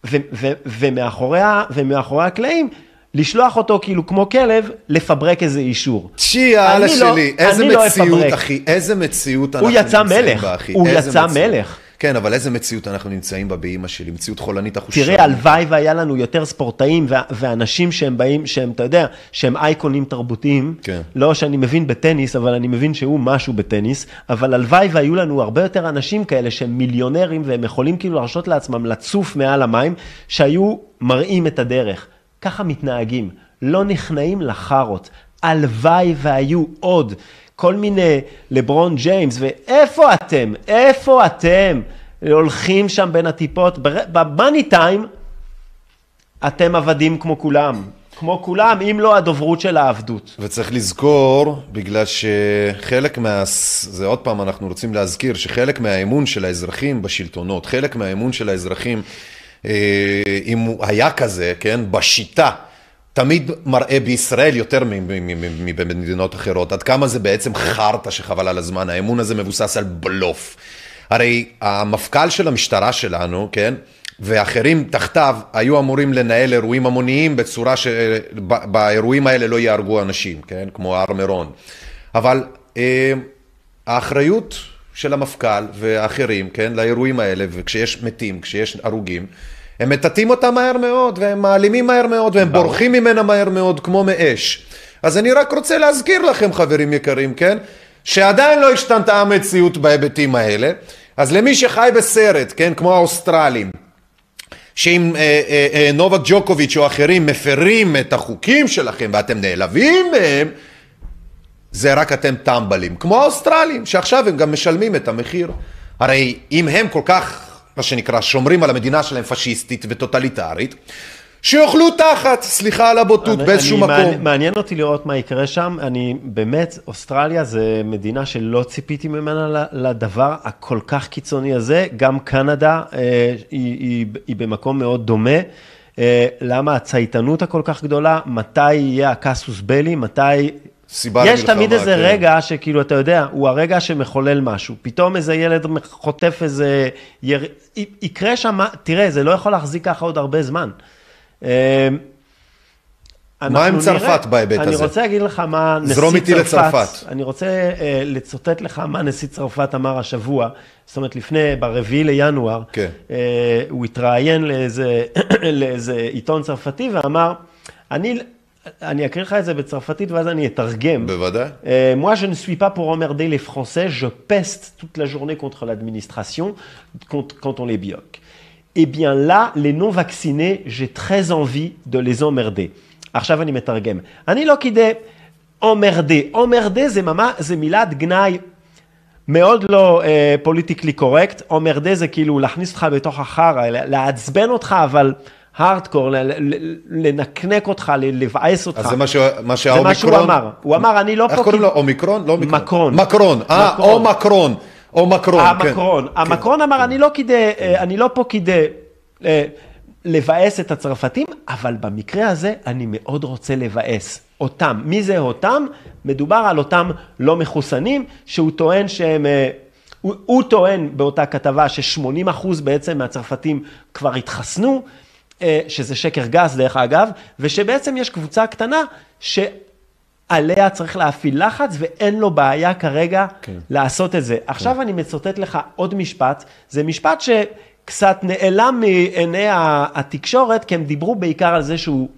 ו, ו, ומאחורי, ומאחורי הקלעים, לשלוח אותו כאילו כמו כלב, לפברק איזה אישור. צ'י, יאללה לא- שלי, לא, איזה מציאות, לא אחי, איזה מציאות אנחנו נמצאים בה, אחי. הוא יצא מציאות. מלך. כן, אבל איזה מציאות אנחנו נמצאים בה באימא שלי, מציאות חולנית אחושה. תראה, הלוואי והיה לנו יותר ספורטאים ואנשים שהם באים, שהם, אתה יודע, שהם אייקונים תרבותיים. כן. לא שאני מבין בטניס, אבל אני מבין שהוא משהו בטניס, אבל הלוואי והיו לנו הרבה יותר אנשים כאלה שהם מיליונרים והם יכולים כאילו להרשות לעצמם לצוף מעל המים, שהיו מראים את הדרך. ככה מתנהגים, לא נכנעים לחארות. הלוואי והיו עוד. כל מיני לברון ג'יימס, ואיפה אתם? איפה אתם? הולכים שם בין הטיפות, במאני טיים, אתם עבדים כמו כולם. כמו כולם, אם לא הדוברות של העבדות. וצריך לזכור, בגלל שחלק מה... זה עוד פעם, אנחנו רוצים להזכיר, שחלק מהאמון של האזרחים בשלטונות, חלק מהאמון של האזרחים, אה, אם הוא היה כזה, כן, בשיטה, תמיד מראה בישראל יותר מבמדינות אחרות, עד כמה זה בעצם חרטא שחבל על הזמן, האמון הזה מבוסס על בלוף. הרי המפכ"ל של המשטרה שלנו, כן, ואחרים תחתיו היו אמורים לנהל אירועים המוניים בצורה שבאירועים האלה לא יהרגו אנשים, כן, כמו הר מירון. אבל אה, האחריות של המפכ"ל ואחרים, כן, לאירועים האלה, וכשיש מתים, כשיש הרוגים, הם מטאטאים אותה מהר מאוד, והם מעלימים מהר מאוד, והם בורחים ממנה מהר מאוד, כמו מאש. אז אני רק רוצה להזכיר לכם, חברים יקרים, כן? שעדיין לא השתנתה המציאות בהיבטים האלה. אז למי שחי בסרט, כן, כמו האוסטרלים, שאם אה, אה, אה, נובק ג'וקוביץ' או אחרים מפרים את החוקים שלכם ואתם נעלבים מהם, זה רק אתם טמבלים. כמו האוסטרלים, שעכשיו הם גם משלמים את המחיר. הרי אם הם כל כך מה שנקרא, שומרים על המדינה שלהם פשיסטית וטוטליטרית, שיאכלו תחת, סליחה על הבוטות, אני, באיזשהו אני, מקום. מעניין, מעניין אותי לראות מה יקרה שם. אני באמת, אוסטרליה זה מדינה שלא ציפיתי ממנה לדבר הכל כך קיצוני הזה. גם קנדה אה, היא, היא, היא במקום מאוד דומה. אה, למה הצייתנות הכל כך גדולה? מתי יהיה הקסוס בלי? מתי סיבה יש תמיד איזה כן. רגע שכאילו, אתה יודע, הוא הרגע שמחולל משהו. פתאום איזה ילד חוטף איזה... יר... יקרה שם, תראה, זה לא יכול להחזיק ככה עוד הרבה זמן. אה, מה עם צרפת בהיבט הזה? אני רוצה להגיד לך מה נשיא צרפת... זרום איתי לצרפת. אני רוצה uh, לצוטט לך מה נשיא צרפת אמר השבוע, זאת אומרת, לפני, ברביעי לינואר, כן. uh, הוא התראיין לאיזה, לאיזה עיתון צרפתי ואמר, אני... אני אקריא לך את זה בצרפתית ואז אני אתרגם. בוודאי. moi, je ne suis pas pour emmerder les Français, je peste toute la journée contre l'administration quand, quand on les bioque. Eh bien là, les non-vaccinés, j'ai très envie de les emmerder. עכשיו אני מתרגם. אני לא כדי אומרדה. אומרדה זה ממש, זה מילת גנאי מאוד לא פוליטיקלי קורקט. אומרדה זה כאילו להכניס אותך בתוך החרא, לעצבן אותך, אבל הארדקור, לנקנק אותך, לבאס אותך. אז זה מה, ש... מה שהאומיקרון... זה מה שהוא אמר. הוא אמר, אני לא פה... איך קוראים לו? אומיקרון? לא אומיקרון. מקרון. מקרון. אה, או מקרון. או מקרון, כן. המקרון. המקרון אמר, אני לא כדי, אני לא פה כדי אה, לבאס את הצרפתים, אבל במקרה הזה אני מאוד רוצה לבאס אותם. מי זה אותם? מדובר על אותם לא מחוסנים, שהוא טוען שהם... אה, הוא, הוא טוען באותה כתבה ש-80% בעצם מהצרפתים כבר התחסנו, אה, שזה שקר גס דרך אגב, ושבעצם יש קבוצה קטנה שעליה צריך להפעיל לחץ ואין לו בעיה כרגע כן. לעשות את זה. כן. עכשיו אני מצוטט לך עוד משפט, זה משפט שקצת נעלם מעיני התקשורת, כי הם דיברו בעיקר על זה שהוא,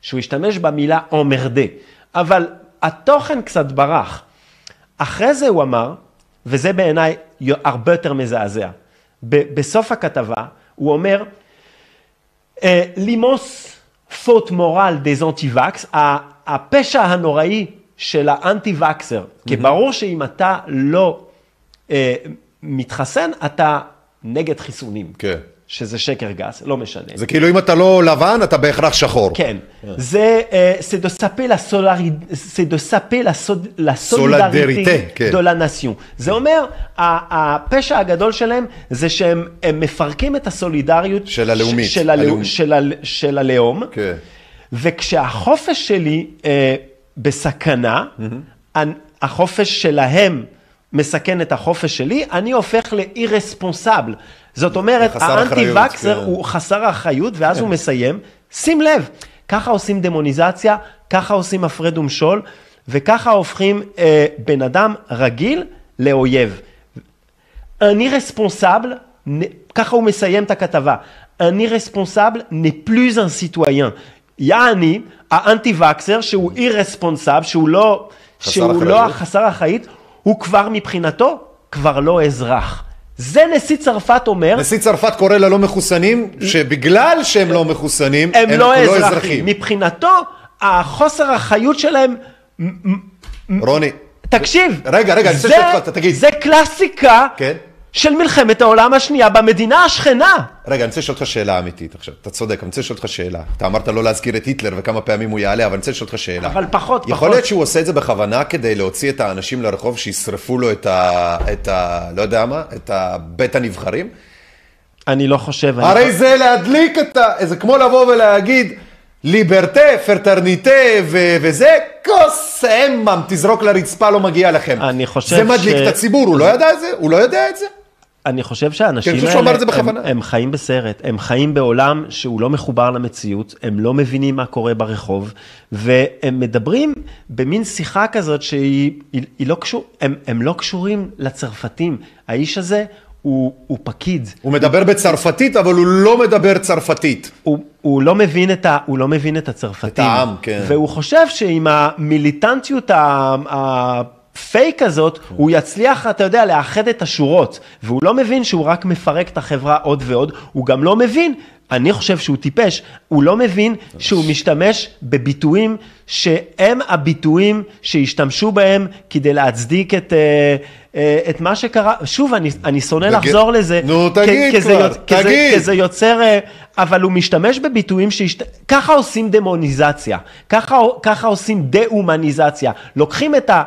שהוא השתמש במילה אומרדה, אבל התוכן קצת ברח. אחרי זה הוא אמר, וזה בעיניי הרבה יותר מזעזע, בסוף הכתבה הוא אומר, לימוס פוט מורל דז אנטי-וקס, הפשע הנוראי של האנטי-וקסר, כי ברור שאם אתה לא אה, מתחסן, אתה נגד חיסונים. כן. שזה שקר גס, לא משנה. זה כאילו אם אתה לא לבן, אתה בהכרח שחור. כן. זה, זה la solidarité de la nation. זה אומר, הפשע הגדול שלהם זה שהם מפרקים את הסולידריות. של הלאומית. של, הלאום. כן. וכשהחופש שלי אה, בסכנה. החופש שלהם מסכן את החופש שלי, אני הופך לאי-רספונסבל. זאת אומרת, האנטי-וקסר כן. הוא חסר אחריות, ואז הוא מסיים, שים לב, ככה עושים דמוניזציה, ככה עושים הפרד ומשול, וככה הופכים אה, בן אדם רגיל לאויב. אני רספונסבל, ככה הוא מסיים את הכתבה, אני רספונסבל נפלוז אן סיטואיין. יעני, האנטי-וקסר, שהוא אי רספונסבל, שהוא לא, שהוא לא חסר אחריות, הוא כבר מבחינתו, כבר לא אזרח. זה נשיא צרפת אומר. נשיא צרפת קורא ללא מחוסנים, שבגלל שהם לא מחוסנים, הם, הם לא, לא אזרחים. אזרחים. מבחינתו, החוסר החיות שלהם... רוני. תקשיב. רגע, רגע, אני רוצה אותך, תגיד. זה קלאסיקה. כן. של מלחמת העולם השנייה במדינה השכנה. רגע, אני רוצה לשאול אותך שאלה אמיתית עכשיו. אתה צודק, אני רוצה לשאול אותך שאלה. אתה אמרת לא להזכיר את היטלר וכמה פעמים הוא יעלה, אבל אני רוצה לשאול אותך שאלה. אבל פחות, פחות. יכול להיות שהוא עושה את זה בכוונה כדי להוציא את האנשים לרחוב, שישרפו לו את ה... את ה... לא יודע מה? את בית הנבחרים? אני לא חושב. הרי אני... זה להדליק את ה... זה כמו לבוא ולהגיד... ליברטה, פרטרניטה ו- וזה, כוס אמם, תזרוק לרצפה, לא מגיע לכם. אני חושב ש... זה מדליק את הציבור, הוא לא ידע את זה? הוא לא יודע את זה? אני חושב שהאנשים כן, האלה, הם, הם חיים בסרט, הם חיים בעולם שהוא לא מחובר למציאות, הם לא מבינים מה קורה ברחוב, והם מדברים במין שיחה כזאת שהיא היא, היא לא קשור, הם, הם לא קשורים לצרפתים. האיש הזה הוא, הוא פקיד. הוא מדבר בצרפתית, אבל הוא לא מדבר צרפתית. הוא, הוא, לא, מבין את ה, הוא לא מבין את הצרפתים. את העם, כן. והוא חושב שעם המיליטנטיות ה... פייק הזאת, הוא יצליח, אתה יודע, לאחד את השורות. והוא לא מבין שהוא רק מפרק את החברה עוד ועוד, הוא גם לא מבין, אני חושב שהוא טיפש, הוא לא מבין שהוא משתמש בביטויים שהם הביטויים שהשתמשו בהם כדי להצדיק את... אה, אה, את מה שקרה, שוב, אני, אני שונא לחזור לזה. נו, תגיד כזה, כבר, כזה, תגיד. כזה יוצר, אה, אבל הוא משתמש בביטויים שהשת... ככה עושים דמוניזציה, ככה, ככה עושים דה-הומניזציה. לוקחים את ה...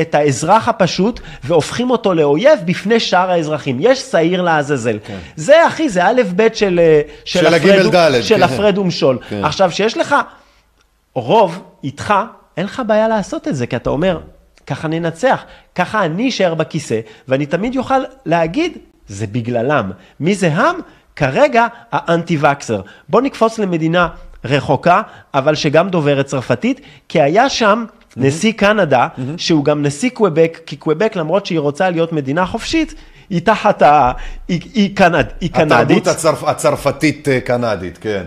את האזרח הפשוט והופכים אותו לאויב בפני שאר האזרחים. יש שעיר לעזאזל. כן. זה, אחי, זה א' ב' של, אה, של, של הפרד, ד', של כן. הפרד ומשול. כן. עכשיו, שיש לך רוב איתך, אין לך בעיה לעשות את זה, כי אתה אומר, ככה ננצח, ככה אני אשאר בכיסא, ואני תמיד יוכל להגיד, זה בגללם. מי זה הם? כרגע ה anti-vaxxer. בוא נקפוץ למדינה רחוקה, אבל שגם דוברת צרפתית, כי היה שם נשיא קנדה, שהוא גם נשיא קוובק, כי קוובק למרות שהיא רוצה להיות מדינה חופשית, היא תחת ה... היא, היא, קנד, היא קנדית. התרבות הצרפ... הצרפתית אה, קנדית, כן.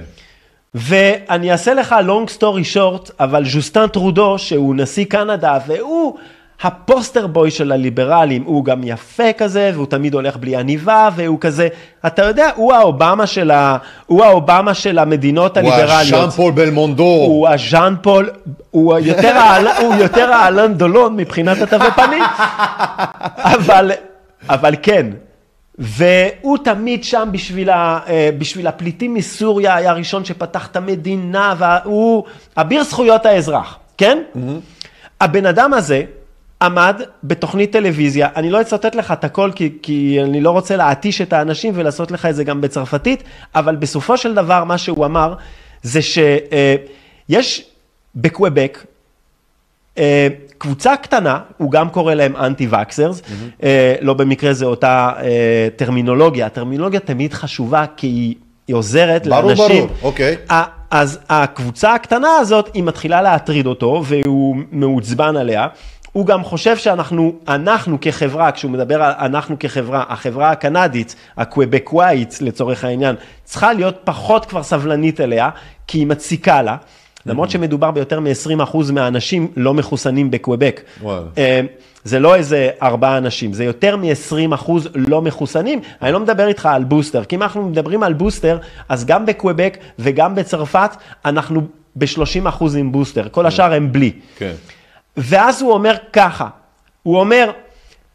ואני אעשה לך long story short, אבל ז'וסטן טרודו, שהוא נשיא קנדה, והוא ה poster boy של הליברלים, הוא גם יפה כזה, והוא תמיד הולך בלי עניבה, והוא כזה, אתה יודע, הוא האובמה של, ה, הוא האובמה של המדינות הוא הליברליות. הז'אן פול בלמונדו. הוא הז'אן פול, הוא יותר, האל, הוא יותר האלן דלון מבחינת התווי פנים, אבל, אבל כן, והוא תמיד שם בשביל, ה, אה, בשביל הפליטים מסוריה, היה הראשון שפתח את המדינה, והוא אביר זכויות האזרח, כן? הבן אדם הזה עמד בתוכנית טלוויזיה, אני לא אצטט לך את הכל כי, כי אני לא רוצה להתיש את האנשים ולעשות לך את זה גם בצרפתית, אבל בסופו של דבר מה שהוא אמר זה שיש בקוובק אה, קבוצה קטנה, הוא גם קורא להם אנטי וקסרס, mm-hmm. לא במקרה זה אותה אה, טרמינולוגיה, הטרמינולוגיה תמיד חשובה כי היא, היא עוזרת ברור, לאנשים. ברור, אוקיי. אז הקבוצה הקטנה הזאת, היא מתחילה להטריד אותו והוא מעוצבן עליה. הוא גם חושב שאנחנו, אנחנו כחברה, כשהוא מדבר על אנחנו כחברה, החברה הקנדית, הקוובקוואית לצורך העניין, צריכה להיות פחות כבר סבלנית אליה, כי היא מציקה לה. למרות שמדובר ביותר מ-20% מהאנשים לא מחוסנים בקוובק. וואלה. אה, זה לא איזה ארבעה אנשים, זה יותר מ-20% לא מחוסנים. אני לא מדבר איתך על בוסטר, כי אם אנחנו מדברים על בוסטר, אז גם בקוובק וגם בצרפת, אנחנו ב-30% עם בוסטר, כל השאר הם בלי. כן. ואז הוא אומר ככה, הוא אומר,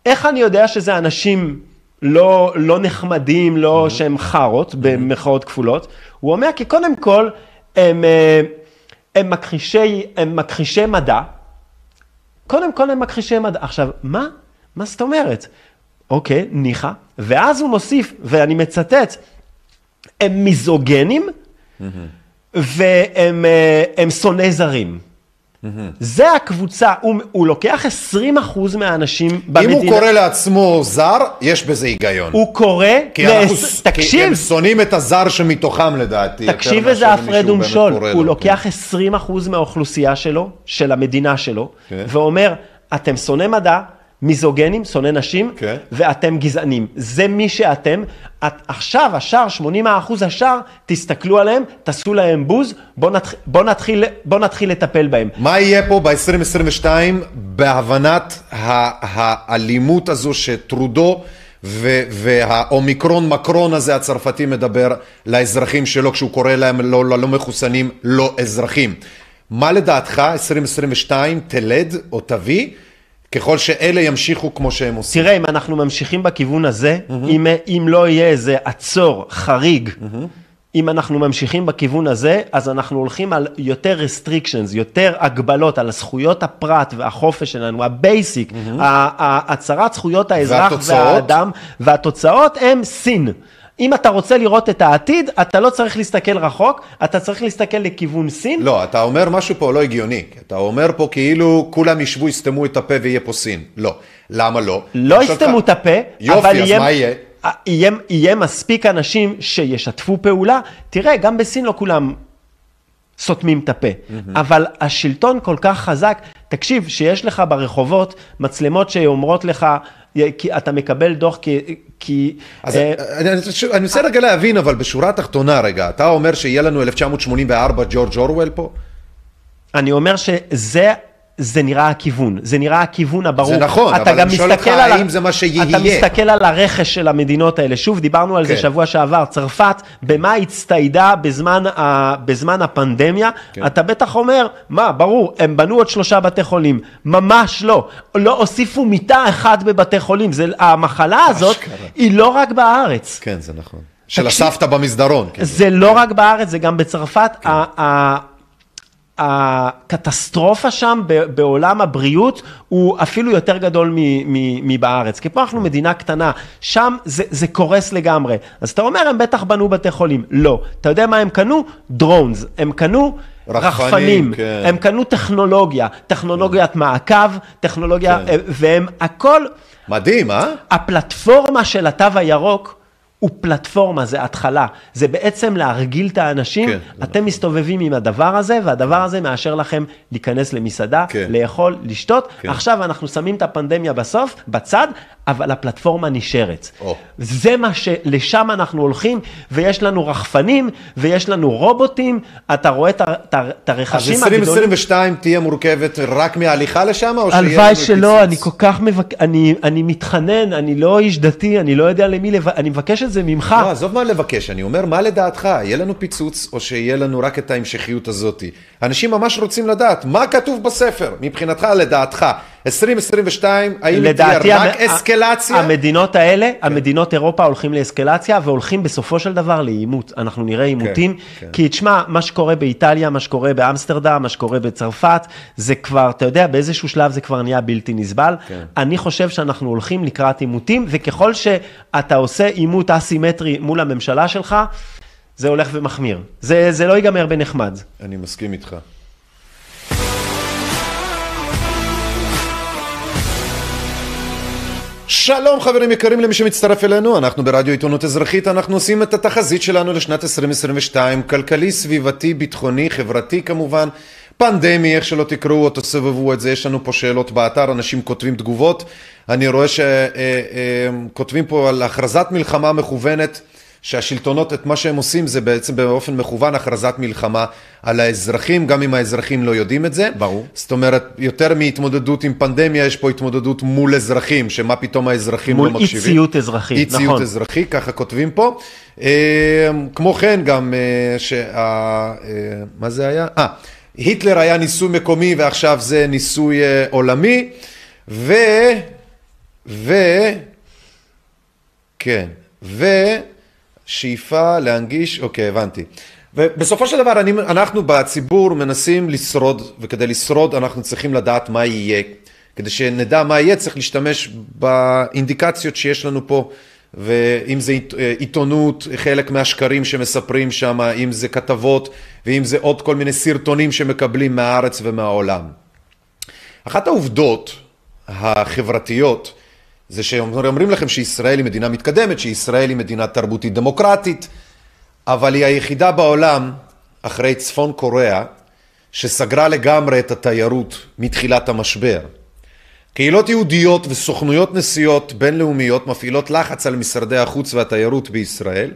איך אני יודע שזה אנשים לא, לא נחמדים, לא mm-hmm. שהם חארות, במרכאות כפולות? הוא אומר, כי קודם כל, הם, אה, הם, מכחישי, הם מכחישי מדע. קודם כל הם מכחישי מדע. עכשיו, מה? מה זאת אומרת? אוקיי, ניחא. ואז הוא מוסיף, ואני מצטט, הם מיזוגנים mm-hmm. והם אה, הם שונאי זרים. זה הקבוצה, הוא, הוא לוקח 20% מהאנשים במדינה. אם הוא קורא לעצמו זר, יש בזה היגיון. הוא קורא, כי, לעש- אנחנו, כי תקשיב, הם שונאים את הזר שמתוכם לדעתי. תקשיב איזה הפרד ומשול, הוא לו, לוקח 20% מהאוכלוסייה שלו, של המדינה שלו, כן. ואומר, אתם שונאי מדע, מיזוגנים, שונאי נשים, כן. ואתם גזענים. זה מי שאתם. את, עכשיו, השאר, 80% השאר, תסתכלו עליהם, תעשו להם בוז, בואו נתח, בוא נתחיל, בוא נתחיל לטפל בהם. מה יהיה פה ב-2022 בהבנת האלימות הזו שטרודו ו- והאומיקרון מקרון הזה הצרפתי מדבר לאזרחים שלו כשהוא קורא להם לא, לא, לא מחוסנים לא אזרחים. מה לדעתך 2022 תלד או תביא ככל שאלה ימשיכו כמו שהם עושים? תראה, אם אנחנו ממשיכים בכיוון הזה, אם, אם לא יהיה איזה עצור, חריג, אם אנחנו ממשיכים בכיוון הזה, אז אנחנו הולכים על יותר restrictions, יותר הגבלות על זכויות הפרט והחופש שלנו, ה basic, הצהרת זכויות האזרח והתוצאות? והאדם, והתוצאות הם סין. אם אתה רוצה לראות את העתיד, אתה לא צריך להסתכל רחוק, אתה צריך להסתכל לכיוון סין. לא, אתה אומר משהו פה לא הגיוני. אתה אומר פה כאילו כולם ישבו, יסתמו את הפה ויהיה פה סין. לא. למה לא? לא יסתמו את הפה, יופי, אבל אז יהיה, מה יהיה? יהיה, יהיה מספיק אנשים שישתפו פעולה. תראה, גם בסין לא כולם סותמים את הפה, אבל השלטון כל כך חזק, תקשיב, שיש לך ברחובות מצלמות שאומרות לך, כי אתה מקבל דוח כי... כי אז אה, אני, רוצה רגע להבין, אבל בשורה התחתונה רגע, אתה אומר שיהיה לנו 1984 ג'ורג' אורוול פה? אני אומר שזה... זה נראה הכיוון, זה נראה הכיוון הברור. זה נכון, אתה אבל גם אני שואל אותך על ה- האם זה מה שיהיה. אתה מסתכל על הרכש של המדינות האלה. שוב, דיברנו על זה כן. שבוע שעבר. צרפת, במה הצטיידה בזמן, ה... בזמן הפנדמיה? כן. אתה בטח אומר, מה, ברור, הם בנו עוד שלושה בתי חולים. ממש לא. לא הוסיפו מיטה אחת בבתי חולים. זה... המחלה הזאת אשכרה. היא לא רק בארץ. כן, זה נכון. של הסבתא במסדרון. כאילו. זה לא רק בארץ, זה גם בצרפת. כן. הקטסטרופה שם בעולם הבריאות הוא אפילו יותר גדול מבארץ. כי פה אנחנו מדינה קטנה, שם זה, זה קורס לגמרי. אז אתה אומר, הם בטח בנו בתי חולים. לא. אתה יודע מה הם קנו? דרונס. הם קנו רחפנים, רחפנים. כן. הם קנו טכנולוגיה, טכנולוגיית מעקב, טכנולוגיה, כן. והם הכל... מדהים, אה? הפלטפורמה של התו הירוק הוא פלטפורמה, זה התחלה. זה בעצם להרגיל את האנשים, כן, אתם מסתובבים עם הדבר הזה, והדבר הזה מאשר לכם להיכנס למסעדה, כן. לאכול, לשתות. כן. עכשיו אנחנו שמים את הפנדמיה בסוף, בצד, אבל הפלטפורמה נשארת. או. זה מה ש... לשם אנחנו הולכים, ויש לנו רחפנים, ויש לנו רובוטים, אתה רואה את אז הרכשים הגדולים. 2022 תהיה מורכבת רק מההליכה לשם, או שיהיה לנו הלוואי שלא, פיצוץ? אני כל כך מבק... אני, אני מתחנן, אני לא איש דתי, אני לא יודע למי לב... אני מבקש את זה ממך. לא, עזוב מה לבקש, אני אומר, מה לדעתך? יהיה לנו פיצוץ, או שיהיה לנו רק את ההמשכיות הזאת? אנשים ממש רוצים לדעת, מה כתוב בספר, מבחינתך, לדעתך? 2022, האם תהיה רק אסקלציה? המדינות האלה, המדינות אירופה הולכים לאסקלציה והולכים בסופו של דבר לעימות. אנחנו נראה עימותים, כן. כי תשמע, מה שקורה באיטליה, מה שקורה באמסטרדם, מה שקורה בצרפת, זה כבר, אתה יודע, באיזשהו שלב זה כבר נהיה בלתי נסבל. כן. אני חושב שאנחנו הולכים לקראת עימותים, וככל שאתה עושה עימות אסימטרי מול הממשלה שלך, זה הולך ומחמיר. זה, זה לא ייגמר בנחמד. אני מסכים איתך. שלום חברים יקרים למי שמצטרף אלינו, אנחנו ברדיו עיתונות אזרחית, אנחנו עושים את התחזית שלנו לשנת 2022, כלכלי, סביבתי, ביטחוני, חברתי כמובן, פנדמי, איך שלא תקראו או תסובבו את זה, יש לנו פה שאלות באתר, אנשים כותבים תגובות, אני רואה שכותבים פה על הכרזת מלחמה מכוונת, שהשלטונות, את מה שהם עושים זה בעצם באופן מכוון הכרזת מלחמה על האזרחים, גם אם האזרחים לא יודעים את זה. ברור. זאת אומרת, יותר מהתמודדות עם פנדמיה, יש פה התמודדות מול אזרחים, שמה פתאום האזרחים מול לא מקשיבים. אי ציות אזרחי, אי ציות נכון. אזרחי, ככה כותבים פה. אה, כמו כן, גם אה, שה... אה, מה זה היה? אה, היטלר היה ניסוי מקומי ועכשיו זה ניסוי עולמי, ו... ו... כן, ושאיפה להנגיש, אוקיי, הבנתי. ובסופו של דבר אני, אנחנו בציבור מנסים לשרוד, וכדי לשרוד אנחנו צריכים לדעת מה יהיה. כדי שנדע מה יהיה צריך להשתמש באינדיקציות שיש לנו פה, ואם זה אה, עיתונות, חלק מהשקרים שמספרים שם, אם זה כתבות, ואם זה עוד כל מיני סרטונים שמקבלים מהארץ ומהעולם. אחת העובדות החברתיות זה שאומרים לכם שישראל היא מדינה מתקדמת, שישראל היא מדינה תרבותית דמוקרטית, אבל היא היחידה בעולם, אחרי צפון קוריאה, שסגרה לגמרי את התיירות מתחילת המשבר. קהילות יהודיות וסוכנויות נסיעות בינלאומיות מפעילות לחץ על משרדי החוץ והתיירות בישראל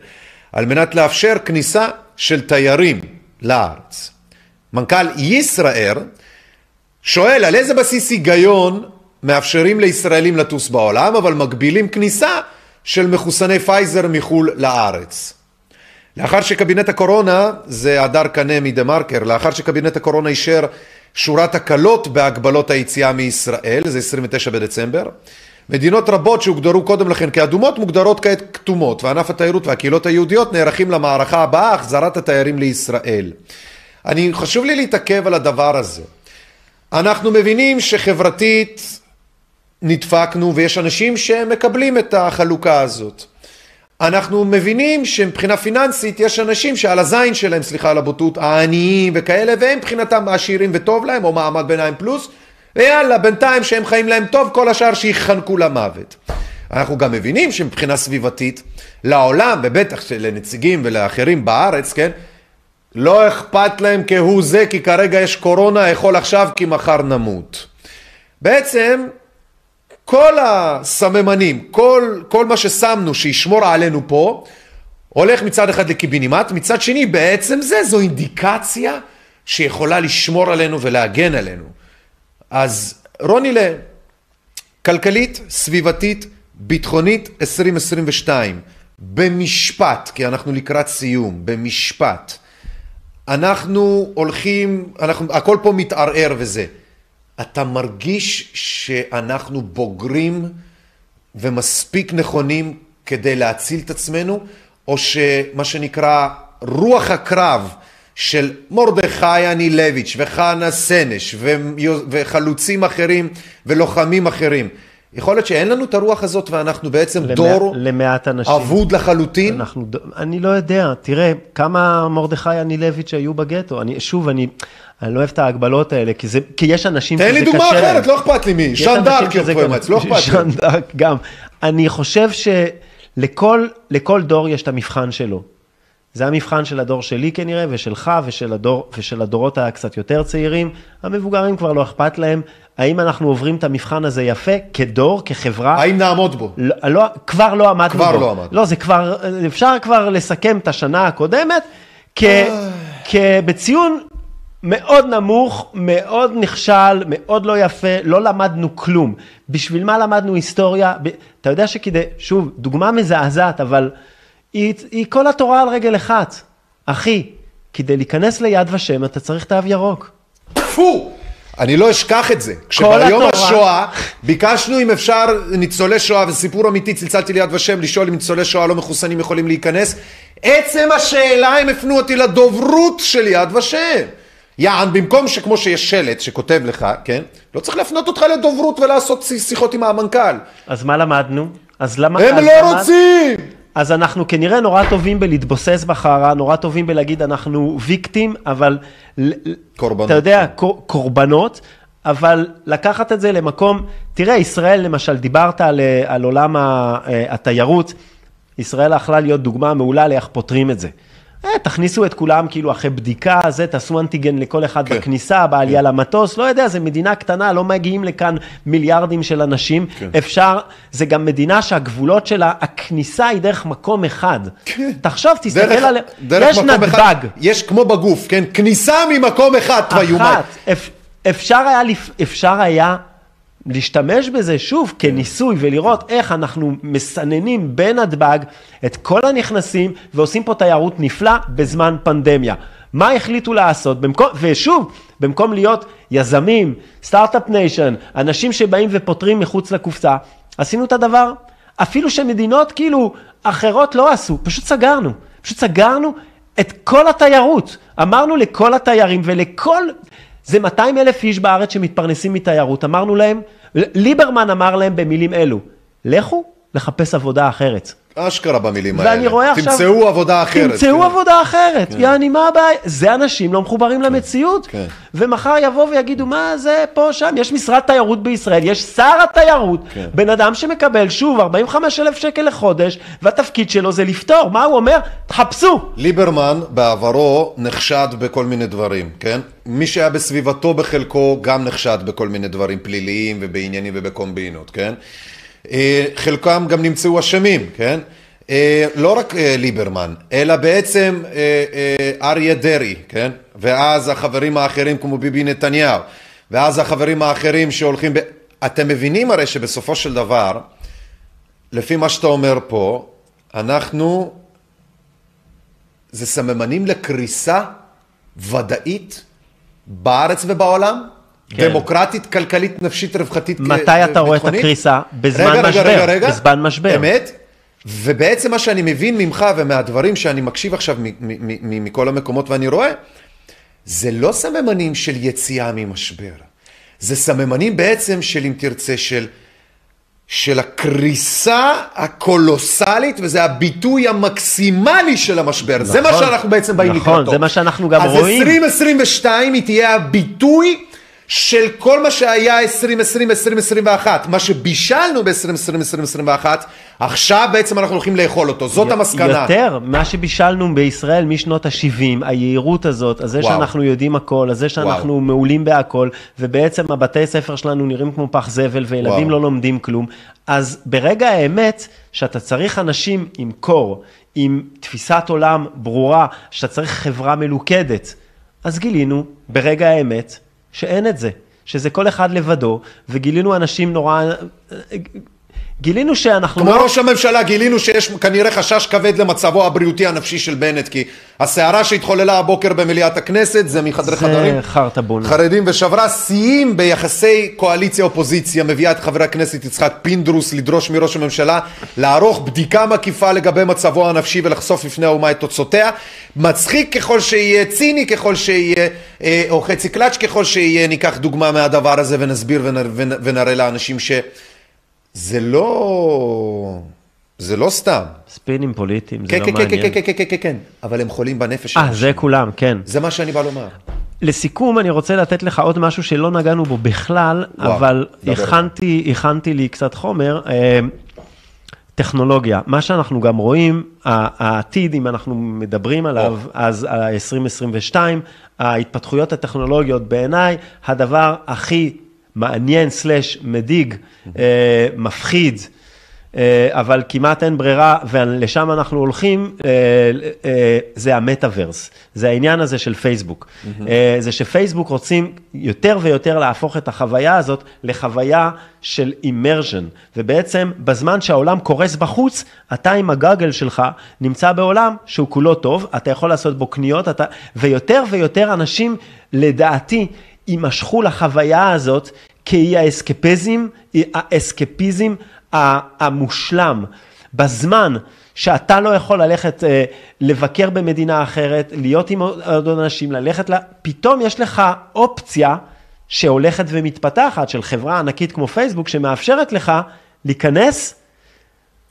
על מנת לאפשר כניסה של תיירים לארץ. מנכ"ל ישראייר שואל על איזה בסיס היגיון מאפשרים לישראלים לטוס בעולם, אבל מגבילים כניסה של מחוסני פייזר מחו"ל לארץ. לאחר שקבינט הקורונה, זה הדר קנה מדה מרקר, לאחר שקבינט הקורונה אישר שורת הקלות בהגבלות היציאה מישראל, זה 29 בדצמבר, מדינות רבות שהוגדרו קודם לכן כאדומות מוגדרות כעת כתומות, וענף התיירות והקהילות היהודיות נערכים למערכה הבאה, החזרת התיירים לישראל. אני, חשוב לי להתעכב על הדבר הזה. אנחנו מבינים שחברתית נדפקנו ויש אנשים שמקבלים את החלוקה הזאת. אנחנו מבינים שמבחינה פיננסית יש אנשים שעל הזין שלהם, סליחה על הבוטות, העניים וכאלה, והם מבחינתם עשירים וטוב להם, או מעמד ביניים פלוס, ויאללה, בינתיים שהם חיים להם טוב, כל השאר שיחנקו למוות. אנחנו גם מבינים שמבחינה סביבתית, לעולם, ובטח לנציגים ולאחרים בארץ, כן, לא אכפת להם כהוא זה, כי כרגע יש קורונה, יכול עכשיו כי מחר נמות. בעצם, כל הסממנים, כל, כל מה ששמנו שישמור עלינו פה, הולך מצד אחד לקיבינימט, מצד שני בעצם זה, זו אינדיקציה שיכולה לשמור עלינו ולהגן עלינו. אז רוני לה, כלכלית, סביבתית, ביטחונית 2022, במשפט, כי אנחנו לקראת סיום, במשפט. אנחנו הולכים, אנחנו, הכל פה מתערער וזה. אתה מרגיש שאנחנו בוגרים ומספיק נכונים כדי להציל את עצמנו, או שמה שנקרא רוח הקרב של מרדכי אנילביץ' וחנה סנש וחלוצים אחרים ולוחמים אחרים, יכול להיות שאין לנו את הרוח הזאת ואנחנו בעצם למע- דור למעט אנשים. אבוד לחלוטין? אנחנו, אני לא יודע, תראה, כמה מרדכי אנילביץ' היו בגטו, אני, שוב, אני, אני לא אוהב את ההגבלות האלה, כי, זה, כי יש אנשים שזה תן קשה לי דוגמה להם. אחרת, לא אכפת לי מי, אנשים דארק אומץ, לא אכפת לי. דארק גם. אני חושב שלכל לכל דור יש את המבחן שלו. זה המבחן של הדור שלי כנראה, ושלך, ושל, הדור, ושל הדורות הקצת יותר צעירים. המבוגרים כבר לא אכפת להם. האם אנחנו עוברים את המבחן הזה יפה, כדור, כחברה? האם נעמוד בו? לא, לא, כבר לא עמדנו כבר בו. לא עמדנו. לא, זה כבר, אפשר כבר לסכם את השנה הקודמת כ, כבציון מאוד נמוך, מאוד נכשל, מאוד לא יפה, לא למדנו כלום. בשביל מה למדנו היסטוריה? ב- אתה יודע שכדי, שוב, דוגמה מזעזעת, אבל היא, היא כל התורה על רגל אחת. אחי, כדי להיכנס ליד ושם אתה צריך תו ירוק. פו! אני לא אשכח את זה. כשביום התורה- השואה ביקשנו אם אפשר ניצולי שואה, וזה סיפור אמיתי, צלצלתי ליד ושם לשאול אם ניצולי שואה לא מחוסנים יכולים להיכנס. עצם השאלה הם הפנו אותי לדוברות של יד ושם. יען, במקום שכמו שיש שלט שכותב לך, כן? לא צריך להפנות אותך לדוברות ולעשות שיחות עם המנכ"ל. אז מה למדנו? אז למה... הם לא למד- רוצים! אז אנחנו כנראה נורא טובים בלהתבוסס בחרא, נורא טובים בלהגיד אנחנו ויקטים, אבל... קורבנות. אתה יודע, קור- קורבנות, אבל לקחת את זה למקום... תראה, ישראל למשל, דיברת על, אה, על עולם אה, התיירות, ישראל יכלה להיות דוגמה מעולה לאיך פותרים את זה. אה, תכניסו את כולם כאילו אחרי בדיקה, זה, תעשו אנטיגן לכל אחד כן. בכניסה, בעלייה למטוס, לא יודע, זו מדינה קטנה, לא מגיעים לכאן מיליארדים של אנשים. כן. אפשר, זה גם מדינה שהגבולות שלה, הכניסה היא דרך מקום אחד. כן. תחשוב, תסתכל דרך- על... דרך יש נתב"ג. אחד, יש כמו בגוף, כן? כניסה ממקום אחד. אפ- אפשר היה, לפ- אפשר היה להשתמש בזה שוב כניסוי ולראות איך אנחנו מסננים בנתב"ג את כל הנכנסים ועושים פה תיירות נפלא בזמן פנדמיה. מה החליטו לעשות? במקום, ושוב, במקום להיות יזמים, start-up nation, אנשים שבאים ופותרים מחוץ לקופסה, עשינו את הדבר. אפילו שמדינות כאילו אחרות לא עשו, פשוט סגרנו. פשוט סגרנו את כל התיירות. אמרנו לכל התיירים ולכל... זה 200 אלף איש בארץ שמתפרנסים מתיירות. אמרנו להם, ליברמן אמר להם במילים אלו, לכו לחפש עבודה אחרת. אשכרה במילים האלה. ואני רואה עכשיו... תמצאו עבודה אחרת. תמצאו כן. עבודה אחרת. יעני, מה הבעיה? זה אנשים לא מחוברים למציאות. כן. ומחר יבואו ויגידו, מה זה פה, שם? יש משרד תיירות בישראל, יש שר התיירות, כן. בן אדם שמקבל, שוב, 45 אלף שקל לחודש, והתפקיד שלו זה לפתור. מה הוא אומר? תחפשו. ליברמן בעברו נחשד בכל מיני דברים, כן? מי שהיה בסביבתו בחלקו גם נחשד בכל מיני דברים פליליים ובעניינים ובקומבינות, כן? אה, חלקם גם נמצאו אשמים, כן? אה, לא רק אה, ליברמן, אלא בעצם אריה דרעי, כן? ואז החברים האחרים כמו ביבי נתניהו, ואז החברים האחרים שהולכים ב... אתם מבינים הרי שבסופו של דבר, לפי מה שאתה אומר פה, אנחנו זה סממנים לקריסה ודאית בארץ ובעולם? כן. דמוקרטית, כלכלית, נפשית, רווחתית, מתי אה, אתה רואה את ביטחונית? הקריסה? בזמן רגע, רגע, משבר. רגע, רגע. בזמן משבר. אמת? ובעצם מה שאני מבין ממך ומהדברים שאני מקשיב עכשיו מכל המקומות ואני רואה, זה לא סממנים של יציאה ממשבר. זה סממנים בעצם של, אם תרצה, של, של הקריסה הקולוסלית, וזה הביטוי המקסימלי של המשבר. זה מה נכון. שאנחנו בעצם באים נכון, לקראתו. זה מה שאנחנו גם אז רואים. אז 2022 היא תהיה הביטוי של כל מה שהיה 2020, 2021, מה שבישלנו ב-2020, 2021, עכשיו בעצם אנחנו הולכים לאכול אותו, זאת המסקנה. יותר, מה שבישלנו בישראל משנות ה-70, היהירות הזאת, הזה וואו. שאנחנו יודעים הכל, הזה שאנחנו מעולים בהכל, ובעצם הבתי ספר שלנו נראים כמו פח זבל, וילדים וואו. לא לומדים כלום. אז ברגע האמת, שאתה צריך אנשים עם קור, עם תפיסת עולם ברורה, שאתה צריך חברה מלוכדת, אז גילינו ברגע האמת שאין את זה, שזה כל אחד לבדו, וגילינו אנשים נורא... גילינו שאנחנו כמו לא... ראש הממשלה גילינו שיש כנראה חשש כבד למצבו הבריאותי הנפשי של בנט, כי הסערה שהתחוללה הבוקר במליאת הכנסת זה מחדרי חדרים. זה חרטה בונה. חרדים ושברה שיאים ביחסי קואליציה-אופוזיציה, מביאה את חברי הכנסת יצחק פינדרוס לדרוש מראש הממשלה לערוך בדיקה מקיפה לגבי מצבו הנפשי ולחשוף בפני האומה את תוצאותיה. מצחיק ככל שיהיה, ציני ככל שיהיה, אה, או חצי קלאץ' ככל שיהיה, ניקח דוגמה מהדבר הזה ונסביר ונ- ונ- ונראה לאנשים שזה לא... זה לא סתם. ספינים פוליטיים, זה כן, לא כן, כן, מעניין. כן, כן, כן, כן, כן, אבל הם חולים בנפש. אה. זה כולם, כן. זה מה שאני בא לומר. לסיכום, אני רוצה לתת לך עוד משהו שלא נגענו בו בכלל, וואו, אבל. הכנתי, הכנתי לי קצת חומר. אה, טכנולוגיה. מה שאנחנו גם רואים, העתיד, אם אנחנו מדברים עליו, אז ה-2022, ההתפתחויות הטכנולוגיות בעיניי, הדבר הכי מעניין סלש מדאיג, אה, מפחיד, אה, אבל כמעט אין ברירה, ולשם אנחנו הולכים, אה, אה, זה המטאוורס, זה העניין הזה של פייסבוק. זה שפייסבוק רוצים יותר ויותר להפוך את החוויה הזאת לחוויה של אימרז'ן, ובעצם בזמן שהעולם קורס בחוץ, אתה עם הגאגל שלך נמצא בעולם שהוא כולו טוב, אתה יכול לעשות בו קניות, אתה... ויותר ויותר אנשים, לדעתי, יימשכו לחוויה הזאת, היא האסקפיזם, האסקפיזם המושלם, בזמן שאתה לא יכול ללכת אה, לבקר במדינה אחרת, להיות עם עוד אנשים, ללכת, לה, פתאום יש לך אופציה שהולכת ומתפתחת של חברה ענקית כמו פייסבוק, שמאפשרת לך להיכנס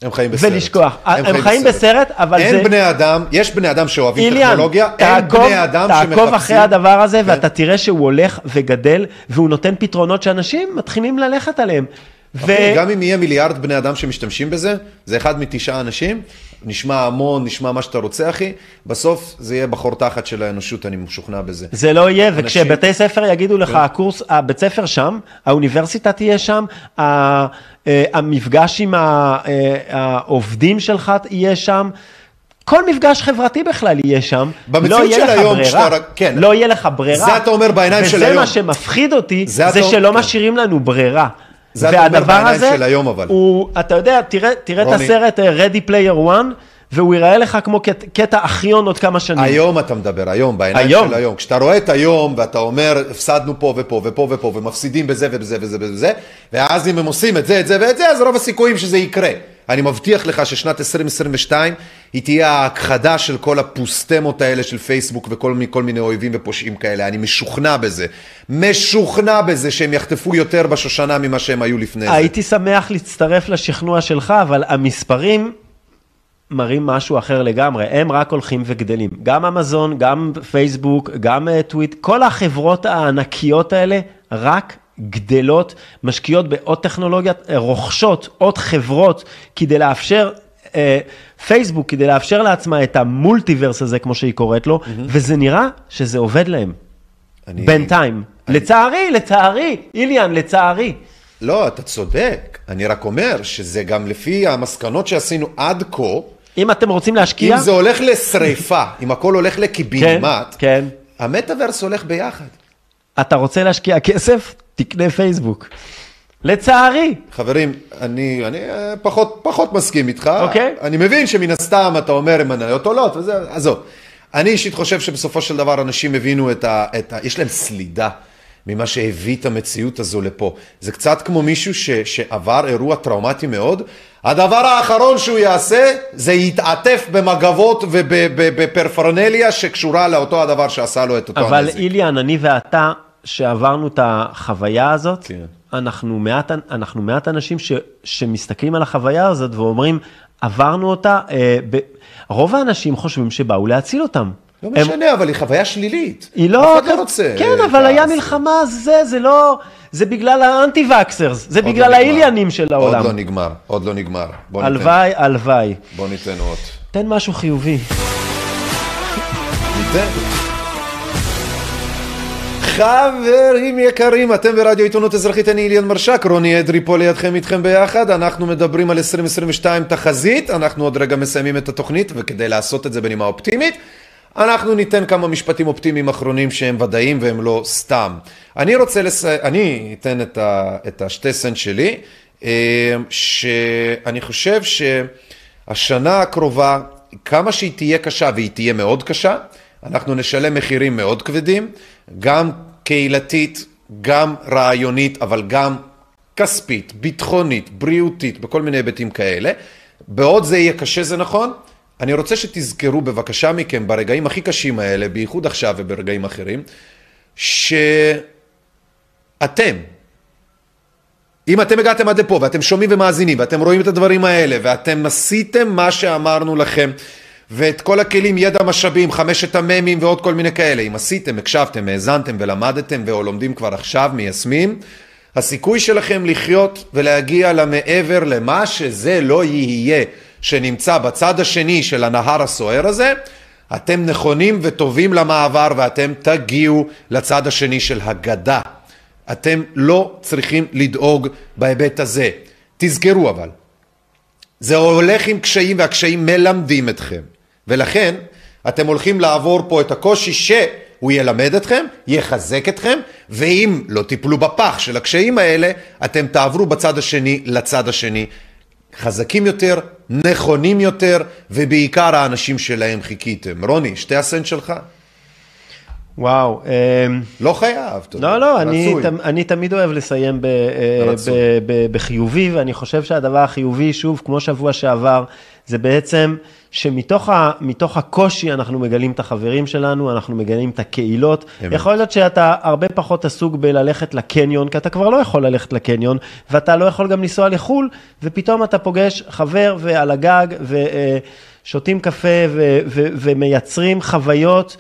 הם חיים בסרט. ולשכוח. הם, הם חיים בסרט, בסרט אבל אין זה... אין בני אדם, יש בני אדם שאוהבים איליאן, טכנולוגיה, תעקוב, אין בני אדם שמחפשים... תעקוב אחרי הדבר הזה, כן. ואתה תראה שהוא הולך וגדל, והוא נותן פתרונות שאנשים מתחילים ללכת עליהם. אחי, גם אם יהיה מיליארד בני אדם שמשתמשים בזה, זה אחד מתשעה אנשים, נשמע המון, נשמע מה שאתה רוצה, אחי, בסוף זה יהיה בחור תחת של האנושות, אני משוכנע בזה. זה לא יהיה, אנשים- וכשבתי ספר יגידו לך, כן. הקורס, הבית ספר שם, האוניברסיטה תהיה שם, אה, המפגש עם אה, העובדים שלך יהיה שם. כל מפגש חברתי בכלל יהיה שם, לא יהיה לך היום, ברירה, כשאתה רק- כן. לא יהיה לך ברירה. זה אתה אומר בעיניים של וזה היום. מה שמפחיד אותי, זה זה, שלא כן. משאירים לנו ברירה. זה בעיניים הזה, של היום, אבל. הוא, אתה יודע, תראה, תראה את. הסרט אה, Ready Player One, והוא ייראה לך כמו קט- קטע אחיון עוד כמה שנים. היום אתה מדבר, היום, בעיניים היום. של היום. כשאתה רואה את היום, ואתה אומר, הפסדנו פה ופה ופה ופה, ומפסידים בזה ובזה וזה ובזה, ואז אם הם עושים את זה, את זה ואת זה, אז רוב הסיכויים שזה יקרה. אני מבטיח לך ששנת 2022 היא תהיה ההכחדה של כל הפוסטמות האלה של פייסבוק וכל מי- כל מיני אויבים ופושעים כאלה. אני משוכנע בזה. משוכנע בזה שהם יחטפו יותר בשושנה ממה שהם היו לפני זה. הייתי שמח להצטרף לשכנוע שלך, אבל המספרים מראים משהו אחר לגמרי, הם רק הולכים וגדלים. גם אמזון, גם פייסבוק, גם אה, טוויט, כל החברות הענקיות האלה רק גדלות, משקיעות בעוד טכנולוגיה, אה, רוכשות עוד חברות כדי לאפשר... אה, פייסבוק כדי לאפשר לעצמה את המולטיברס הזה, כמו שהיא קוראת לו, וזה נראה שזה עובד להם. אני- בינתיים. לצערי, לצערי, איליאן, לצערי. לא, אתה צודק. אני רק אומר שזה גם לפי המסקנות שעשינו עד כה, אם אתם רוצים להשקיע... אם זה הולך לשריפה, אם הכל הולך כן, לקיבינימט, כן. המטאוורס הולך ביחד. אתה רוצה להשקיע כסף? תקנה פייסבוק. לצערי. חברים, אני, אני אה, פחות, פחות מסכים איתך. אוקיי. אני מבין שמן הסתם אתה אומר אם מניות עולות וזה, עזוב. אני אישית חושב שבסופו של דבר אנשים הבינו את ה... את ה יש להם סלידה ממה שהביא את המציאות הזו לפה. זה קצת כמו מישהו ש, שעבר אירוע טראומטי מאוד. הדבר האחרון שהוא יעשה זה יתעטף במגבות ובפרפרנליה שקשורה לאותו הדבר שעשה לו את אותו אבל הנזק. איליאן, אני ואתה, שעברנו את החוויה הזאת, כן. אנחנו מעט, אנחנו מעט אנשים ש, שמסתכלים על החוויה הזאת ואומרים, עברנו אותה, אה, ב... רוב האנשים חושבים שבאו להציל אותם. לא הם- משנה, אבל היא חוויה שלילית. היא לא... אף אחד לא רוצה. כן, אה, אבל היה מלחמה, זה, זה לא... זה בגלל האנטי וקסרס, זה לא בגלל נגמר. האיליאנים של העולם. עוד לא נגמר, עוד לא נגמר. הלוואי, הלוואי. בוא ניתן עוד. תן משהו חיובי. ניתן. חברים יקרים, אתם ברדיו עיתונות אזרחית, אני איליאן מרשק, רוני אדרי פה לידכם איתכם ביחד, אנחנו מדברים על 2022 תחזית, אנחנו עוד רגע מסיימים את התוכנית, וכדי לעשות את זה בנימה אופטימית, אנחנו ניתן כמה משפטים אופטימיים אחרונים שהם ודאיים והם לא סתם. אני רוצה לסיים, אני אתן את, ה, את השתי סנט שלי, אה, שאני חושב שהשנה הקרובה, כמה שהיא תהיה קשה, והיא תהיה מאוד קשה, אנחנו נשלם מחירים מאוד כבדים, גם קהילתית, גם רעיונית, אבל גם כספית, ביטחונית, בריאותית, בכל מיני היבטים כאלה. בעוד זה יהיה קשה, זה נכון. אני רוצה שתזכרו בבקשה מכם, ברגעים הכי קשים האלה, בייחוד עכשיו וברגעים אחרים, שאתם, אם אתם הגעתם עד לפה ואתם שומעים ומאזינים ואתם רואים את הדברים האלה ואתם עשיתם מה שאמרנו לכם ואת כל הכלים, ידע, משאבים, חמשת המ"מים ועוד כל מיני כאלה, אם עשיתם, הקשבתם, האזנתם ולמדתם ואו לומדים כבר עכשיו, מיישמים, הסיכוי שלכם לחיות ולהגיע למעבר למה שזה לא יהיה שנמצא בצד השני של הנהר הסוער הזה, אתם נכונים וטובים למעבר ואתם תגיעו לצד השני של הגדה. אתם לא צריכים לדאוג בהיבט הזה. תזכרו אבל, זה הולך עם קשיים והקשיים מלמדים אתכם. ולכן אתם הולכים לעבור פה את הקושי שהוא ילמד אתכם, יחזק אתכם, ואם לא תיפלו בפח של הקשיים האלה, אתם תעברו בצד השני לצד השני. חזקים יותר, נכונים יותר, ובעיקר האנשים שלהם חיכיתם. רוני, שתי הסנט שלך? וואו. אמ, לא חייב, אתה יודע. לא, לא, אני. תמ- אני תמיד אוהב לסיים ב, אה, רצוי. ב, ב, בחיובי, ואני חושב שהדבר החיובי, שוב, כמו שבוע שעבר, זה בעצם שמתוך ה, הקושי אנחנו מגלים את החברים שלנו, אנחנו מגלים את הקהילות. אמת. יכול להיות שאתה הרבה פחות עסוק בללכת לקניון, כי אתה כבר לא יכול ללכת לקניון, ואתה לא יכול גם לנסוע לחו"ל, ופתאום אתה פוגש חבר ועל הגג, ושותים קפה ו, ו, ומייצרים חוויות.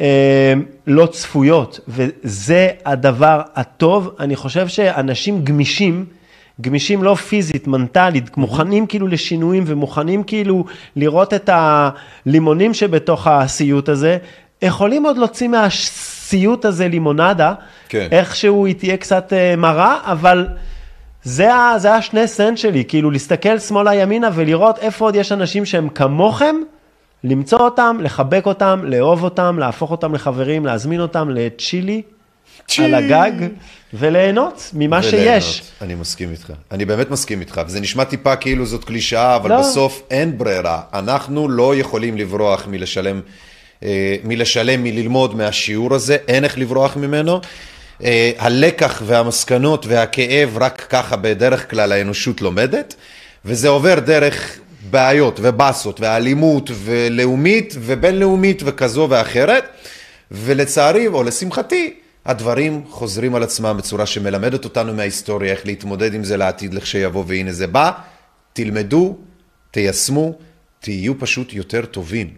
אה, לא צפויות, וזה הדבר הטוב. אני חושב שאנשים גמישים, גמישים לא פיזית, מנטלית, מוכנים כאילו לשינויים ומוכנים כאילו לראות את הלימונים שבתוך הסיוט הזה, יכולים עוד להוציא מהסיוט הזה לימונדה, כן. איכשהו היא תהיה קצת אה, מרה, אבל... זה, ה- זה השני סנט שלי, כאילו להסתכל שמאלה ימינה ולראות איפה עוד יש אנשים שהם כמוכם, למצוא אותם, לחבק אותם, לאהוב אותם, להפוך אותם לחברים, להזמין אותם לצ'ילי על הגג וליהנות ממה וליהנות. שיש. אני מסכים איתך. אני באמת מסכים איתך. וזה נשמע טיפה כאילו זאת קלישאה, אבל לא. בסוף אין ברירה. אנחנו לא יכולים לברוח מלשלם, אה, מלשלם, מללמוד מהשיעור הזה, אין איך לברוח ממנו. אה, הלקח והמסקנות והכאב, רק ככה בדרך כלל האנושות לומדת, וזה עובר דרך בעיות ובאסות ואלימות ולאומית ובינלאומית וכזו ואחרת, ולצערי, או לשמחתי, הדברים חוזרים על עצמם בצורה שמלמדת אותנו מההיסטוריה איך להתמודד עם זה לעתיד לכשיבוא, והנה זה בא. תלמדו, תיישמו, תהיו פשוט יותר טובים.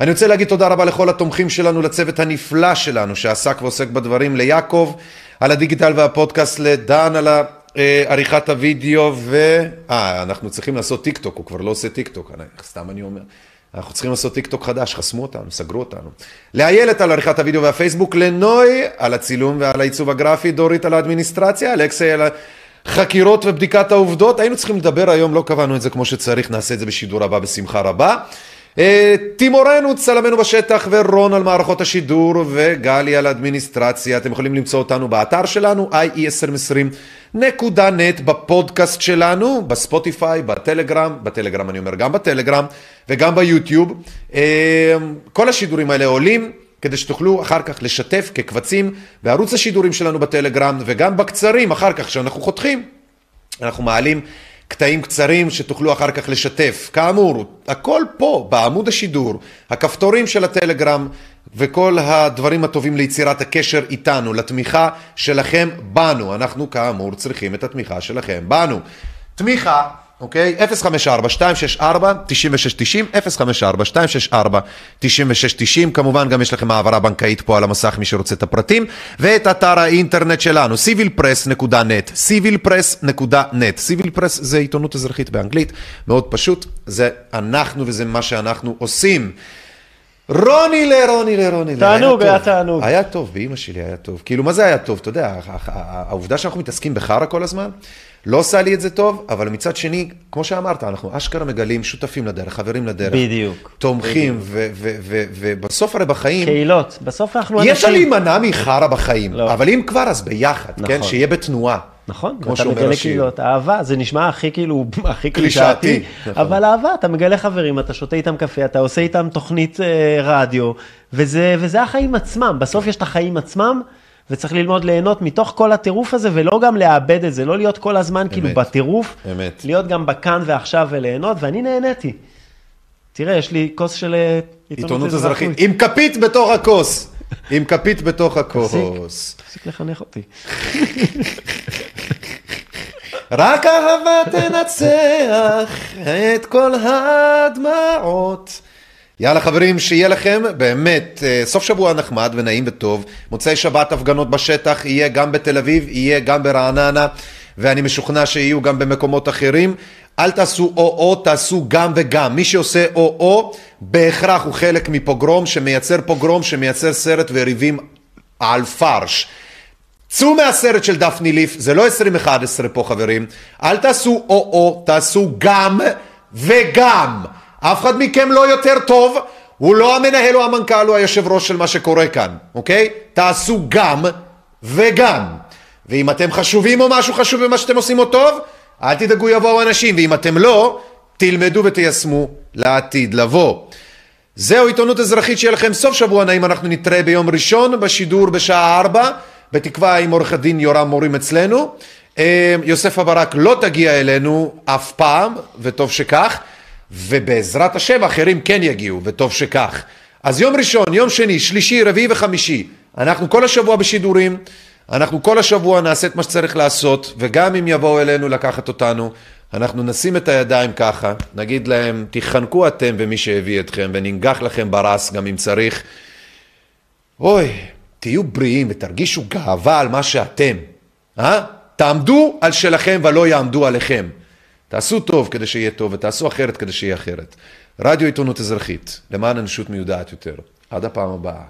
אני רוצה להגיד תודה רבה לכל התומכים שלנו, לצוות הנפלא שלנו שעסק ועוסק בדברים, ליעקב על הדיגיטל והפודקאסט, לדן על אה, עריכת הוידאו, ו... אה, אנחנו צריכים לעשות טיק טוק, הוא כבר לא עושה טיק טוק, סתם אני אומר. אנחנו צריכים לעשות טיק טוק חדש, חסמו אותנו, סגרו אותנו. לאיילת על עריכת הוידאו והפייסבוק, לנוי על הצילום ועל העיצוב הגרפי, דורית על האדמיניסטרציה, אלכסי על החקירות ובדיקת העובדות. היינו צריכים לדבר היום, לא קבענו את זה כמו שצריך, נעשה את זה בשידור הבא בשמחה רבה. אה, תימורנו, צלמנו בשטח, ורון על מערכות השידור, וגלי על האדמיניסטרציה. אתם יכולים למצוא אותנו באתר שלנו, ie2020.net, בפודקאסט שלנו, בספוטיפיי, בטלגרם, בטלגרם אני אומר, גם בטלגרם וגם ביוטיוב. אה, כל השידורים האלה עולים. כדי שתוכלו אחר כך לשתף כקבצים בערוץ השידורים שלנו בטלגרם וגם בקצרים אחר כך שאנחנו חותכים אנחנו מעלים קטעים קצרים שתוכלו אחר כך לשתף. כאמור, הכל פה בעמוד השידור, הכפתורים של הטלגרם וכל הדברים הטובים ליצירת הקשר איתנו, לתמיכה שלכם בנו. אנחנו כאמור צריכים את התמיכה שלכם בנו. תמיכה, אוקיי? 054-264-9690, 054-264-9690, כמובן גם יש לכם העברה בנקאית פה על המסך, מי שרוצה את הפרטים, ואת אתר האינטרנט שלנו, civilpress.net, civilpress.net, civilpress זה עיתונות אזרחית באנגלית, מאוד פשוט, זה אנחנו וזה מה שאנחנו עושים. רוני לרוני לרוני. תענוג, היה היה טוב. תענוג. היה טוב, באימא שלי היה טוב. כאילו, מה זה היה טוב? אתה יודע, העובדה שאנחנו מתעסקים בחרא כל הזמן, לא עושה לי את זה טוב, אבל מצד שני, כמו שאמרת, אנחנו אשכרה מגלים שותפים לדרך, חברים לדרך. בדיוק. תומכים, ובסוף הרי בחיים, קהילות, בסוף אנחנו אי אפשר. להימנע מחרא בחיים, לא. אבל אם כבר, אז ביחד, כן? נכון. שיהיה בתנועה. נכון, שאומר מגלה. קהילות, אהבה, זה נשמע הכי כאילו, הכי קלישאתי, נכון. אבל אהבה, אתה מגלה חברים, אתה שותה איתם קפה, אתה עושה איתם תוכנית אה, רדיו, וזה, וזה החיים עצמם, בסוף יש את החיים עצמם, וצריך ללמוד ליהנות מתוך כל הטירוף הזה, ולא גם לאבד את זה, לא להיות כל הזמן כאילו אמת. בטירוף, אמת. להיות גם בכאן ועכשיו וליהנות, ואני נהניתי. תראה, יש לי כוס של אה, עיתונות אזרחית, עם כפית בתוך הכוס. עם כפית בתוך הכוס. תפסיק לחנך אותי. רק אהבה תנצח את כל הדמעות. יאללה חברים, שיהיה לכם באמת אה, סוף שבוע נחמד ונעים וטוב. מוצאי שבת הפגנות בשטח, יהיה גם בתל אביב, יהיה גם ברעננה, ואני משוכנע שיהיו גם במקומות אחרים. אל תעשו או-או, תעשו גם וגם. מי שעושה או-או, בהכרח הוא חלק מפוגרום שמייצר פוגרום, שמייצר סרט וריבים על פרש. צאו מהסרט של דפני ליף, זה לא 2011 פה חברים, אל תעשו או-או, תעשו גם וגם. אף אחד מכם לא יותר טוב, הוא לא המנהל או המנכ"ל או היושב ראש של מה שקורה כאן, אוקיי? תעשו גם וגם. ואם אתם חשובים או משהו חשוב במה שאתם עושים או טוב, אל תדאגו יבואו אנשים, ואם אתם לא, תלמדו ותיישמו לעתיד לבוא. זהו עיתונות אזרחית, שיהיה לכם סוף שבוע נעים, אנחנו נתראה ביום ראשון בשידור בשעה 4, בתקווה עם עורך הדין יורם מורים אצלנו. אה, יוסף ברק לא תגיע אלינו אף פעם, וטוב שכך, ובעזרת השם אחרים כן יגיעו, וטוב שכך. אז יום ראשון, יום שני, שלישי, רביעי וחמישי, אנחנו כל השבוע בשידורים, אנחנו כל השבוע נעשה את מה שצריך לעשות, וגם אם יבואו אלינו לקחת אותנו, אנחנו נשים את הידיים ככה, נגיד להם, תחנקו אתם ומי שהביא אתכם, וננגח לכם ברס גם אם צריך. אוי, תהיו בריאים ותרגישו גאווה על מה שאתם, אה? תעמדו על שלכם ולא יעמדו עליכם. תעשו טוב כדי שיהיה טוב ותעשו אחרת כדי שיהיה אחרת. רדיו עיתונות אזרחית, למען אנושות מיודעת יותר. עד הפעם הבאה.